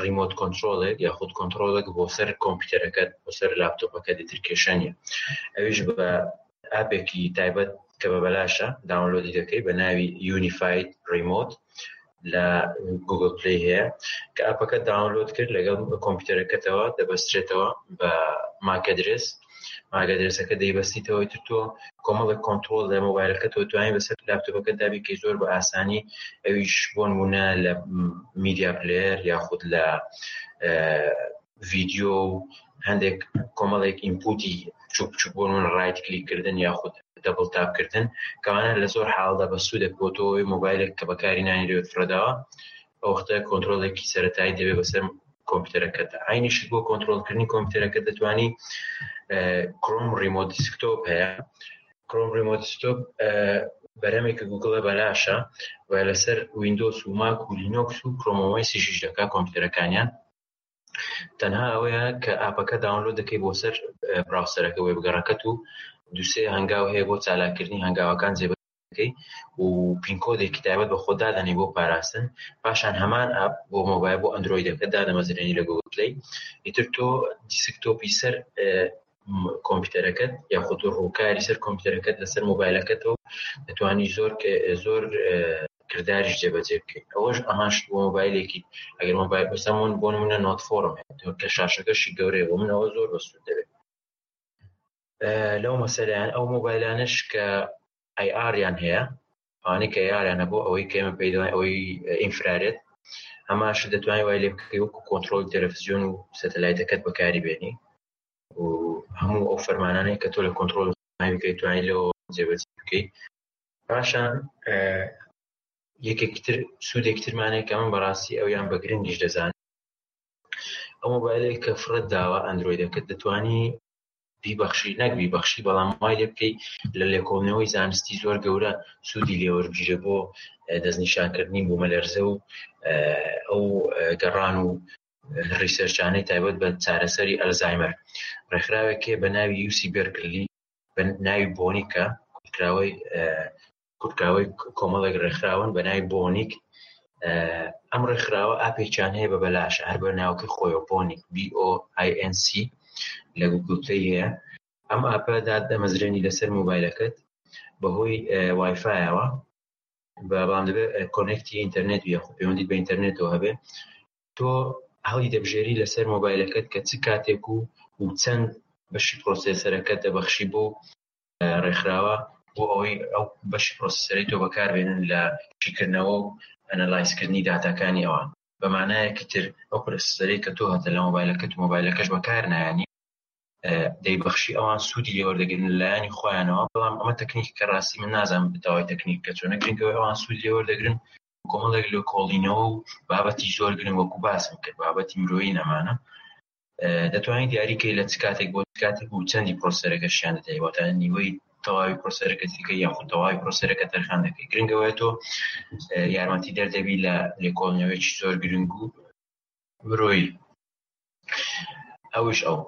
ڕیمۆت کۆنتترۆلێک یا خود کۆنتترۆلێک بۆ سەر کۆمپیوتەرەکەت بۆ سەر لاپتۆپەکە دیترکێشە نیە ئەویش بە ئاپێکی تایبەت کە بە بەلاشە داونلۆدی دەکەی بە ناوی یونیفاید ریمۆت لە گوگل پلی هەیە کە ئاپەکە داونلۆد کرد لەگەڵ کۆمپیوتەرەکەتەوە دەبەسترێتەوە بە ماکەدرێس ماگەدرێسەکە دەیبەستیتەوەی تر تۆ کۆمەڵێک کۆنتترۆل لە مۆبایلەکە تۆ توانین بەسەر لاپتۆپەکە دابیکەی زۆر بە ئاسانی ئەویش بۆن بوونە لە میدیا پلێر یاخود لە ڤیدیۆ و هەندێک کۆمەڵێک ئینپوتی بچوک بچوک بۆ من ڕایت کلیک کردن یاخود دەبڵ تاپ کردن کەوانە لە زۆر حاڵدا بە سوودێک بۆ تۆ مۆبایلێک کە بەکاری نانی لەوێت فڕێداوە ئەو وەختە کۆنتترۆلێکی سەتایی دەبێت بەسەر کۆمپیوتەرەکەت عینیشت بۆ کۆنتترۆلکردنی کۆمپیوتەرەکە دەتوانی کرۆم ڕیمۆ دیسکتۆپ هەیە کرۆم ڕیمۆ دیسکتۆپ بەرەمێکی گوگڵە بەلاشە و لەسەر وینندۆس و ماک و لینۆکس و کرۆمەوەی سیشیش دەکات کۆمپیوتەرەکانیان تەنها ئەوەیە کە ئاپەکە داونلۆد دەکەی بۆ سەر براوسەرەکە وێ بگەڕەکەت و دوسێ هەنگاو هەیە بۆ چالاکردنی هەنگاوەکان جێبە دەکەی و پینکۆدێکی تایبەت بە خۆدا دەنی بۆ پاراستن پاشان هەمان ئاپ بۆ مۆبای بۆ ئەندروۆیدەکە دادەمەزرێنی لە گوگل پلی ئیتر تۆ دیسکتۆپی سەر کۆمپیوتەرەکەت یاخود ڕووکاری سەر کۆمپیوتەرەکەت لەسەر مۆبایلەکەتەوە دەتوانی زۆر زۆر کرداریش جێبەجێ بکەیت ئەوەش ئەماش بۆ مۆبایلێکی ئەگەر مۆبایل بەسەمون بۆ منە نۆت فۆرم کە شاشەکەشی گەورەیە بۆ منەوە زۆر بەسود دەبێت لەو مەسەریان ئەو مۆبایلانش کە ئای ئاریان هەیە ئەوانەی کە یاریانە بۆ ئەوەی کەمە پێدوای ئەوەی ئینفرارێت ئەماش دەتوانانی وای لێ بکەی وەکو کۆنتترۆل تەلەفزیۆن و سەتەلایتەکەت بەکاری بێنی و هەموو ئەو فەرمانانەی کە تۆ لە کۆنتترۆل بکەیت توانانی لەوە جێبەجی بکەیت پاشان یەکێکتر سوودێکترمانێک کە من بەڕاستی ئەویان بە گرنگیش دەزان ئەو مۆبایلێک کە فرەت داوە ئەندرویدەکەت دەتانی بیبەخشی نەک بیبەخشی بەڵام وای لێ بکەیت لە لێکۆڵنەوەی زانستی زۆر گەورە سوودی لێوەرگیرە بۆ دەستنیشانکردنی بوومە لەرزە و ئەو گەڕان و لە ڕیسێرچانەی تایبەت بە چارەسەری ئەلزایمەر ڕێکخراوێک هەیە بە ناوی یوسی بێرکلی بە ناوی بۆنیکە کراوەی کورتکراوەی کۆمەڵێک ڕێکخراون بە ناوی بۆنیک ئەم ڕێکخراوە ئاپێکیان هەیە بە بەلاش هەر بە ناوکە خۆیەوە بۆنیک BOINC لە گوگلپی هەیە ئەم ئاپە داد دەمەزرێنی لەسەر موبایلەکەت بەهۆی وایفایەوە بەڵام دەبێت کۆنێکتی ئینتەرنێت یاخود پەیوەندی بە ئینتەرنێتەوە هەبێ تۆ هەڵی دەبژێری لەسەر مۆبایلەکەت کە چ کاتێک و و چەند بەشی پرۆسێسەرەکە دەبەخشی بۆ ڕێکخراوە بۆ ئەوەی ئەو بەشی پرۆسیسەری تۆ بەکاربێنن لە شیکردنەوە و ئەنەلایزکردنی داتاکانی ئەوان بەمانایەکی تر ئەو پرۆسیسەری کە تۆ هەتە لە مۆبایلەکەت و مۆبایلەکەش بەکار نایانی دەیبەخشی ئەوان سوودی لێوەردەگرن لایەنی خۆیانەوە بەڵام ئەمە تەکنیک کە ڕاستی من نازانم بتەوای تەکنیک کە چۆنە گرنگەوە ئەوان سوود لێوەردەگرن کۆمەڵێک لێکۆڵینەوە و بابەتی زۆر گرنگ وەکو باسم کرد بابەتی مرۆیی نەمانە دەتوانین دیاریکەی لە چ کاتێک بۆ کاتێک و چەندی پرۆسەرەکە شیان دەدەی واتە نیوەی تەواوی پرۆسەرەکە دیکە یاخود تەواوی پرۆسەرەکە تەرخان دەکەی گرنگەوەیە تۆ یارمەتی دەردەبی لە لێکۆڵنەوەیەکی زۆر گرنگ و مرۆیی ئەوش ئەو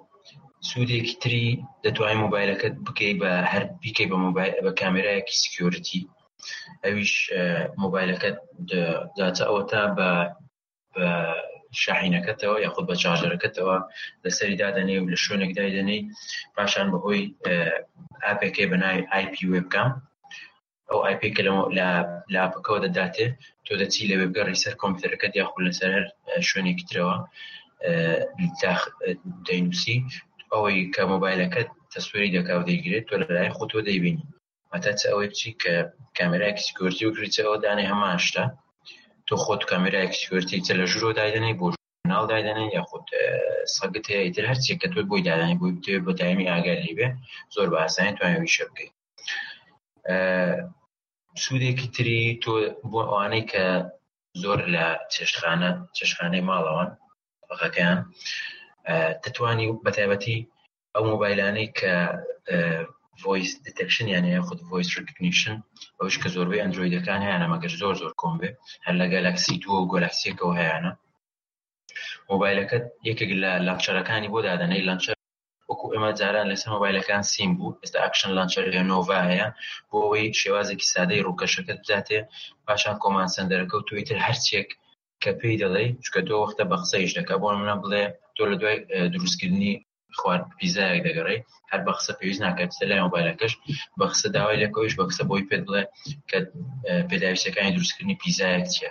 سوودێکی تری دەتوانین مۆبایلەکەت بکەی بە هەر بیکەی بە مۆبایل بە کامێرایەکی سکیۆریتی ئەویش مۆبایلەکەت داتە ئەوە تا بە شاحینەکەتەوە یاخود بە چاژەرەکەتەوە لەسەری دادەنێ و لە شوێنێک دایدەنێ پاشان بەهۆی ئاپێکێ بە ناوی آیپی وێبکەم ئەو ئایپەی کە لە لاپەکەوە دەداتێ تۆ دەچی لە وێبگەڕی سەر کۆمپیوتەرەکەت یاخود لەسەر هەر شوێنێکی ترەوە دەینوسی ئەوەی کە مۆبایلەکەت تەسوێری دەکا و دەیگرێت تۆ لەلای خۆتۆ دەیبینی مەتا چ ئەوەی بچی کە کامێراکی سکیورتی وکریت ئەوە دانێ هەمان شتە تۆ خۆت کامێراکی سکیورتی چە لە ژورۆ دایدەنەی بۆ ناو دایدەنێ یاخود سەگت هەیە تر هەرچێک کە تۆ بۆی دادانی بۆی بتێ بە دایمی ئاگەر لیبێ زۆر بە ئاسانی توانێت ویشە بکەیت سوودێکی تری تۆ بۆ ئەوانەی کە زۆر لە چێشتخانە چێشخانەی ماڵەوەن ڕقەکەیان دەتوانی بەتایبەتی ئەو مۆبایلانەی کە ڤۆیس دتەکشنیان هەیە خود ڤۆیس ڕکنیشن ئەوش کە زۆربەی ئەندرویدەکان هیانە مەگەر زۆر زۆر کۆم بێ هەر لە گەلەکسی دووە و گۆلەکسیەکەەوە هیانە مۆبایلەکەت یەکێک لە لەنچەرەکانی بۆ دادەنەی لەنچەر وەکو ئێمە جاران لەسەر مۆبایلەکان سیم بوو ئێستا ئاکشن لانچەر لێنۆڤا هەیە بۆ ئەوەی شێوازێکی سادەی ڕووکەشەکەت بداتێ پاشان کۆمان سندەرەکە و تویتر هەرچێک کە پێی دەڵێ چکە تۆ وەختە بە قسەیش دەکە بۆ منە بڵێ تۆ لە دوای دروستکردنی خوار پیزایەک دەگەڕێ هەر بە قسە پێویست ناکات سە لای مۆبایلەکەش بە قسە داوای لەکەویش بە قسە بۆی پێت بڵێ کە پێداویستەکانی دروستکردنی پیزایەک چیە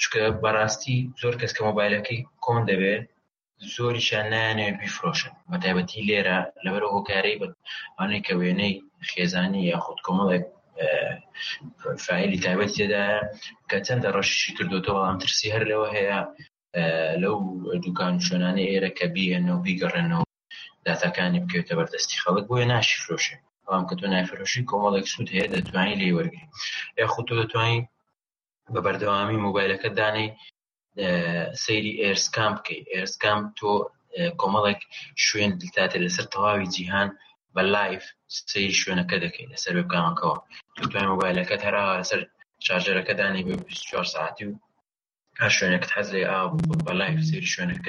چکە بەڕاستی زۆر کەس کە مۆبایلەکەی کۆن دەبێت زۆریشان نایانەوێت بیفرۆشن بە تایبەتی لێرە لەبەر هۆکارەی بە ئەوەی کە وێنەی خێزانی یاخود کۆمەڵێک فعلی تایبەت تێدا کە چەندە ڕەشی کردوەوە ئەم ترسی هەر لەوە هەیە لەو دوکان شوێنانی ئێرە کە بیێنەوە بیگەڕێنەوە داتاکانی بکەوێتە بەردەستی خەڵک بۆیە ناشی فرۆشێ بەڵام کە تۆ نایفرۆشی کۆمەڵێک سوود هەیە دەتوانین لێ وەرگری یاخود تۆ دەتوانین بە بەردەوامی مۆبایلەکە دانەی سەیری ئێرسکام بکەیت ئێرسکام تۆ کۆمەڵێک شوێن دیکتاتە لەسەر تەواوی جیهان بە لایف سری شوێنەکە دەکەیت لەسەر وێبکامەکەەوە دوای مۆبایلەکە تەرا لەسەر شارژەرەکە دانی بە 24 ساعتی و هەر شوێنێکت حەز لێ ئا بە لایف سری شوێنەکە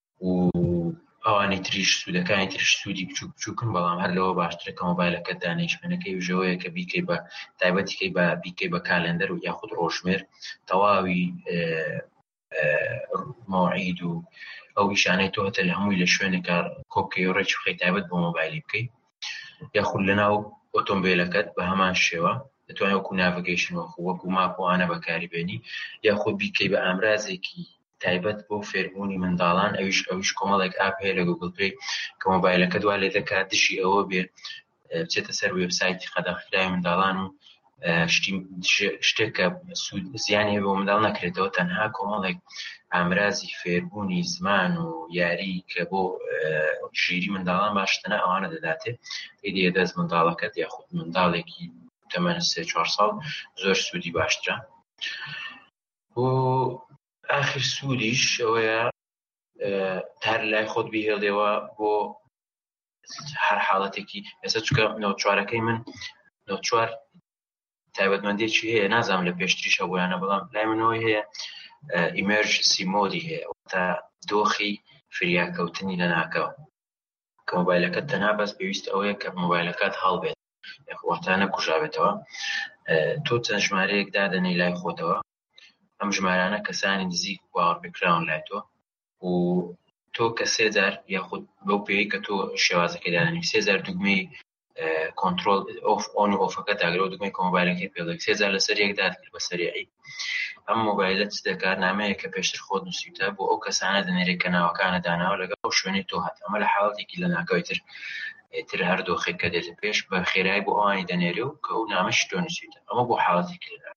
و ئەوانی تریش سوودەکانی تریش سوودی بچوک بچووکن بەڵام هەر لەوە باشترە کە مۆبایلەکە دانیشمێنەکەی وژەوەیە کە بیکەی بە تایبەتیکەی بە بیکەی بە کالندەر و یاخود ڕۆژمێر تەواوی مۆعید و ئەو ئیشانەی تۆ هەتە لە هەمووی لە شوێنێکە کۆپکەی و ڕێکی بخی تایبەت بۆ مۆبایلی بکەیت یاخود لەناو ئۆتۆمبیلەکەت بە هەمان شێوە دەتوانێت وەکو ناڤگەیشن وەخو وەکو ماپۆوانە بەکاری بێنی یاخود بیکەی بە ئامرازێکی تایبەت بۆ فێربوونی منداڵان ئەویش ئەویش کۆمەڵێک ئاپ هەیە لە گوگل پلی کە مۆبایلەکە دوا لێ دەکات دژی ئەوە بێ بچێتە سەر وێبسایتی قەدەخکراوی منداڵان و شتێکە سوود زیانی هەیە بۆ منداڵ نەکرێتەوە تەنها کۆمەڵێک ئامرازی فێربوونی زمان و یاری کە بۆ ژیری منداڵان باشتەنە ئەوانە دەداتێ پێدیە دەست منداڵەکەت یاخود منداڵێکی تەمەن سێ چوار ساڵ زۆر سوودی باشترە. بۆ ئاخر سوودیش ئەوەیە تار لای خۆت بهێڵێەوە بۆ هەر حاڵەتێکی ئێستا چکە نەوچوارەکەی من نەوچوار تایبەتمەندێکی هەیە نازانم لە پێشتریش هەبوویانە بەڵام لای منەوەی هەیە ئیمێرج سیمۆدی هەیە تا دۆخی فریاکەوتنی لە ناکەوە کە مۆبایلەکەت تەنها بەس پێویست ئەوەیە کە مۆبایلەکەت هەڵ بێت یاخواتە نەکوژاوێتەوە تۆ چەند ژمارەیەک دادەنەی لای خۆتەوە ئەم ژمارانە کەسانی نزیک باوەڕپێکراون لای تۆ و تۆ کە سێجار یاخود بەو پێی کە تۆ شێوازەکەی دادەنی سێجار دوگمەی کۆنتترۆل ئۆف ئۆن و ئۆفەکە داگرەوە دکمی کۆمەبارەکەی پێڵێک سێزار لەسەر یەک دادکرد بە سەریعی ئەم مۆبایلە چ دەکات نامەیە کە پێشتر خۆت نووسیتە بۆ ئەو کەسانە دەنێرێ کە ناوەکانە داناوە لەگەڵ ئەو شوێنی تۆ هات ئەمە لە حاڵەتێکی لە ناکەوی تر تر هەردۆخێک کە دێتە پێش بە خێرای بۆ ئەوانی دەنێرێ و کە ئەو نامەش تۆ نووسیتە ئەمە بۆ حاڵەتێکی لە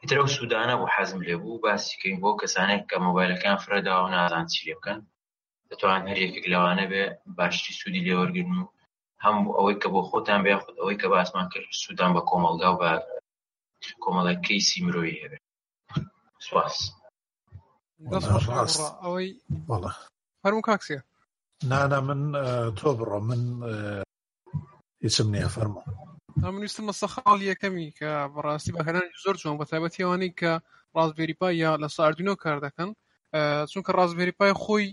ئیتر ئەو سوودانە بۆ حەزم لێ بوو باسیکەین بۆ کەسانێک کە مۆبایلەکان فرەدا و نازان چی لێ بکەن دەتوانن هەر یەکێک لەوانە بێ باشتری سوودی لێ وەرگن و هەم ئەوەی کە بۆ خۆتان بێ خود ئەوەی کە باسمان کرد سوودان بە کۆمەڵگا و بە کۆمەڵێک کەیسی مرۆیی هەبێ سواس دەست خۆش ڕاست. ڕا ئەوەی وەڵا فەرموو کاکسێ نانا من تۆ بڕۆ من هیچم نیە فەرمو ئەمنیستم مەسە خاڵ یەکەمی کە بەڕاستی بەکەران زۆر جوان بە تایبەتیوانی کە ڕاستبێری پای یا لە ساردینۆ کار دەکەن چونکە ڕاستبێری پای خۆی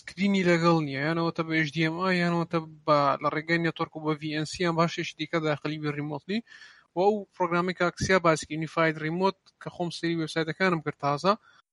سکرینی لەگەڵ نییە یانەوە تە بە HDMI یانەوە تە بە لە ڕێگەی نێتۆرک و بە VNC یان باشێکی دیکە داخلی بێ ریمۆتلی و ئەو پرۆگرامی کاکسیا باسکی نیفاید ریمۆت کە خۆم سری وبسایتەکانم کرد تازە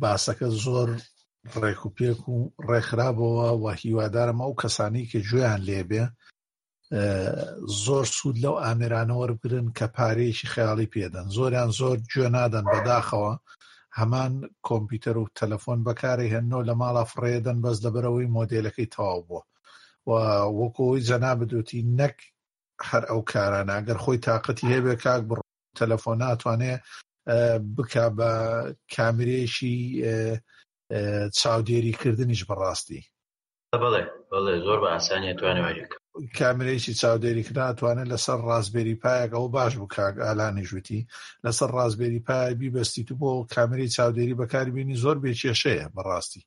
باسەکە زۆر ڕێک و پێک و ڕێکخرابەوە و هیوادارم ئەو کەسانی کە گوێیان لێبێ زۆر سوود لەو ئامرانە وەربگرن کە پارەیەکی خەیاڵی پێدەن زۆریان زۆر گوێ نادەن بەداخەوە هەمان کۆمپیوتەر و تەلەفۆن بەکاری هەنەوە لە ماڵا فڕێدەن بەس لەبەرەوەی مۆدلەکەی تەواو بووە و وەکۆی جەنا بدوتی نەک هەر ئەو کارانە گەر خۆی تااقەتی هەیە کاک بڕۆ تەلەفۆنە ئەتوانێ بک بە کامیرێکی چاودێری کردنیش بەڕاستی بڵێ بڵێ زۆر بە ئاسانی توانێت کامرێکی چاودێری کراتوانێت لەسەر ڕاستبێری پایەک ئەو باش بوو کاک ئالانی ژووتی لەسەر ڕاستبێری پای بیبەستیت بۆ کامری چاودێری بەکاربیێنی زۆر بێ کێشەیە بەڕاستی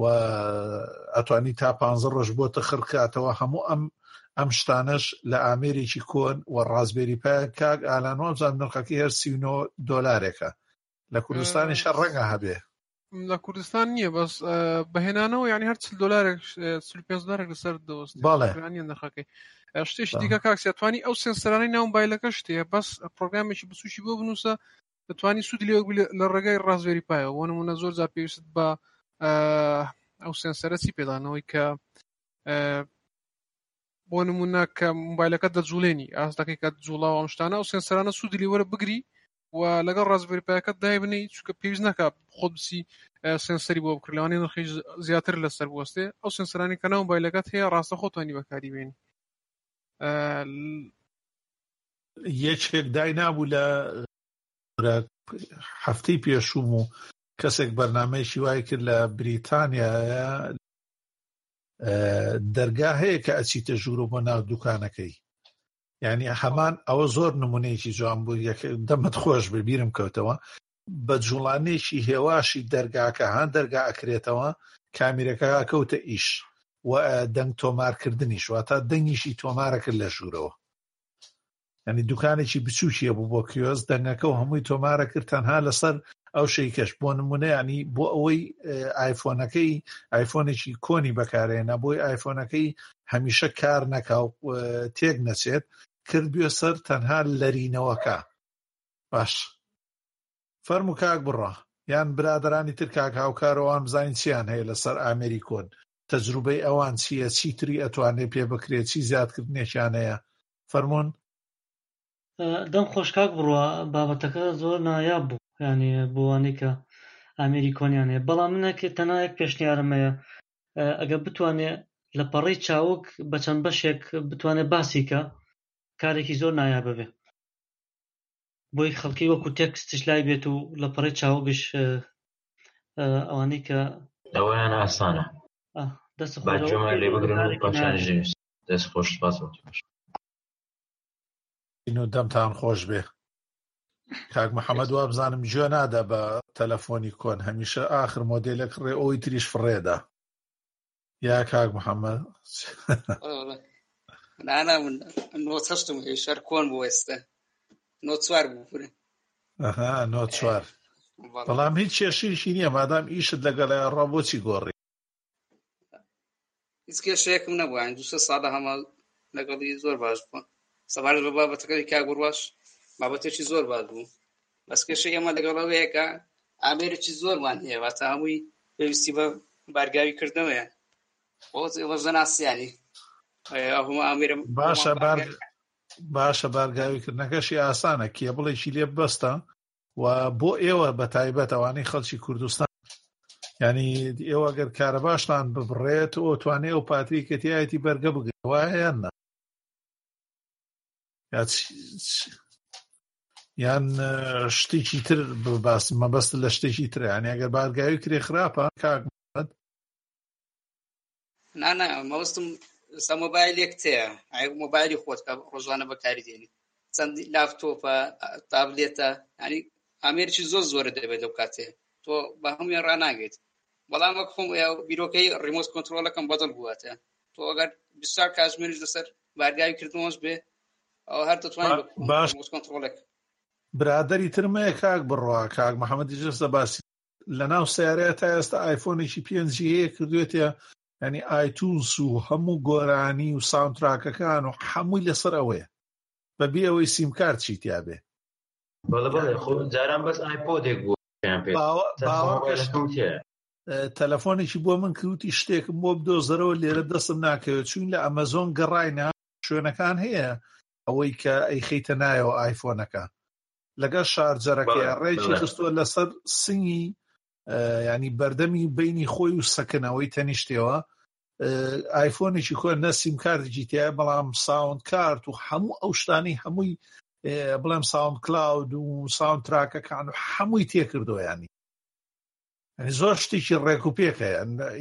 و ئەتوانی تا پ ڕۆژ بۆ تەخڕکاتەوە هەموو ئەم ئەم شتانەش لە ئامێرێکی کۆن و ڕازبێری پای کاک ئالانوابزان نرخەکە هەر سی دۆلارێکە لە کوردستانی شە ڕەنگە هەبێ لە کوردستان نییە بەس بەهێنانەوە یعنی هەر دلارێک دلارێک لەسەر دەست نرخەکەی شتێکی دیکە کاکسیتوانی ئەو سنسرانی ناو بایلەکە شتەیە بەس پرۆگرامێکی بسوشی بۆ بنووسە دەتوانی سوود لێ لە ڕێگای ڕازێری پایەوە بۆ نمونە زۆر جار پێویست بە ئەو سێنسەرە چی پێدانەوەی کە بۆ نمونە کە موبایلەکە دەجوڵێنی ئاستەکەی کە جوڵاوە ئەم شتانە ئەو سێنسەرانە سوودی لێوەرە بگری و لەگەڵ ڕازبەری پایەکە دای بنی چکە پێویست ناکە خۆ بسی سنسەری بۆ بکرد لەوانی نرخی زیاتر لەسەر بستێ ئەو سنسەرانی کە ناو بایلەکەت هەیە ڕاستە خۆتانی بەکاری بێنی یەکێک داینابوو لە هەفتەی پێشوم و کەسێک بەرنمەیەکی وای کرد لە بریتانیا دەرگا هەیە کە ئەچیتە ژوورۆ بۆ ناو دوکانەکەی ینی هەمان ئەوە زۆر نمونەیەکی جوان بوو دەمت خۆش بە بیرم کەوتەوە بە جوڵانێکی هێواشی دەرگاکە هەان دەرگا ئەکرێتەوە کامیرەکە کەوتە ئیش و دەنگ تۆمارکردنیش واتە دەنگیشی تۆمارە کرد لە ژوورەوە یانی دوکانێکی بچووکی هەبوو بۆ کیۆز دەنگەکە و هەمووی تۆمارە کرد تەنها لەسەر ئەو شەیکەش بۆ نمونە ینی بۆ ئەوەی ئایفۆنەکەی ئایفۆنێکی کۆنی بەکارێنە بۆی ئایفۆنەکەی هەمیشە کار نەکا و تێک نەچێت کردوێ سەر تەنها لەرینەوەکە باش فەرموو کاک بڕە یان برادەرانی تر کاک هاوکارۆ وام بزانین چیان هەیە لەسەر ئامێری کۆن تەجروبەی ئەوان چیە چی تری ئەتوانێ پێ بکرێ چی زیادکردنێکیان هەیە فەرموون. دەم خۆش کاک بڕوا بابەتەکە زۆر نایاب بوو یانێ بۆوانەی کە ئامێری کۆنیان هەیە بەڵام منێک تەنایەک پێشنیارم هەیە ئەگە بتوانێ لە پەڕی چاوک بە چەند بەشێک بتوانێت باسیکە کارێکی زۆر نایابە بێ بۆی خەڵکی وەکو تێکستش لای بێت و لە پەڕی چاوگش ئەوانەی کە ئەویان ئاسانە دەست جۆمان لێ بگرن دەست خۆش سپاس دەمتان خۆش بێ کاک محەممەد وابزانم گوێ نادا بە تەلەفۆنی کۆن هەمیشە ئاخر مۆدلێک ڕێ ئەوی تریش فڕێدا یا کاک محەممەد نانا من نۆ چەشتم هەیە شەر کۆن بۆ ئێستا نۆ چوار بووفرە نۆ چوار بەڵام هیچ کێشیشی نییە مادام ئیشت لەگەڵە ڕا بۆچی گۆڕی هیچ کێشەیەکم نەبووان دوسە ساڵە هەمە لەگەڵی زۆر باش بوون سەبارە بە بابەتەکەی کاگوڕواش بابەتێکی زۆر باش بوو بەس کێشەی ئێمە لەگەڵ ئەوەیە کە ئامێرێکی زۆرمان هەیە واتە هەمووی پێویستی بە بارگاوی کردنەوەیە وەزەناسیانی هەموو ئامێرم باشە بار باشە بارگاویکردنەکەشی ئاسانە کێ بڵێکی لێ بەستە و بۆ ئێوە بە تایبەت ئەوانەی خەڵکی کوردستان ینی ئێوە گەر کارە باشتان ببڕێت ئەو توانێ ئەو پاتریکەتیایەتی بەرگە بگەوایە یان نا یان شتێکی تر باس مەبەست لە شتێکی تریان ئەگەر بارگاوی کرێ خراپە کاک نانا مەوەستم سە مۆبایلێک تەیە ئای مۆبایلی خۆت کە ڕۆژانە بەکاری دێنی چەند لافتۆپە تابلێتە ینی ئامێرکی زۆر زۆرە دەبێت لەو کاتێ تۆ بە هەمویان ڕناگەیت بەڵام وەک خۆم بیرۆکەی ڕیمۆت کۆنتترۆلەکەم بەدڵ بوواتە تۆ ئەگەر بیست چوار کاتژمێریش لەسەر بارگاوی کردنەوەش بێ ئەوە هەر دەتوانین بە کۆ- باش. بۆ کۆنترۆڵێک برادری ترمەیە کاک بڕوا کاک محەممەدی جەستە باسی لە ناو سیارەیە تا ئێستا ئایفۆنێکی پێنجی هەیە کردوێتە ینی ئایتونس و هەموو گۆرانی و ساونتراکەکان و هەمووی لەسەر ئەوەیە بە بێ ئەوەی سیمکار چی تیاابێ بەڵێ بەڵێ خۆ جاران بەس ئایپۆدێک بوو پێیان پێ باوە- چەند باوەڕ مۆبایلەکەم تێ تەلەفۆنێکی بۆ من کروتی شتێکم بۆ بدۆزەرەوە لێرە دەستم ناکەوێت چوین لە ئەمەزۆن گەڕاینا شوێنەکان هەیە ئەوەی کە ئەی خەیتە نایەوە ئایفۆنەکە لەگەڵ شارجەرەکەی ڕێکی خستووە لەسەر سنگی ینی بەردەمی بینی خۆی و سەکنەوەی تەنیشتەوە ئایفۆنێکی کۆ نەسیم کاردێکی تیا بەڵام ساوند کارت و هەموو ئەو شتانی هەمووی بڵێم ساوند کلااود و ساوند تراکەکان و هەمووی تێکردۆیانی یعنی زۆر شتێکی ڕێک و پێکە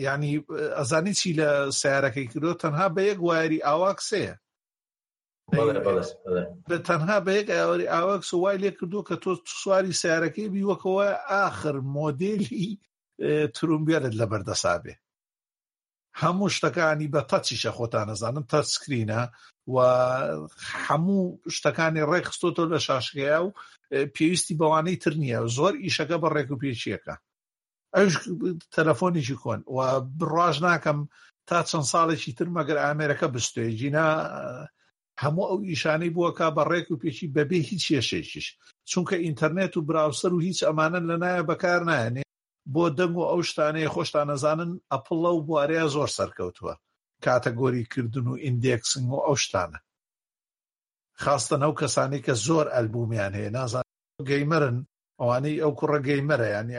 ینی ئەزانی چی لە سیارەکەی کردو تەنها بە یەک وایری ئاواکسەیە بە تەنها بە یەک ئاوەری ئاواکس وای لێ کردو کە تۆ سواری سیارەکەی بیوەکەوە ئاخر مۆدلی ترومبیێنت لە بەردەسابێ هەموو شتەکانی بە تەچیشە خۆتان ئەزانن تەچ سکرینە و هەموو شتەکانی ڕێکخستۆتەوە لە شاشگەیە و پێویستی بەوانەی تر نییە زۆر ئیشەکە بە ڕێک و پێچیەکە ئەوش تەلەفۆنیشی کۆن و بڕاژ ناکەم تا چەند ساڵێکی تر مەگەر ئامێرەکە بستێ جینا هەموو ئەو ئیشانەی بووەکە بە ڕێک و پێچی بەبێ هیچ یەشێکیش چونکە ئینتەرنێت و براوسەر و هیچ ئەمانە لە نایە بەکار نایە بۆ دەنگ و ئەو شتانەی خۆشتان نەزانن ئەپڵ لەو بوارەیە زۆر سەرکەوتووە کاتەگۆری کردن و ئیندێکسنگ و ئەو شتانە خاستەن ئەو کەسانی کە زۆر ئەلبومیان هەیە نازان گەیمەرن ئەوانەی ئەو کوڕە گەیمەرە ینی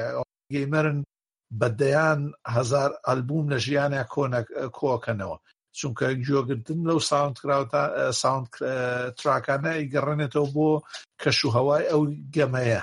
گەیمەرن بە دەیان هزار ئەلبوم لە ژیانە کۆنە کۆکەنەوە چونکە گوێگرتن لەو ساوند کراوتە ساوند تراکانە ئەیگەڕێنێتەوە بۆ کەش و هەوای ئەو گەمەیە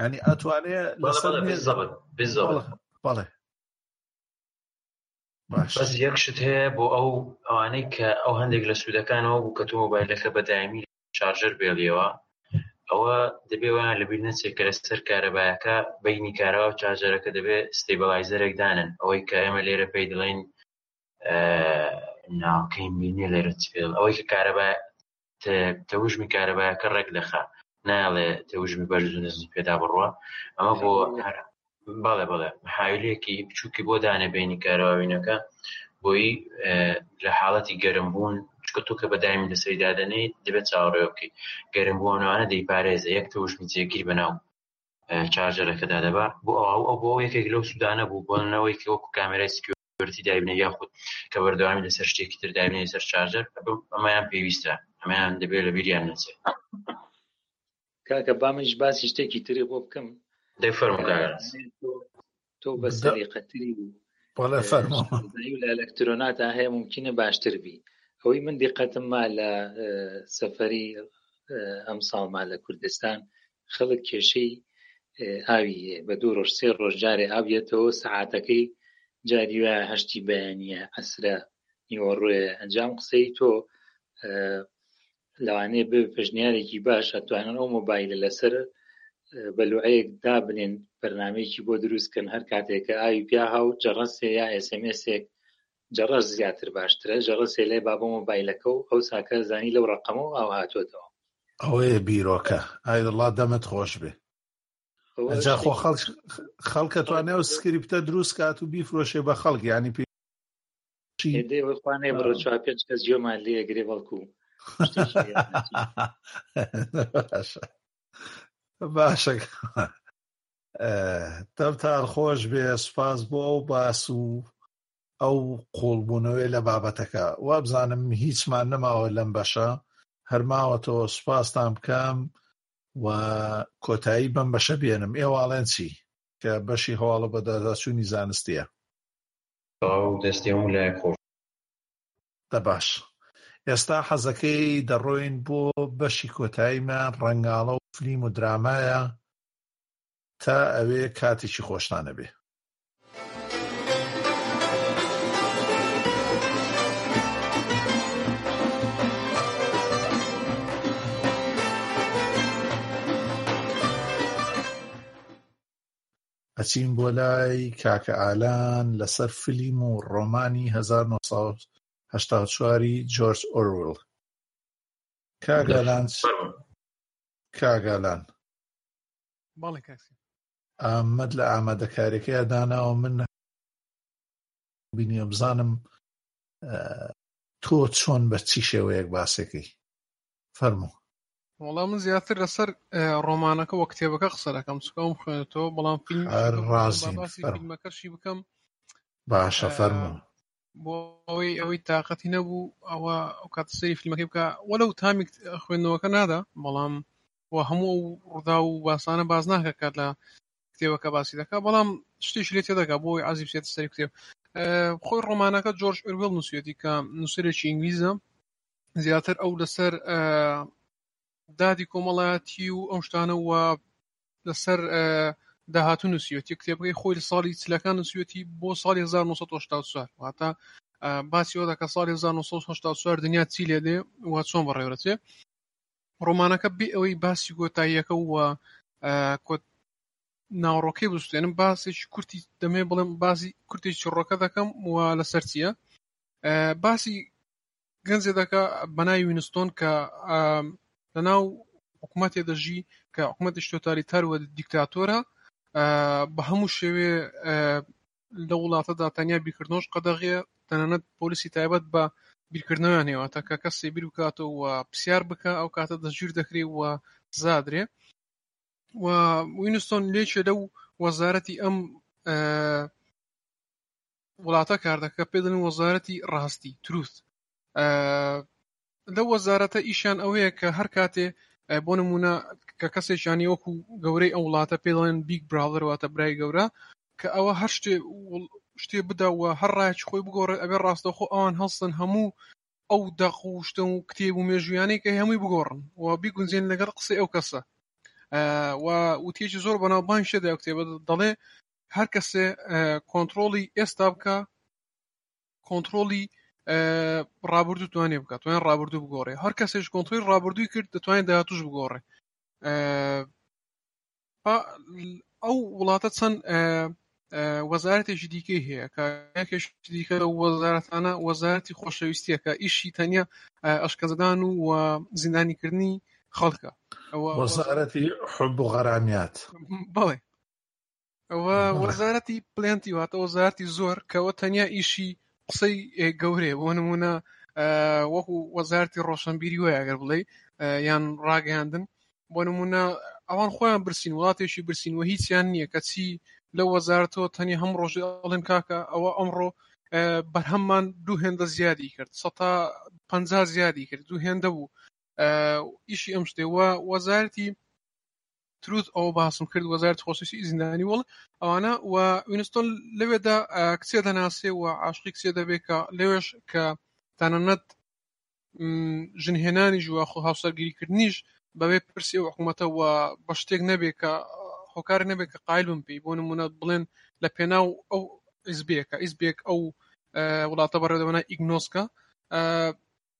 ینی ئەتوانێ لەسەر بەڵێ بەس یەک شت هەیە بۆ ئەو ئەوانەی کە ئەو هەندێک لە سوودەکانەوە بوو کە تۆ مۆبایلەکە بەدایمی شارژەر بێڵیەوە ئەوە دەبێ وایان لەبیر نەچێت کە لەسەر کارەبایەکە بینی کارەوە چارجەرەکە دەبێت ستیبلایزەرێک دانن ئەوەی کە ئێمە لێرە پێی دڵین ناوکەین بینێ لێرە چپێل ئەوەی کە کارەبای تەوژمی کارەبایەکە ڕێک دەخا ناڵێ تەوژمی بەرز و نزمی پێدا بڕوە ئەمە بۆ بەڵێ بڵێ حاولێکی بچووکی بۆ دانێ بینی کارواوینەکە بۆی لە حاڵەتی گەرم بوون چکە تۆ کە بەدایمی لەسەری دادەنیت دەبێت چاوەڕێوەکەی گەرم بوونەوەە دەیپارێزە یەک تەوژمی جێگیر بەناو چارجەرەکەدا دەبا بۆ ئەو ئەو بۆ یەکێک لەو سوودانە بوو بۆنەوەی کە وەکو کامێرای سکیۆ بەرتی دایبنێ یاخود کە بەردەوامی لەسەر شتێکی تر دایبنێ سەر چارجەر ئەمایان پێویستە ئەمەیان دەبێت لە بیریان نەچێت کاکە بامەش باسی شتێکی ترێ بۆ بکەم دەی فەرمو تۆ بە سەریقەتری بوو بەڵێ فەرمو لە ئەلەکترۆناتا هەیە ممکنە باشتر بی ئەوەی من دیقەتم ما لە سەفەری ئەم ساڵما لە کوردستان خەڵک کێشەی ئاوی هەیە بە دوو ڕۆژ سێ ڕۆژ جارێ ئابێتەوە سەعاتەکەی جاری وایە هەشتی بەیانە ئەسرە نیوەڕۆێ ئەنجام قسەی تۆ لەوانەیە بێ پێشنیارێکی باش ئەتوانن ئەو مۆبایلە لەسەر بەلوعەیەک دابنێن بەرنمەیەکی بۆ دروستکەن هەر کاتێکە ئاوی پیا هاو جەڕەسێ یا ئسMSێک جەڕەش زیاتر باشترە. ژەڕە سێلێ با بۆ مۆبایلەکە و ئەو ساکە زانی لەو ڕەقەمە و ئاو هاتۆتەوە. ئەوەیە بیرۆکە ئایوڵا دەمت خۆش بێ. ئەجا خۆ خەڵک ئەتوانێ ئەو سکریپتە دروست کات و بیفرۆشێ بە خەڵک یانی پێ دێ وەی خوانێ بڕە چوار پێنج کەس جۆمان لێ گرێ بەڵکو باشە تەمتار خۆش بێ سوپاس بۆ ئەو باس و ئەو قوڵبوونەوەی لە بابەتەکە وابزانم هیچمان نەماوە لەم بەشە هەرماوەتەوە سوپاستان بکەم و کۆتایی بەم بەشە بێنم ئێواڵێن چی کە بەشی هەواڵە بەداداچوونی زانستیە دەستی هەموو لای خۆش دە باش ئێستا حەزەکەی دەڕۆین بۆ بەشی کۆتاییمان ڕەنگاڵە و فلیم و درامایە تا ئەوێ کاتێکی خۆشتان هەبێ. ئەچین بۆ لای کاکە ئالان لەسەر فیلم و ڕۆمانی هەزار و نۆ سەد و هەشتا و چوار ی جۆرج ئۆرویڵ کاک ئالان چ- کاک ئالان بەڵێ کاک سیام ئامەد لە ئامادەکاریەکەی داناوە من بینیە بزانم تۆ چۆن بە چی شێوەیەک باسەکەی فەرمو وڵا من زیاتر لەسەر ڕۆمانەکە وە کتێبەکە قسە دەکەم چکەم خوێنێتەوە بەڵام فیلم ڕازیمەکەشی بکەم باشە فەرمو بۆ ئەوەی ئەوەی تااقەتی نەبوو ئەوە ئەو کات سری فیلمەکەی بکە وەلە و تامیک خوێندنەوەکە نادا بەڵام و هەموو ئەو ڕوودا و باسانە باز ناکە کات لە کتێبەکە باسی دەکە بەڵام شتێکی لێ تێدەگا بۆی عزیب سێت سەری کتێب خۆی ڕۆمانەکە جۆرج ئەروێڵ نووسێتی کە نووسەرێکی ئینگلیزە زیاتر ئەو لەسەر دادی کۆمەڵایەتی و ئەو شتانە و لەسەر داهاتوو نووسیوەتی کتێبەکەی خۆی لە ساڵی چلەکان نووسیوەتی بۆ ساڵی 1970 واتە باسی ئەوە دەکە ساڵی 1970 دنیا چی لێ دێ و چۆن بەڕێوەچێ ڕۆمانەکە بێ ئەوەی باسی گۆتاییەکە و ناوڕۆکەی بستێنم باسێکی کورتی دەمێ بڵێم باسی کورتێکی ڕۆکە دەکەم و لەسەر چییە باسی گەنجێدەکە بەناوی وینستۆن کە لەناو حکوومەتێ دەژی کە حکوومەتیش تۆتالیتار و دیکتاتۆرە بە هەموو شێوێ لە وڵاتەدا تەنیا بیکردنەوەش قەدەغێ تەنانەت پۆلیسی تایبەت بە بیرکردنەوەیان هێواتە کە کەسێ بیر بکاتەوە و پرسیار بکە ئەو کاتە دەستگیر دەکرێ و زادرێ و وینستۆن لێکێ لەو وەزارەتی ئەم وڵاتە کاردەکە پێ دەن وەزارەتی ڕاستی تروث لە وەزارەتە ئیشان ئەوەیە کە هەر کاتێ بۆ نمونە کە کەسێکیانی وەکو گەورەی ئەو وڵاتە پێ دەڵێن بیگ براڵەرواتە برای گەورە کە ئەوە هەر شتێ شتێ بدەوە هەر ڕایکی خۆی بگۆڕێ ئەبێ ڕاستەخۆ ئەوان هەڵسن هەموو ئەو دەق و شتە و کتێب و مێژویانەی کە هەمووی بگۆڕن و بیگونجێن لەگەڵ قسەی ئەو کەسە و وتێکی زۆر بەناوبانگ شێدا کتێبە دەڵێ هەر کەسێ کۆنترۆڵی ئێستا بکە کۆنترۆڵی ڕابردوو توانێ بکات توان ڕابردوو بگۆڕێ هەر کەسێش کۆنترۆل ڕابردووی کرد دەتوانێت داهاتوش بگۆڕێ ئەو وڵاتە چەند وەزارەتێکی دیکەی هەیە کە یەکێش دیکە لە وەزارەتانە وەزارەتی خۆشەویستیەکە ئیشی تەنیا ئەشکەزدان و و زیندانیکردنی خەڵکە وەزارەتی حب و غەرامیات بڵێ ئەوە وەزارەتی پلێنتی واتە وەزارتی زۆر کەەوە تەنیا ئیشی قسەی گەورەیە بۆ نمونە وەکو وەزارتی ڕۆشنبیری وای ئەگەر بڵێ یان ڕاگەیاندن بۆ نمونە ئەوان خۆیان برسین وڵاتێکی برسین و هیچیان نییە کەچی لە وەزارتەوە تەنی هەم ڕۆژی ئەڵێن کاکە ئەوە ئەمڕۆ بەرهەممان دوو هێندە زیادی کرد سە تا پ زیادی کرد دوو هێندە بوو ئیشی ئەم شتێ وە وەزارتی ترووس ئەوە باسم کرد وەزارەتی خۆسیسی زیندانی وڵ ئەوانە و وینستۆن لەوێدا کچێ دەناسێ و عاشقی کچێ دەبێت کە لەوێش کە تەنەنەت ژنهێنانی ژوە خۆ هاوسەرگیریکردنیش بەوێ پرسی و حکوومەتە و بە شتێک نەبێت کە هۆکار نەبێت کە قایل بم پێی بۆ نمونە بڵێن لە پێناو ئەو ئیزبێکە ئیزبێک ئەو وڵاتە بەڕێدەوەنا ئیگنۆسکە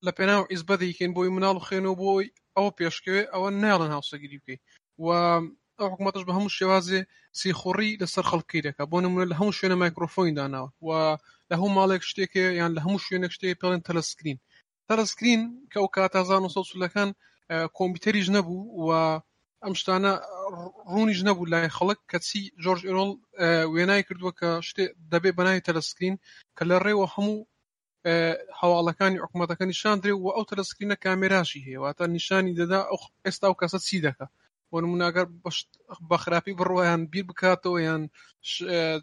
لە پێناو عیزبە دەیکەین بۆی مناڵ بخێنەوە بۆی ئەوە پێشکەوێ ئەوە ناڵن هاوسەگیری بکەی و ئەو حکوومەتش بە هەموو شێوازێ سیخوڕی لەسەر خەڵکی دەکە بۆ نمونە لە هەموو شوێنە مایکرۆفۆین داناوە و لە هەموو ماڵێک شتێکێ یان لە هەموو شوێنێک شتێک پێڵێن تەلەسکرین تەلەسکرین کە ئەو کات 1970ەکان کۆمپیوتەریش نەبوو و ئەم شتانە ڕوونیش نەبوو لای خەڵک کەچی جۆرج ئۆرۆڵ وێنای کردووە کە شتێ دەبێ بەناوی تەلەسکرین کە لە ڕێوە هەموو هەواڵەکانی حکوومەتەکە نیشاندرێ و ئەو تەلەسکرینە کامێراشی هەیە واتە نیشانی دەدا ئەو ئێستا و کەسە چی دەکە بۆ نموناگەر بە خراپی بڕوایان بیر بکاتەوە یان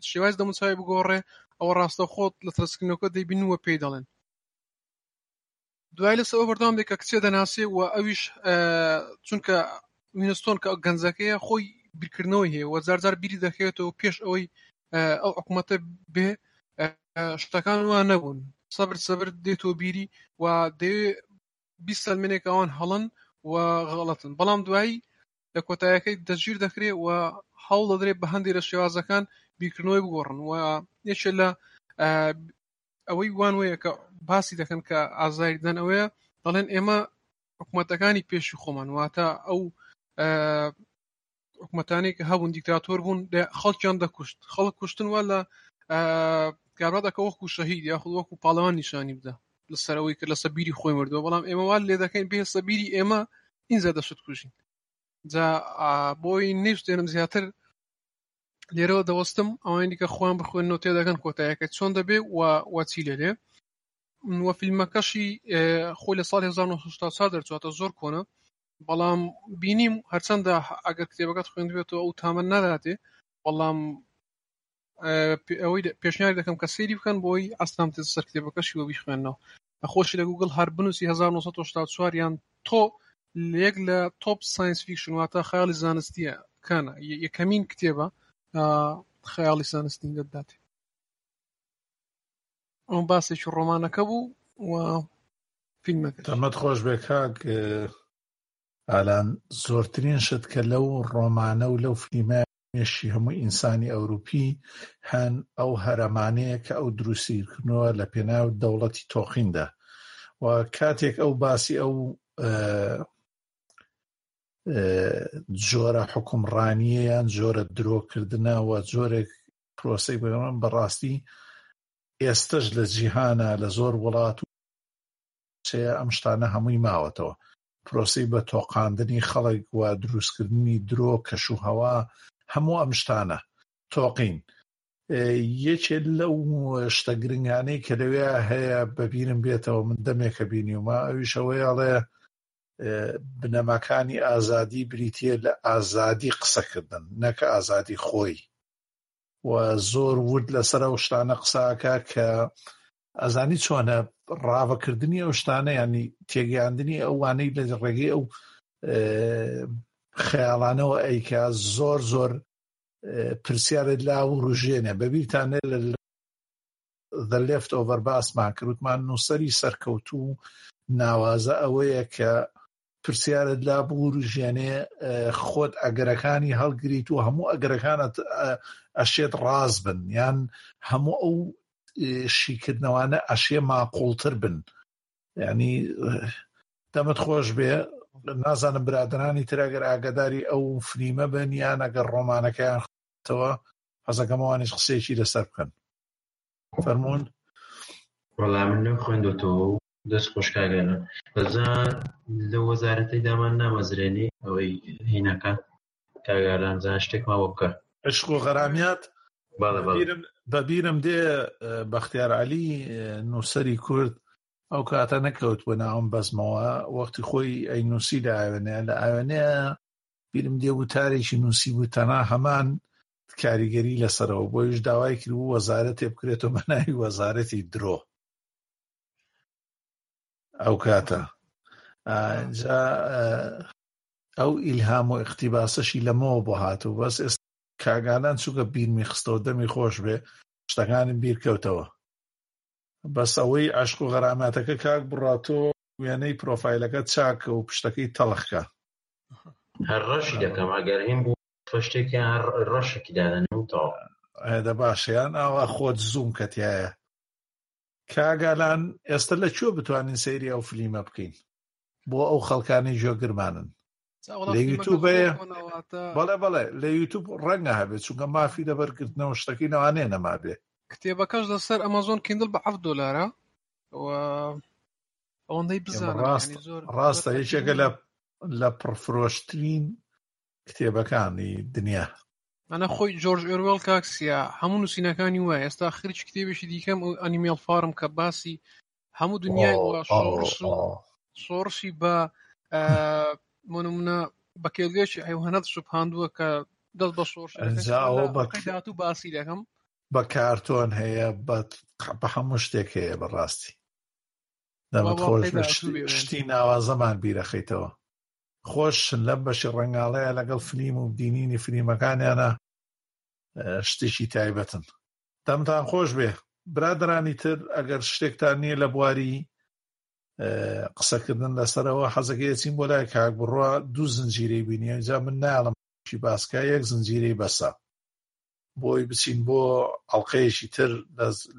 شێواز دەموچوی بگۆڕێ ئەوە ڕاستە خۆت لە تەلەسکرینەکە دەیبینوە پێی دەڵێن دوای لەسەوە بەردام دێک کە کچێ دەناسێ و ئەویش چونکە وینستۆن کە گەنجەکەیە خۆی بیرکردنەوەی هەیە وە زارزار بیری دەکەوێتەوە پێش ئەوەی ئەو حکوومەتە بێ شتەکان وا نەبوون سەبر سەبر دێتۆ بیری و دێ بیست سەلمێنێک ئەوان هەڵن و غەڵەتن بەڵام دوایی لە کۆتایەکەی دەژیر دەکرێت و هەوڵ دەدرێت بە هەندێک لە شێوازەکان بیرکردنەوەی بگۆڕن و یەکێ لە ئەوەی وان وەیە کە باسی دەکەن کە ئازاری دەن ئەوەیە دەڵێن ئێمە حکوومەتەکانی پێشی خۆمان واتە ئەو حکومەتانی کە هەبوون دیکتاتۆر بوون خەڵکیان دەکوشت خەڵک کوشتن وا لە کارا دەکە وەکو شەهید یاخود وەکو پاڵەوان نیشانی بدە لەسەرەوەی کە لەسە بیری خۆی مردووە بەڵام ئێمە وا لێ دەکەین بێ سەبیری ئێمە ئینجا دەشت کوژین جا بۆی نیشتێنم زیاتر لێرەوە دەوەستم ئەوانی دیکە خۆیان بخوێنەوە تێدەگەن کۆتایەکە چۆن دەبێ و وەچی لێ لێ وە فیلمەکەشی خۆی لە ساڵی 1984 دەرچواتە زۆر کۆنە بەڵام بینیم هەرچەندە ئەگەر کتێبەکەت خوێندبێتەوە ئەو تامە ناداتێ بەڵام ئەوەی پێشنیار دەکەم کە سەیری بکەن بۆی ئەستام تێ سەر کتێبەکەشی وە بیخوێنەوە خۆشی لە گوگل هەر بنووسی 1994 یان تۆ لەک لە تۆپ ساینس فیکشن واتە خیاڵی زانستیە کانە یەکەمین کتێبە خیاڵی سانستین دەدات ئەم باسێکی ڕۆمانەکە بوو و فیلمەکە تەمەت خۆش بێ کاک ئالان زۆرترین شت کە لەو ڕۆمانە و لەو فلیمە مێشی هەموو ئینسانی ئەوروپی هەن ئەو هەرەمانەیە کە ئەو دروستیکردنەوە لە پێناو دەوڵەتی تۆقیندا و کاتێک ئەو باسی ئەو جۆرە حکومڕانیە یان جۆرە درۆکردنەوە جۆرێک پرۆسەی بگەڕێنەوە بەڕاستی ئێستەش لە جیهانە لە زۆر وڵات و چەیە ئەم شتانە هەمووی ماوەتەوە پرۆسی بە تۆقااندنی خەڵک و دروستکردنی درۆ کەش و هەوا هەموو ئەم شتانە تۆقین یەکێ لەو شتە گرنگانەی کە لەوێ هەیە بەبیرم بێتەوە من دەمێکە بینیومە ئەویشەوەیڵێ بنەماکانی ئازادی بریتە لە ئازادی قسەکردن نەک ئازادی خۆی و زۆر ورد لەسەر ئەو شتانە قساکە کە ئەزانی چۆنە ڕاوەکردنی ئەو شتانە ینی تێگەیاندنی ئەوانەی لە ڕێگەی ئەو خەیاڵانەوە ئەیکا زۆر زۆر پرسیارە لا و ڕژێنە بەبییرانێ لە The Left Over باسمان کرد وتمان نووسەری سەرکەوتوو و ناوازە ئەوەیە کە پرسیارت لا بوروژێنێ خۆت ئەگەرەکانی هەڵگریت و هەموو ئەگەرەکانت ئەشێت ڕاز بن یان هەموو ئەو شیکردنەوانە ئەشێ ماقۆڵتر بن ینی دەمت خۆش بێ نازانم برادرانی تراگەر ئاگداری ئەو فلیمە بن یان ئەگەر ڕۆمانەکەیان خۆتەوە حەزەکەم ئەوانیش قسەیەکی لەسەر بکەن فەرمونون وەڵا من نەم خوێندۆتەوە و دەست خۆشکاگەلە بەزا لە وەزارەتی دامان نامەزرێنی ئەوەی هینەکە کاگالان زان شتێکمان بۆ بکە عشق و غەرامیات بەبیرم دێ بەختیار علی نووسری کورد ئەو کاتە نەکەوت بۆ ناوم بەزمەوە وەختی خۆی ئەی نووسی لە ئاوێنەیە لە ئاوێنەیە بیرم دێ وتارێکی نووسیبوو تەنها هەمان کاریگەری لەسەرەوە بۆیش داوای کرد و وەزارەتێ بکرێتەوە بە ناوی وەزارەتی درۆ ئەو کاتە ئەجا ئەو ئیلهام و اقتیباسەشی لەمەوە بۆ هاتوو بەس ئێستا کاگانان چووکە بیرمی خستەوە دەمی خۆش بێ شتەکانم بیرکەوتەوە بەس ئەوەی عەشق و غەراماتەکە کاک بڕا تۆ وێنەی پرۆفایلەکەت چاککە و پشتەکەی تەڵخ کە. هەر ڕەشی دەکەم ئەگەر هەیم بوو تۆ شتێکیان هەر ڕەشێکی دادەنێم و تەواو. ئەدە باشە یان ئاوا خۆت زووم کە تیایە. کاک ئالان ئێستا لە کوێ بتوانین سەیری ئەو فلیمە بکەین؟ بۆ ئەو خەڵکانی جۆگرمانن لە یوتوب هەیە بەڵێ بەڵێ لە یوتوب ڕەنگە هەبێت چونکە مافی لەبەرگرتنەوە شتەکەی نەوانێ نەمابێ کتێبەکەش لەسەر ئەمەزۆن کیندل بە حەفت دلارە ئەوەندەی بزانڕاست ڕاستە یەکێکە لە لە پڕفرۆشترین کتێبەکانی دنیا. ئەنا خۆی جۆرج ئۆروێڵ کاک سیا هەموو نووسینەکانی وایە ئێستا خریچ کتێبێکی دیکەم ئەو ئەنیمێڵ فارم کە باسی هەموو دنیای ئەو، وە شۆڕش و ئەو، شۆڕشی بە ئە، بۆ نمونە بە کێڵگەیەکی حەیوانات سوپاندووە کە دەست بە شۆڕش دەکەن ئەنجا ئەوە لە بە ئەڵقەی داهاتوو باسی دەکەم بە کارتۆن هەیە بە بە هەموو شتێک هەیە بەڕاستی وا دەمت بە خۆش ئەڵقەی بێ داهاتوو شتی بێ شتی ناوازەمان بیرەخەیتەوە خۆش لەم بەشی ڕەنگاڵەیە لەگەڵ فلیم و بینینی فلیمەکانیانە شتێکی تایبەتن دەمتان خۆش بێ برادرانی تر ئەگەر شتێکتان نییە لە بواری قسەکردن لەسەرەوە حەزەکەی چین بۆ لای کاک بڕە دوو زنجیرەی بینی ئەجا من ناڵم چی باسکە یەک زنجیرەی بەسە بۆی بچین بۆ ئەڵلقەیەکی تر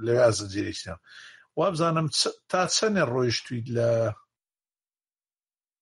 لەوێ زنجیرێکیان وابزانم تا چەندێ ڕۆیشتویت لە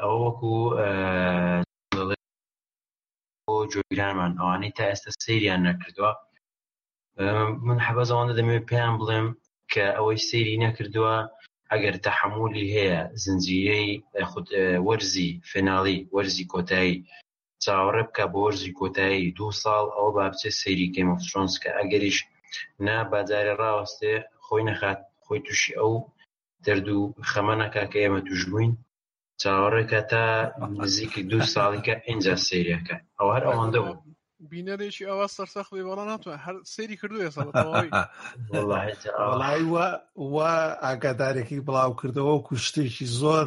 ئەوە وەکو بۆ جۆگرانمان ئەوانەی تا ئێستا سریان نەکردووە من حەبەز ئەوانە دەمەوێت پێیان بڵێم کە ئەوەی سری نەکردووە ئەگەر تەحملی هەیە زنجیرەی خود وەرزی فێناڵی وەرزی کۆتایی چاوەڕێ بکە بۆ وەرزی کۆتایی دوو ساڵ ئەوە با بچێ سەیری گەمەفرۆنسکە ئەگەریش نا بازارە ڕاوەستێ خۆی نەخات خۆی تووشی ئەو دەرد و خەمەنەکە کە ئێمە توش بووین چاوەڕێکە تا نزیکی دوو ساڵیکە ئینجا سریەکە ئەو هەر ئەوەندە بوو بینەرێکی ئەوە سەرسەخت بێ بەڵام ناتوە هەر سری کردو ئێسەڵی و ئاگادارێکی بڵاو کردەوە و کوشتێکی زۆر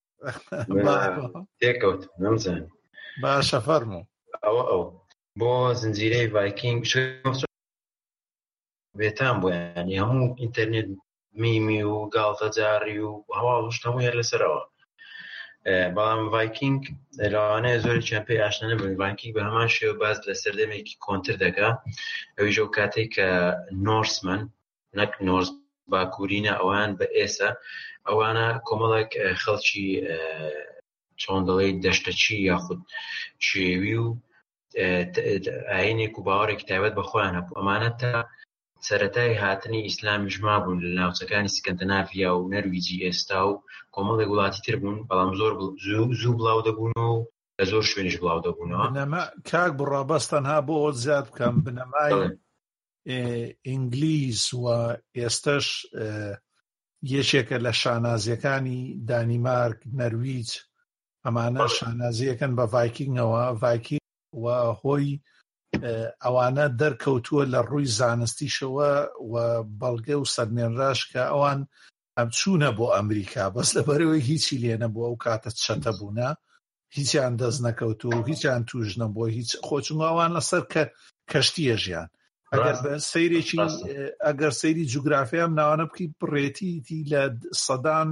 تێکەوت نەمزان باشە فەرمو ئەوە ئەو بۆ زنجیرەی ڤایکینگ بێتان بۆیان هەموو ئینتەرنێت میمی و گاڵتە جاری و هەواڵ شت هەموو هەر لەسەرەوە بەڵام ڤایکینگ لەوانەیە زۆرێکیان پێی ئاشنا نەبن ڤایکینگ بە هەمان شێوە باز لە سەردەمێکی کۆنتر دەکا ئەویش ئەو کاتێک کە نۆرسمن نەک نۆرس باکووری نە ئەوان بە ئێسە ئەوانە کۆمەڵێک خەڵکی چۆن دەڵێ دەشتەچی یاخود شێوی و ئاینێک و باوەڕێک تایبەت بە خۆیان هەبوو ئەمانە تا سەتای هاتنی ئیسلامیش مابوون لە ناوچەکانی سکەندنافیا و نەرویجی ئێستا و کۆمەڵێک وڵاتی تر بوون بەڵام زۆر زوو بڵاو دەبوونەوە و لە زۆر شوێنش بڵاو دەبوونەوە کاک بڕابەستەنها بۆ ئەوت زیاد بکەم بنەمای ئینگلیز و ئێستەش یەکێکە لە شانازیەکانی دانیمارک نەرویج ئەمانە شانازیەکەن بە ڤایکینگەوە ڤایکی و هۆی ئەوانە دەرکەوتووە لە ڕووی زانستیشەوە و بەڵگە و سەرمێنراش کە ئەوان ئەم چوونە بۆ ئەمریکا بەس لەبەرەوەی هیچی لێنە بۆ ئەو کاتە چەتە بوونە هیچیان دەست نەکەوتووە و هیچیان توش نەبووە هیچ خۆچنگاوان لەسەر کە کەشتیە ژیان ئەگەر سەیرێکی ئەگەر سەیری جوگرافیام ناوانە بکەیت بڕێتیتی لە سەدان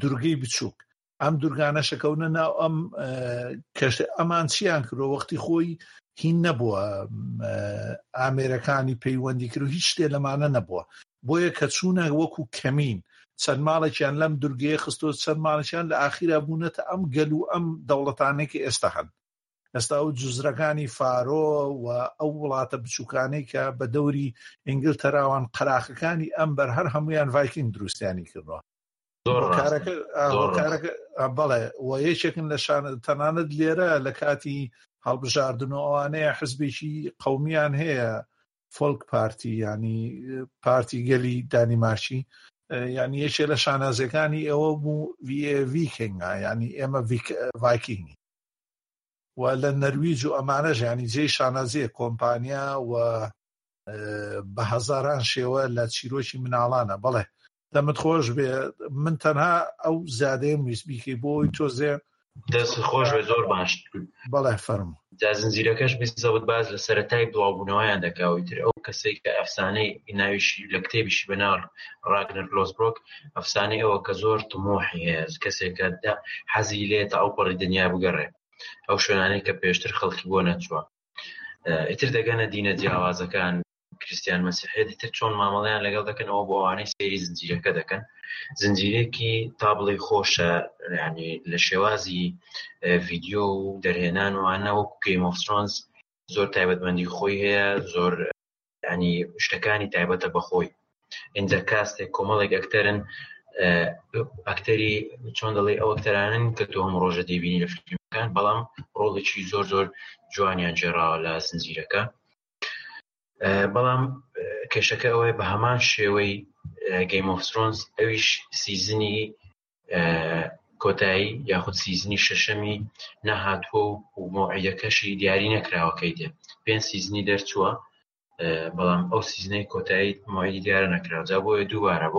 دورگەی بچووک ئەم دوورگانە شەکەونە ناو ئەم کەشت ئەمان چیان کرۆ وەختی خۆی هین نەبووە ئامێرەکانی پەیوەندی کرد و هیچ شتێ لەمانە نەبووە بۆیە کە چوونە وەکوو کەمین، چەند ماڵێکیان لەم دورگەیە خستەوە، چەند ماڵێکیان لە ئاخیرا بوونەتە ئەم گەل و ئەم دەوڵەتانەی کە ئێستا هەن. ئێستا ئەو جزرەکانی فارۆ و ئەو وڵاتە بچووکانەی کە بە دەوری ئینگلتەراوان، قەراخەکانی ئەم بەر هەر هەموویان ڤایکینگ دروستیانی کردووە. زۆر ڕاستە. هۆکارەکە بەڵێ و یەکێکن لە شان تەنانەت لێرە لە کاتی هەڵبژاردن و ئەوانەیە حزبێکی قەومیان هەیە فۆلک پارتی ینی پارتی گەلی دانیمارکی یعنی یەکێ لە شانازەکانی ئەوە بوو ڤیکەنگا ینی ئێمە ڤایکینگی و لە نەرویج و ئەمانە ژانی جێ شانازیە کۆمپانیا و بە هەزاران شێوە لە چیرۆکی مناڵانە بڵێ دەمت خۆش بێ من تەنها ئەو زیادەیەم ویست بیکەی بۆی تۆزێ دەست خۆش بێ زۆر باش بەڵێ فەرم جا زنجیرەکەش بیزەوت باز لە سەرەتای بڵاوبوونەوەیان دەکاوی تر ئەو کەسێک کە ئەفسانەی ناویشی لە کتێبیشی بەناو ڕاگنەر لۆسبرۆک ئەفسانەی ئەوە کە زۆر تمۆحی هەیە کەسێکە حەزی لێتە ئەو پەڕی دنیا بگەڕێ ئەو شوێنانەی کە پێشتر خەڵکی بۆ نەچووە ئیتر دەگەنە دینە جیاوازەکان کریستیان مەسیحێتی تر چۆن مامەڵیان لەگەڵ دەکەن ئەوە بۆ ئەوانەی سێری زنجیرەکە دەکەن زنجیرێکی تابڵی خۆشە ینی لە شێوازی ڤیددیو و دەرهێنان وانە وەکو گەیمۆفرۆنز زۆر تایبەتمەندی خۆی هەیە زۆر ینی شتەکانی تایبەتە بەخۆی ئینجا کاستێک کۆمەڵێک ئەکتەرن ئەکتەری چۆن دەڵی ئەو ئەکتەرانن کە تۆ هەم ڕۆژە دەبینی لە فیلمەکان بەڵام ڕۆڵێکی زۆر زۆر جوانیان جێراوە لە زنجیرەکە بەڵام کێشەکە ئەوەیە بە هەمان شێوەی گەیم ئۆف سرۆنس ئەویش سیزنی کۆتایی یاخود سیزنی شەشەمی نەهاتووە و مۆعیدەکەشی دیاری نەکراوەکەی دێ پێ سیزنی دەرچووە بەڵام ئەو سیزنەی کۆتایی مۆعیدی دیارە نەکراوە جا بۆیە دووبارە بۆ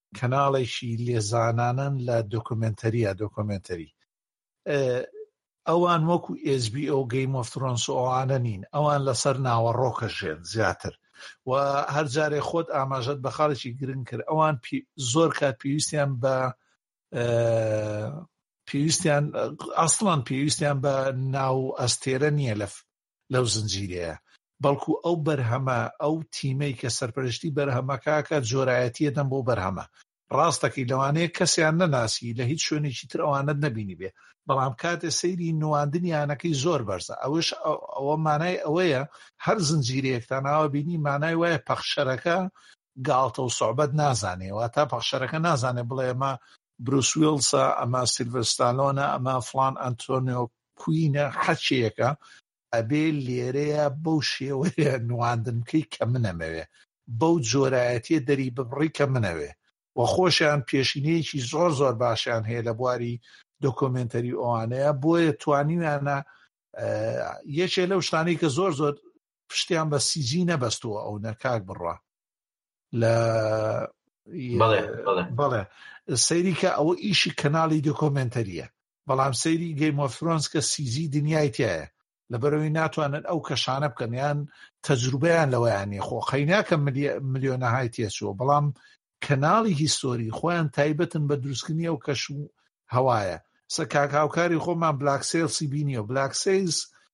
کەناڵێکی لێزانانەن لە دۆکۆمێنتەریە دۆکۆمێنتەری ئەوان وەکو ئێزبی ئەو گەی مۆفترۆنس ئەوانە نین ئەوان لەسەر ناوەڕۆکە ژێن زیاتر و هەر جارێ خۆت ئاماژەت بە خاڵێکی گرنگ کرد ئەوان زۆر کات پێویستیان بە پێویستیان ئاسڵان پێویستیان بە ناو ئەستێرە نییە لە لەو زنجیرەیە، بەڵکو ئەو بەرهەمە ئەو تیمەی کە سەرپەرشتی بەرهەمەکاکات جۆرایەتیە دەم بۆ بەرهەمە، ڕاست دەکەی لەوانەیە کەسیان نەناسی لە هیچ شوێنێکی تر ئەوانەت نەبینیبێ بەڵام کاتێ سەیری نواندنی یانەکەی زۆر بەرزە ئەوش ئەوە مانای ئەوەیە هەر زنجیرەیەکتان ئاوا بینی مانای وایە پەخشەرەکە گاڵتە و سوعبەت نازانێ واتا پەخشەرەکە نازانێ بڵێ ئەمە بروس ویڵسە ئەمە سیلڤەرستالۆنە ئەمە فلان ئەنتۆنیۆ کوینە حەکێکە ئەبێ لێرەیە بەو شێوەیە نواندن بکەی کە منەمەوێ بەو جۆرایەتیە دەری ببڕی کە منەوێ و خۆشیان پێشینەیەکی زۆر زۆر باشیان هەیە لە بواری دۆکۆمنتەری ئەوانەیە بۆیە توانیویانە یەکێ لەو شتانی کە زۆر زۆر پشتیان بە سیجی نەبەستووە ئەو نەکاک بڕە لە بەڵێ سەیری کە ئەوە ئیشی کەناڵی دۆکۆمنتەریە بەڵام سەیری گەیم ئۆف ثرۆنس کە سیزی دنیای تیایە لەبەرەوەی ناتوانن ئەو کەشانە بکەن یان تەجروبیان لەوەیان نیە خۆ قەیناکە ملیۆنەهای تێچووە بەڵام کەناڵی هیستۆری خۆیان تایبەتن بە دروستکردنی ئەو کەش و هەوایە سەکاک هاوکاری خۆمان بلاکسێلسی بینیەوە بلاکسیز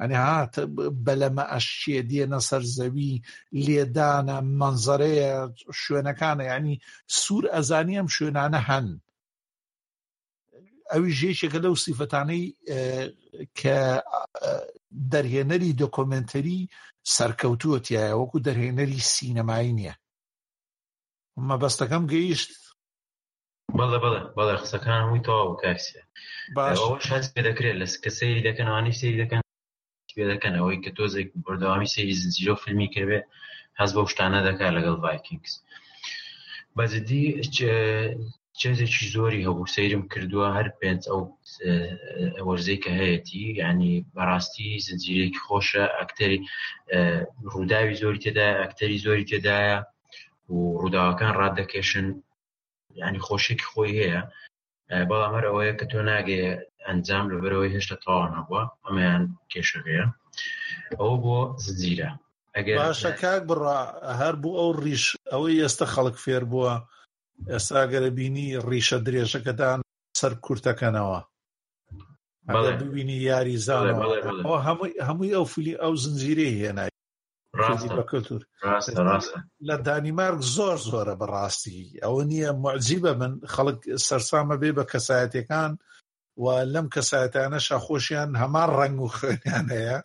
ئەنێ هات بەلەمە ئەشچێ دێنە سەر زەوی لێدانە مەنزەرەیە شوێنەکانە ینی سوور ئەزانی ئەم شوێنانە هەن ئەوی ژێکێکە لەو سیفەتانەی کە دەرهێنەری دۆکۆمنتەری سەرکەوتووە تایە وەکو دەرهێنەری سینەمایی نییە مەبەستەکەم گەیشت بەڵێ بەڵێ بەڵێ قسەکان هەمووی تەواو کاکسیە باشش هەست پێ دەکرێت لە کە سەیری دەکەن ئەوانەی سەیری دەکەن پێ دەکەن ئەوەی کە تۆزێک بەردەوامی سەیری زنجیرە و فیلمی کردێ هەز بە شتانە دەکات لەگەڵ ڤایکینگس بەجددی چێزێکی زۆری هەبوو سەیرم کردووە هەر پێنج ئەو وەرزەی کە هەیەی ینی بەڕاستی زنجیرێکی خۆشە ئەکتەری ڕووداوی زۆری تێدا ئەکتەری زۆری تێدایە و ڕووداوەکان ڕاددەکێشن ینی خۆشێکی خۆی هەیە بەڵام هەر ئەوەیە کە تۆ ناگەێ ئەنجام لەبەرەوەی هێشتا تەواو نەبووە ئەمەیان کێشەکەیە ئەوە بۆ زنجیرە باشە کاک بڕا هەر بوو ئەو ڕیش ئەوەی ئێستا خەڵک فێر بووە ئێستاگەرە بینی ڕیشە درێژەکەدان سەر کورتەکەنەوە ببینی یاری زانەوە هەمووی ئەو فلی ئەو زنجیرەی هێنای لە دانیمارک زۆر زۆرە بەڕاستی ئەوە نییە معجیبە من خەڵک سەرسامە بێ بە کەسایەتەکان و لەم کەسایەتانە شاخۆشیان هەمان ڕنگ و خوێنیان هەیە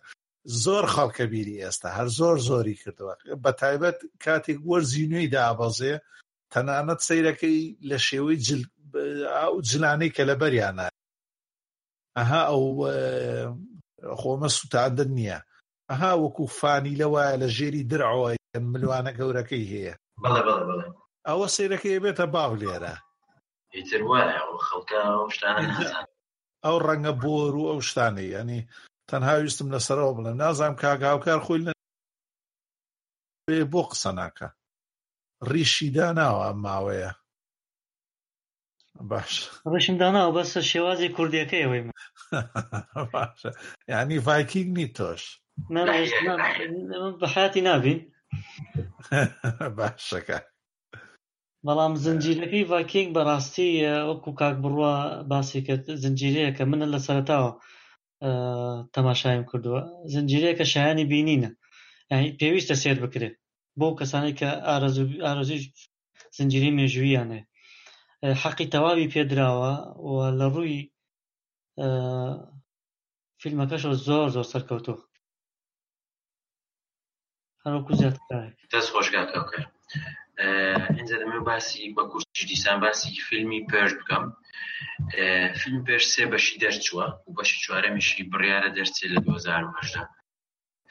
زۆر خەڵکە بیری ئێستا هەر زۆر زۆری کردوە بە تایبەت کاتێک وەرزی نوێی دابەزێ تەنانەت سیرەکەی لە شێوەی جلانەی کە لە بەریانە ئەها ئەو خۆمە سووتاندن نییە ئەها وەکو فانیلە وایە لە ژێری درعەوە ملوانە گەورەکەی هەیە بەڵێ بەڵێ بەڵێ ئەوە سیرەکەی بێتە باو لێرە ئیتر وایە ئەو خەڵکە ئەو شتانە نازان ئەو ڕەنگە بۆر و ئەو شتانەی ینی تەنها ویستم لەسەرەوە بڵێم نازانم کاگااوکار خۆی لە بۆ قسە ناکە ڕیشیدا ناوە ئەم ماوەیە باش ڕشم داناوە بەسە شێوازی کوردیەکەی ئەوەی من ینی ڤایکینگ نی تۆش بەحاتی نابین باشەکە بەڵام زنجیرەکەی ڤاکینگ بەڕاستی وەکو کاک بڕوە باسی کرد زنجیرەیە کە منە لە سەرتاوە تەماشایم کردووە زنجیرەیە کە شایانی بینینە یعنی پێویستە سێر بکرێت بۆ کەسانی کە ئارزوی زنجیرەی مێژووییان هەیە حەقی تەواوی پێدراوە و لە ڕووی فیلمەکەشەوە زۆر زۆر سەرکەوتوو هەروەکو زیاد دەست خۆشگات ئەو کرد ئەجا دەمێ باسی بە کورت دیسان باسی فیلمی پێش بکەم فیلم پێش سێ بەشی دەرچووە و بەشی چوارەمیشی بڕیارە دەرچێت لە 2010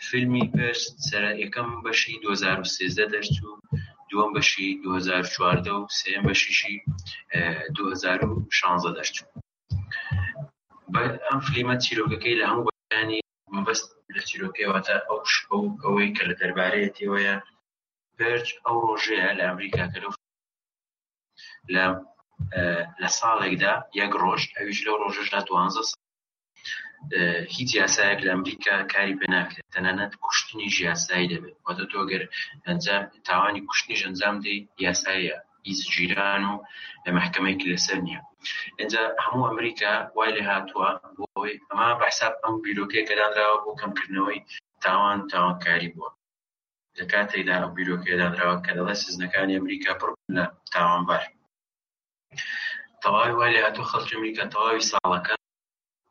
فیلمی پێست سەرە یەکەم بەشی دوو هەزار و سێزدە دەرچوو دووەم بەشی دوو هەزار و چواردە و سێم بەشیشی دوو هەزار و شانزە دەرچوو ئەم فلیمە چیرۆکەکەی لە هەموو بەکانی مەبەست لە چیرۆکەوەتە ئەو شکە و ئەوەی کە لە دەربارەیەتیەوەیە پێرچ ئەو ڕۆژەیە لە ئەمریکا کە لەو لە لە ساڵێکدا یەک ڕۆژ ئەویش لەو ڕۆژەشدا دوانزە هیچ یاسایەک لە ئەمریکا کاری پێ ناکرێت تەنانەت کوشتنی یاسایی دەبێت واتە تۆ گەر ئەنجام تاوانی کوشتنیش ئەنجام دەی یاسایە هیچ جیران و لە محکمەیەکی لەسەر نییە ئەجا هەموو ئەمریکا وای لێ هاتووە بۆی ئەمە بەحساب ئەم بیرۆکەیە کەدانراوە بۆ کەمکردنەوەی تاوان تاوانکاری بووە لە کاتێکدا ئەو بیرۆکەیە دانراوە کە دەڵێت سزنەکانی ئەمریکا پڕ بوون لە تاوانبار. تەواوی وا لێهاتووە خەڵکی ئەمریکا تەواوی ساڵەکە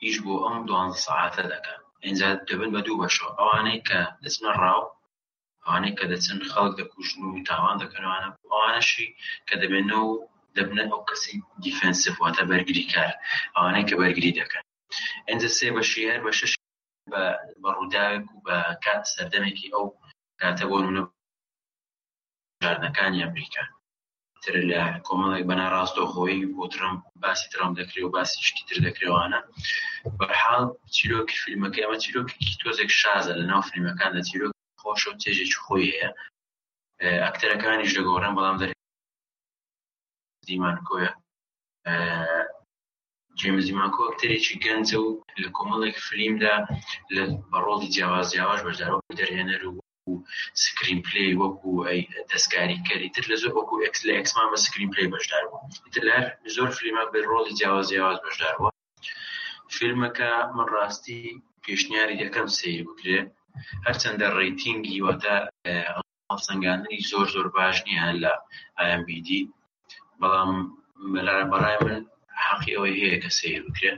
ئیش بۆ ئەم دوانزە سەعاتە دەکەن. ئینجا دەبن بە دوو بەشەوە. ئەوانەی کە دەچنە ڕاو، ئەوانەی کە دەچن خەڵک دەکوژن و تاوان دەکەن ئەوانە، ئەوانەشی کە دەمێنەوە و دەبنە ئەو کەسی دیفێنسڤ واتە بەرگریکار، ئەوانەی کە بەرگری دەکەن. ئینجا سێ بەشی هەر بەشەشی بە ڕووداوێک و بە کات سەردەمێکی ئەو کاتە بۆ نمونە جاردنەکانی ئەمریکا تر لە کۆمەڵێک بەنا ڕاستەوخۆی بۆ ترمپ باسی ترمپ دەکرێ و باسی شتی تر دەکرێوانە بەحاڵ چیرۆکی فیلمەکە ئەمە چیرۆکێکی تۆزێک شازە لە ناو فیلمەکان لە چیرۆک خۆشە و چێژێکی خۆی هەیە ئەکتەرەکانیش دەگۆڕن بەڵام دەر زیمانکۆیە جێمز زیمانکۆ ئەکتەرێکی گەنجە و لە کۆمەڵێک فلیمدا لە بەڕۆڵی جیاواز جیاواش بەشدارەوە دەرهێنەر و سکرین پلی وەکو دەستکاریکەری تر لە زۆر وەکو ئەکس لە ئەکسمان بە سکرین پلی بەشدار بوو تر لە زۆر فلیمە بە ڕۆڵی جیاواز جیاواز بەشدار بووە فیلمەکە من ڕاستی پێشنیاری دەکەم سیر بکرێ هەرچەندە ڕیتینگی واتە هەڵسەنگاندنی زۆر زۆر باش نییە لە IMBD بەڵام بەڕای من حەقی ئەوەی هەیە کە سیر بکرێ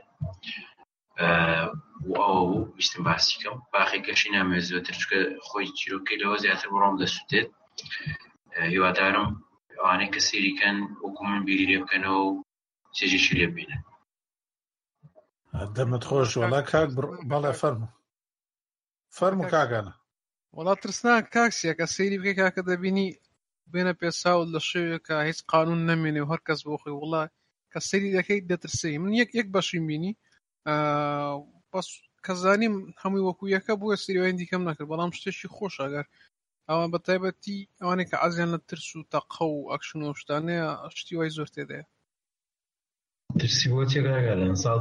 ئەوە بوو ویستم باسی کەم باقی کەشی نامێت زیاتر چکە خۆی چیرۆکی لەوە زیاتر بڕۆم دەسووتێت هیوادارم ئەوانەی کە سێریکەن وەکو من بیری لێ بکەنەوە و چێژێکی لێ بینن دەمت خۆش وەڵا کاک بەڵێ فەرمو فەرمو کاگانە وەڵا ترسناک تاکسیەکە سەیری بکەی کاکە دەبینی بێنە پێ ساول لە شەوێکە هیچ قانون نەمێنێ و هەرکەس بۆ خۆی وڵا کە سەیری دەکەیت دەترسەی من یەک یەک بەشیم بینی بەس کەزانیم هەمووی وەکو یەکە بۆیە سریوان دیکەم نەکرد بەڵام شتێکی خۆش ئەگەر ئەوان بە تایبەتی ئەوانێک کە عزیان لە ترس و تەقە و ئەکشن و شتانەیە شتی وای زۆر تێدەیە ترسی بۆ چێکاگەلەن ساڵ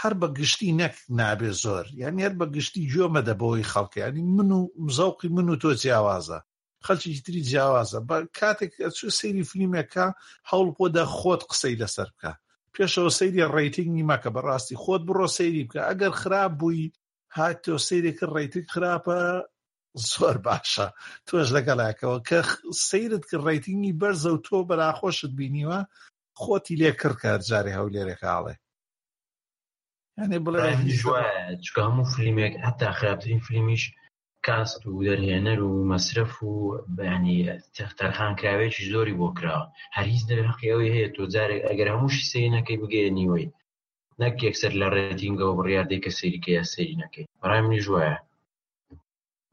هەر بە گشتی نەک نابێ زۆر یانی هەر بە گشتی گوێ مەدە بەوەی خەڵکیانی من و زەوقی من و تۆ جیاوازە خەلکی تری جیاوازە بە کاتێک ئەچو سەیری فلیمێکە هەوڵ بۆدا خۆت قسەی لەسەر بکە پێشەوە سەیری ڕیتنگی مەکە بەڕاستی خۆت بڕۆ سەیری بکە ئەگەر خراپ بووی هاتۆ سەیرێکە ڕیتنگ خراپە زۆر باشە تۆش لەگەڵاکەوە کە سەیرت کرد ڕیتنگی بەرزە و تۆ بەراخۆشت بینیوە خۆتی لێ کڕ کە هەر جارێ هەولێرێکە ئاڵێ یعنی بڵێ برای منیش وایە چکە هەموو فلیمێک هەتا خراپترین فلیمیش کاست و دەرهێنەر و مەسرف و بەنی تەختەرخان کراوێکی زۆری بۆ کراوە هەر هیچ دەرهقی ئەوەی هەیە تۆ جارێک ئەگەر هەمووشی سینەکەی بگەیە نیوەی نەک یەکسەر لە ڕێتینگەوە بڕاردەی کە سەیرکەیە سەیری نەکەی بەڕای منیش وایە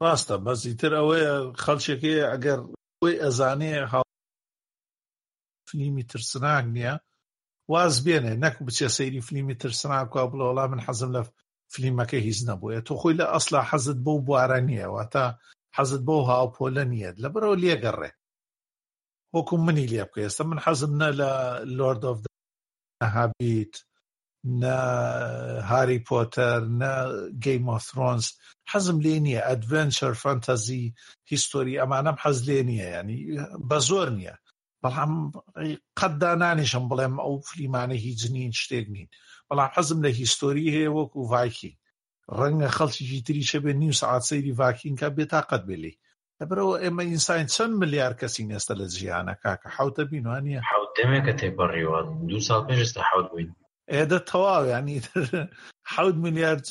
ڕاستە بەزیتر ئەوەیە خەڵچێکی ئەگەر بۆی ئەزانێ فلیمی ترسناک نییە واز بێنێ نەک بچێ سەیری فلیمی ترسناک و بڵێ وەڵا من حەزم لە فلیمەکە هیچ نەبووە تۆ خۆی لە ئەسلا حەزت بەو بوارە نییە واتە حەزت بەو هاوپۆلە نییە لەبەرەوە لێگەڕێ وەکو منی لێ بکە ئێستا من حەزم نە لە لۆرد ئۆف هابیت نە هاری پۆتەر نە گەیم ئۆف ثرۆنس حەزم لێ نییە ئەدڤێنچەر فەنتەزی هیستۆری ئەمانەم حەز لێ نییە ینی بە زۆر نییە بەڵام قەت دانانیشم بڵێم ئەو فلیمانە هیچ نین شتێک نین بەڵام حەزم لە هیستۆری هەیە وەکو ڤایکینگ ڕەنگە خەڵکیکی تریش هەبێ نیو سەعات سەیری ڤاکین کا بێتاقەت بێ لێی لەبەرەوە ئێمە ئینساین چەند ملیار کەسی نێستە لە جیهانە کاکە حوتە بین وانە حوت دەمێکە تێپەڕیوە دو ساڵ پێشستا حوت بووین ئێدە تەواو ینی حوت ملیارد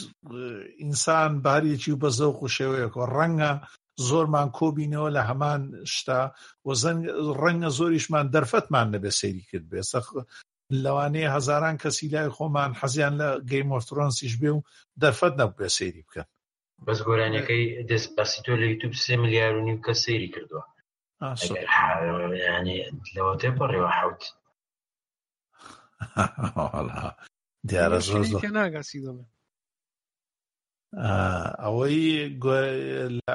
ئینسان باریەکی و بە زەوق و شێوەیەک و ڕەنگە زۆرمان کۆبینەوە لە هەمان شتا و ڕەنگە زۆریشمان دەرفەتمان نەبێ سەیری کرد بێ لەوانەیە هەزاران کەسی لای خۆمان حەزیان لە گەیم ئۆف ترۆنسیش بێ و دەرفەت نەبوبێ سەیری بکەن. بەس گۆرانیەکەی دێسپاسیتۆ لە یوتوب سێ ملیار و نیو کەس سەیری کردوە ینی لەوە تێپەڕیوە حوت دیارە زۆر ئەوەی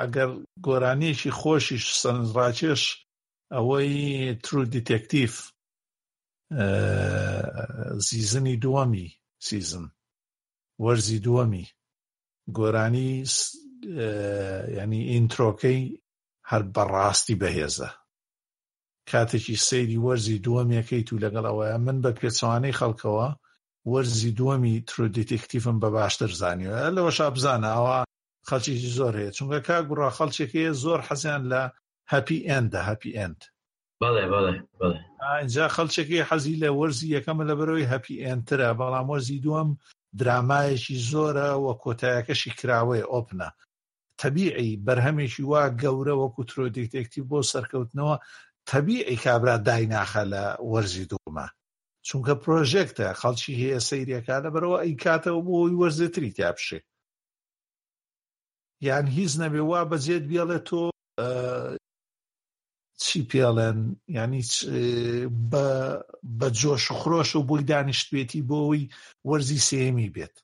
ئەگەر گۆرانیەکی خۆشیش سەنراکێش ئەوەی ترو دیتەکتیف سیزنی دووەمی سیزن وەرزی دووەمی گۆرانی ینی ئینترۆکەی هەر بەڕاستی بەهێزە کاتێکی سەیری وەرزی دووەمەکەیت و لەگەڵ ئەوەیە من بە پێچوانەی خەڵکەوە وەرزی دووەمی ترۆ دیتەکتیفم بە باشتر زانیوە لەوەشا بزانە ئەوە خەڵکیی زۆر هەیە چونکە کا گوڕا خەڵکێکەیە زۆر حەزیان لە هەپی ئێندە هەپی ئێند. بەڵێ بەڵێ بەڵێ. ئینجا خەڵچەکەی حەزی لە وەرزی یەکەمە لەبەرەوەی هەپی ئێندترە بەڵام وەرزی دووەم درامایەکی زۆرە وە کۆتایەکەشی کراوەیە ئۆپنە تەبیعی بەرهەمێکی وا گەورە وەکو ترۆ دیکتێکتی بۆ سەرکەوتنەوە تەبیعی کابرا دایناخە لە وەرزی دووەمە چونکە پرۆژێکتە خەڵکی هەیە سەیرەکە لەبەرەوە ئەی کاتەوە بۆی وەرزێتری تیا بشێ یان هیچ نەبێ وا بەجێت بێڵێت تۆ چی پێڵێن ینی بە جۆش و خرۆش و بۆی دانیشتێتی بۆەوەی وەرزی سێمی بێت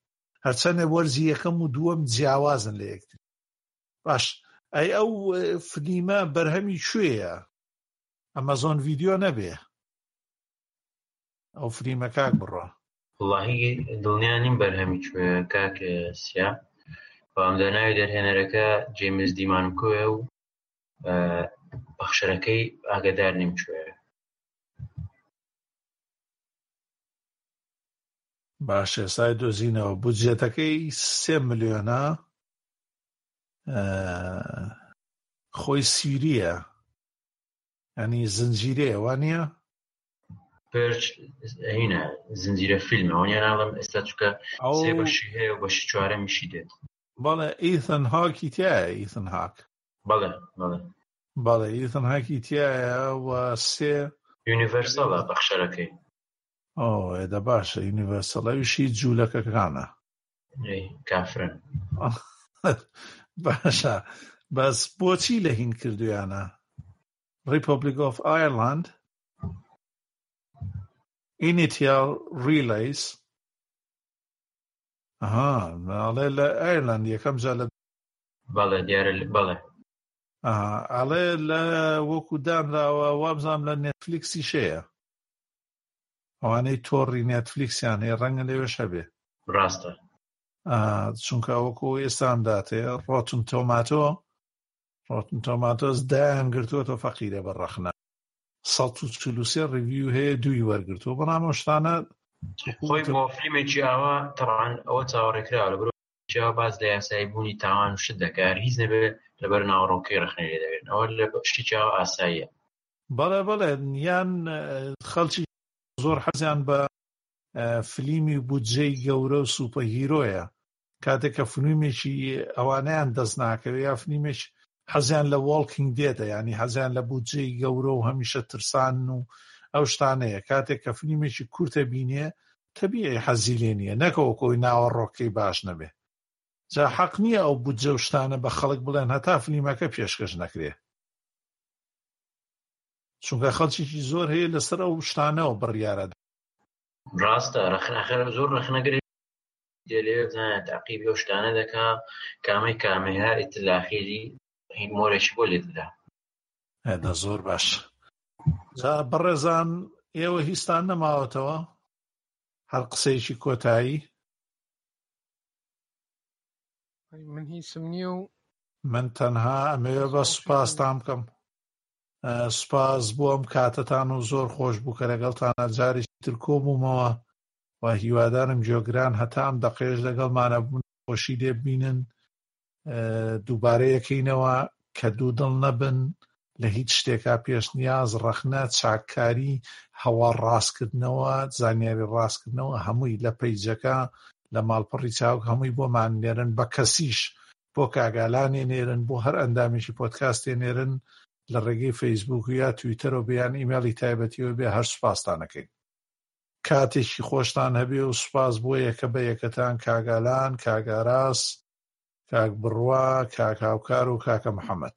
هەرچەنە وەرزی یەکەم و دووەم جیاوازن لە یەکتر باش ئەی ئەو فلیمە بەرهەمی کوێیە ئەمەزۆن ڤیددیو نەبێ ئەو فریمە کاک بڕە وڵاهی دڵنیا نیم بەرهەمی کوێ کاک سیا بەڵامدا ناوی دەرهێنەرەکە جیمز دیمانکۆە و بەخشەرەکەی ئاگدار نیم کوێ باشێ سای دۆزینەوە بودجێتەکەی سێ ملیۆنە خۆی سیریە یانی زنجیرەیە وانە؟ پێرچ هینە زنجیرە فیلمە وانە ناڵم ئێستا چکە سێ بەشی هەیە و بەشی چوارەمیشی دێت بەڵێ ئیثن هاکی تایە ئیثن هاک بەڵێ بەڵێ بەڵێ ئیثن هاکی تایە و سێ یونیڤەرساڵە بەخشەرەکەی ئۆو ئێ دە باشە یونیڤەرسەڵ ئەویش هی جوولەکەکانە. ئەی کافرن. باشە بەس بۆچی لە هین کردویانە ڕیپۆبلیک ئۆف ئایرلاند ئینیتیال ڕیلیس ها ناڵێ لە ئایرلاند یەکەم جا لە بەڵێ دیارە بەڵێ ئەڵێ لە وەکو دانراوە وابزانام لە نێتفلیکسی شەیە ئەوانەی تۆڕی نێتفلیکسیان هەیە ڕەنگە لەوێش هەبێ ڕاستە چونکە وەکو ئێستان داتێ ڕۆتن تۆماتۆ ڕۆتن تۆماتۆس دایان گرتووە تۆ فەقیرە بە ڕەخنا 1940 ڕیویو هەیە دووی وەرگرتووە بەڵام شتانە خۆی بۆ فیلمێکی ئاوا تەڕان ئەوە چاوەڕێکرا لە برۆ جا باز لە یاسایی بوونی تاوان شت دەکار هیچ نەبێت لەبەر ناوەڕۆکەی ڕخنێ دەبێت ئەوە لە شتی چاو ئاساییە بەڵێ بەڵێ یان خەڵکی زۆر حەزیان بە فلیمی بودجەی گەورە و سوپە هیرۆیە کاتێک کە فنویمێکی ئەوانیان دەست ناکەوێت یا فلیمێک حەزیان لە وڵکینگ دێتە ینی حەزیان لە بودجەی گەورە و هەمیشە ترسان و ئەو شتانەیە کاتێک کە فلیمێکی کورتە بینێ تەبیعی حەزی لێ نییە نەکەوە کۆی ناوە ڕۆکەی باش نەبێ جا حەق نییە ئەو بودجە و شتانە بە خەڵک بڵێن هەتا فلیمەکە پێشکەش نەکرێ چونکە خەڵکێکی زۆر هەیە لەسەر ئەو شتانەوە بڕیارە ڕاستە ڕخنەخەر زۆر ڕخنەگرێت تاقیبی و شتانە دەکا کامەی کامەیە ئیتلاخیری هین مۆرێکی بۆ لێتدا هەدا زۆر باش جا بەڕێزان ئێوە هیستان نەماوەتەوە هەر قسەیەکی کۆتایی من هیچم نییە و من تەنها ئەمەوێ بەس سوپاستان بکەم سوپاس بۆ ئەم کاتەتان و زۆر خۆش بوو کە لەگەڵتانە جاری تر کۆ بوومەوە و هیوادارم جۆگران هەتا ئەم دەقێش لەگەڵمانە بوون خۆشی لێببینن دووبارەیەکەینەوە کە دوو دڵ نەبن لە هیچ شتێکا پێشنیاز، ڕەخنە، چاککاری، هەواڵ ڕاستکردنەوە، زانیاری ڕاستکردنەوە هەمووی لە پەیجەکە لە ماڵپەڕی چاوگ هەمووی بۆمان نێرن بە کەسیش بۆ کاک ئالانێ نێرن بۆ هەر ئەندامێکی پۆدکاستێ نێرن لە ڕێگەی فەیسبووک و یا تویتەرەوە بێ یان ئیمێڵی تایبەتیەوە بێ هەر سوپاستان ئەکەین کاتێکی خۆشتان هەبێ و سوپاس بۆ یەکە بە یەکەتان کاک ئالان کاک ئاراس کاک بڕوا کاک هاوکار و کاکە محەممەد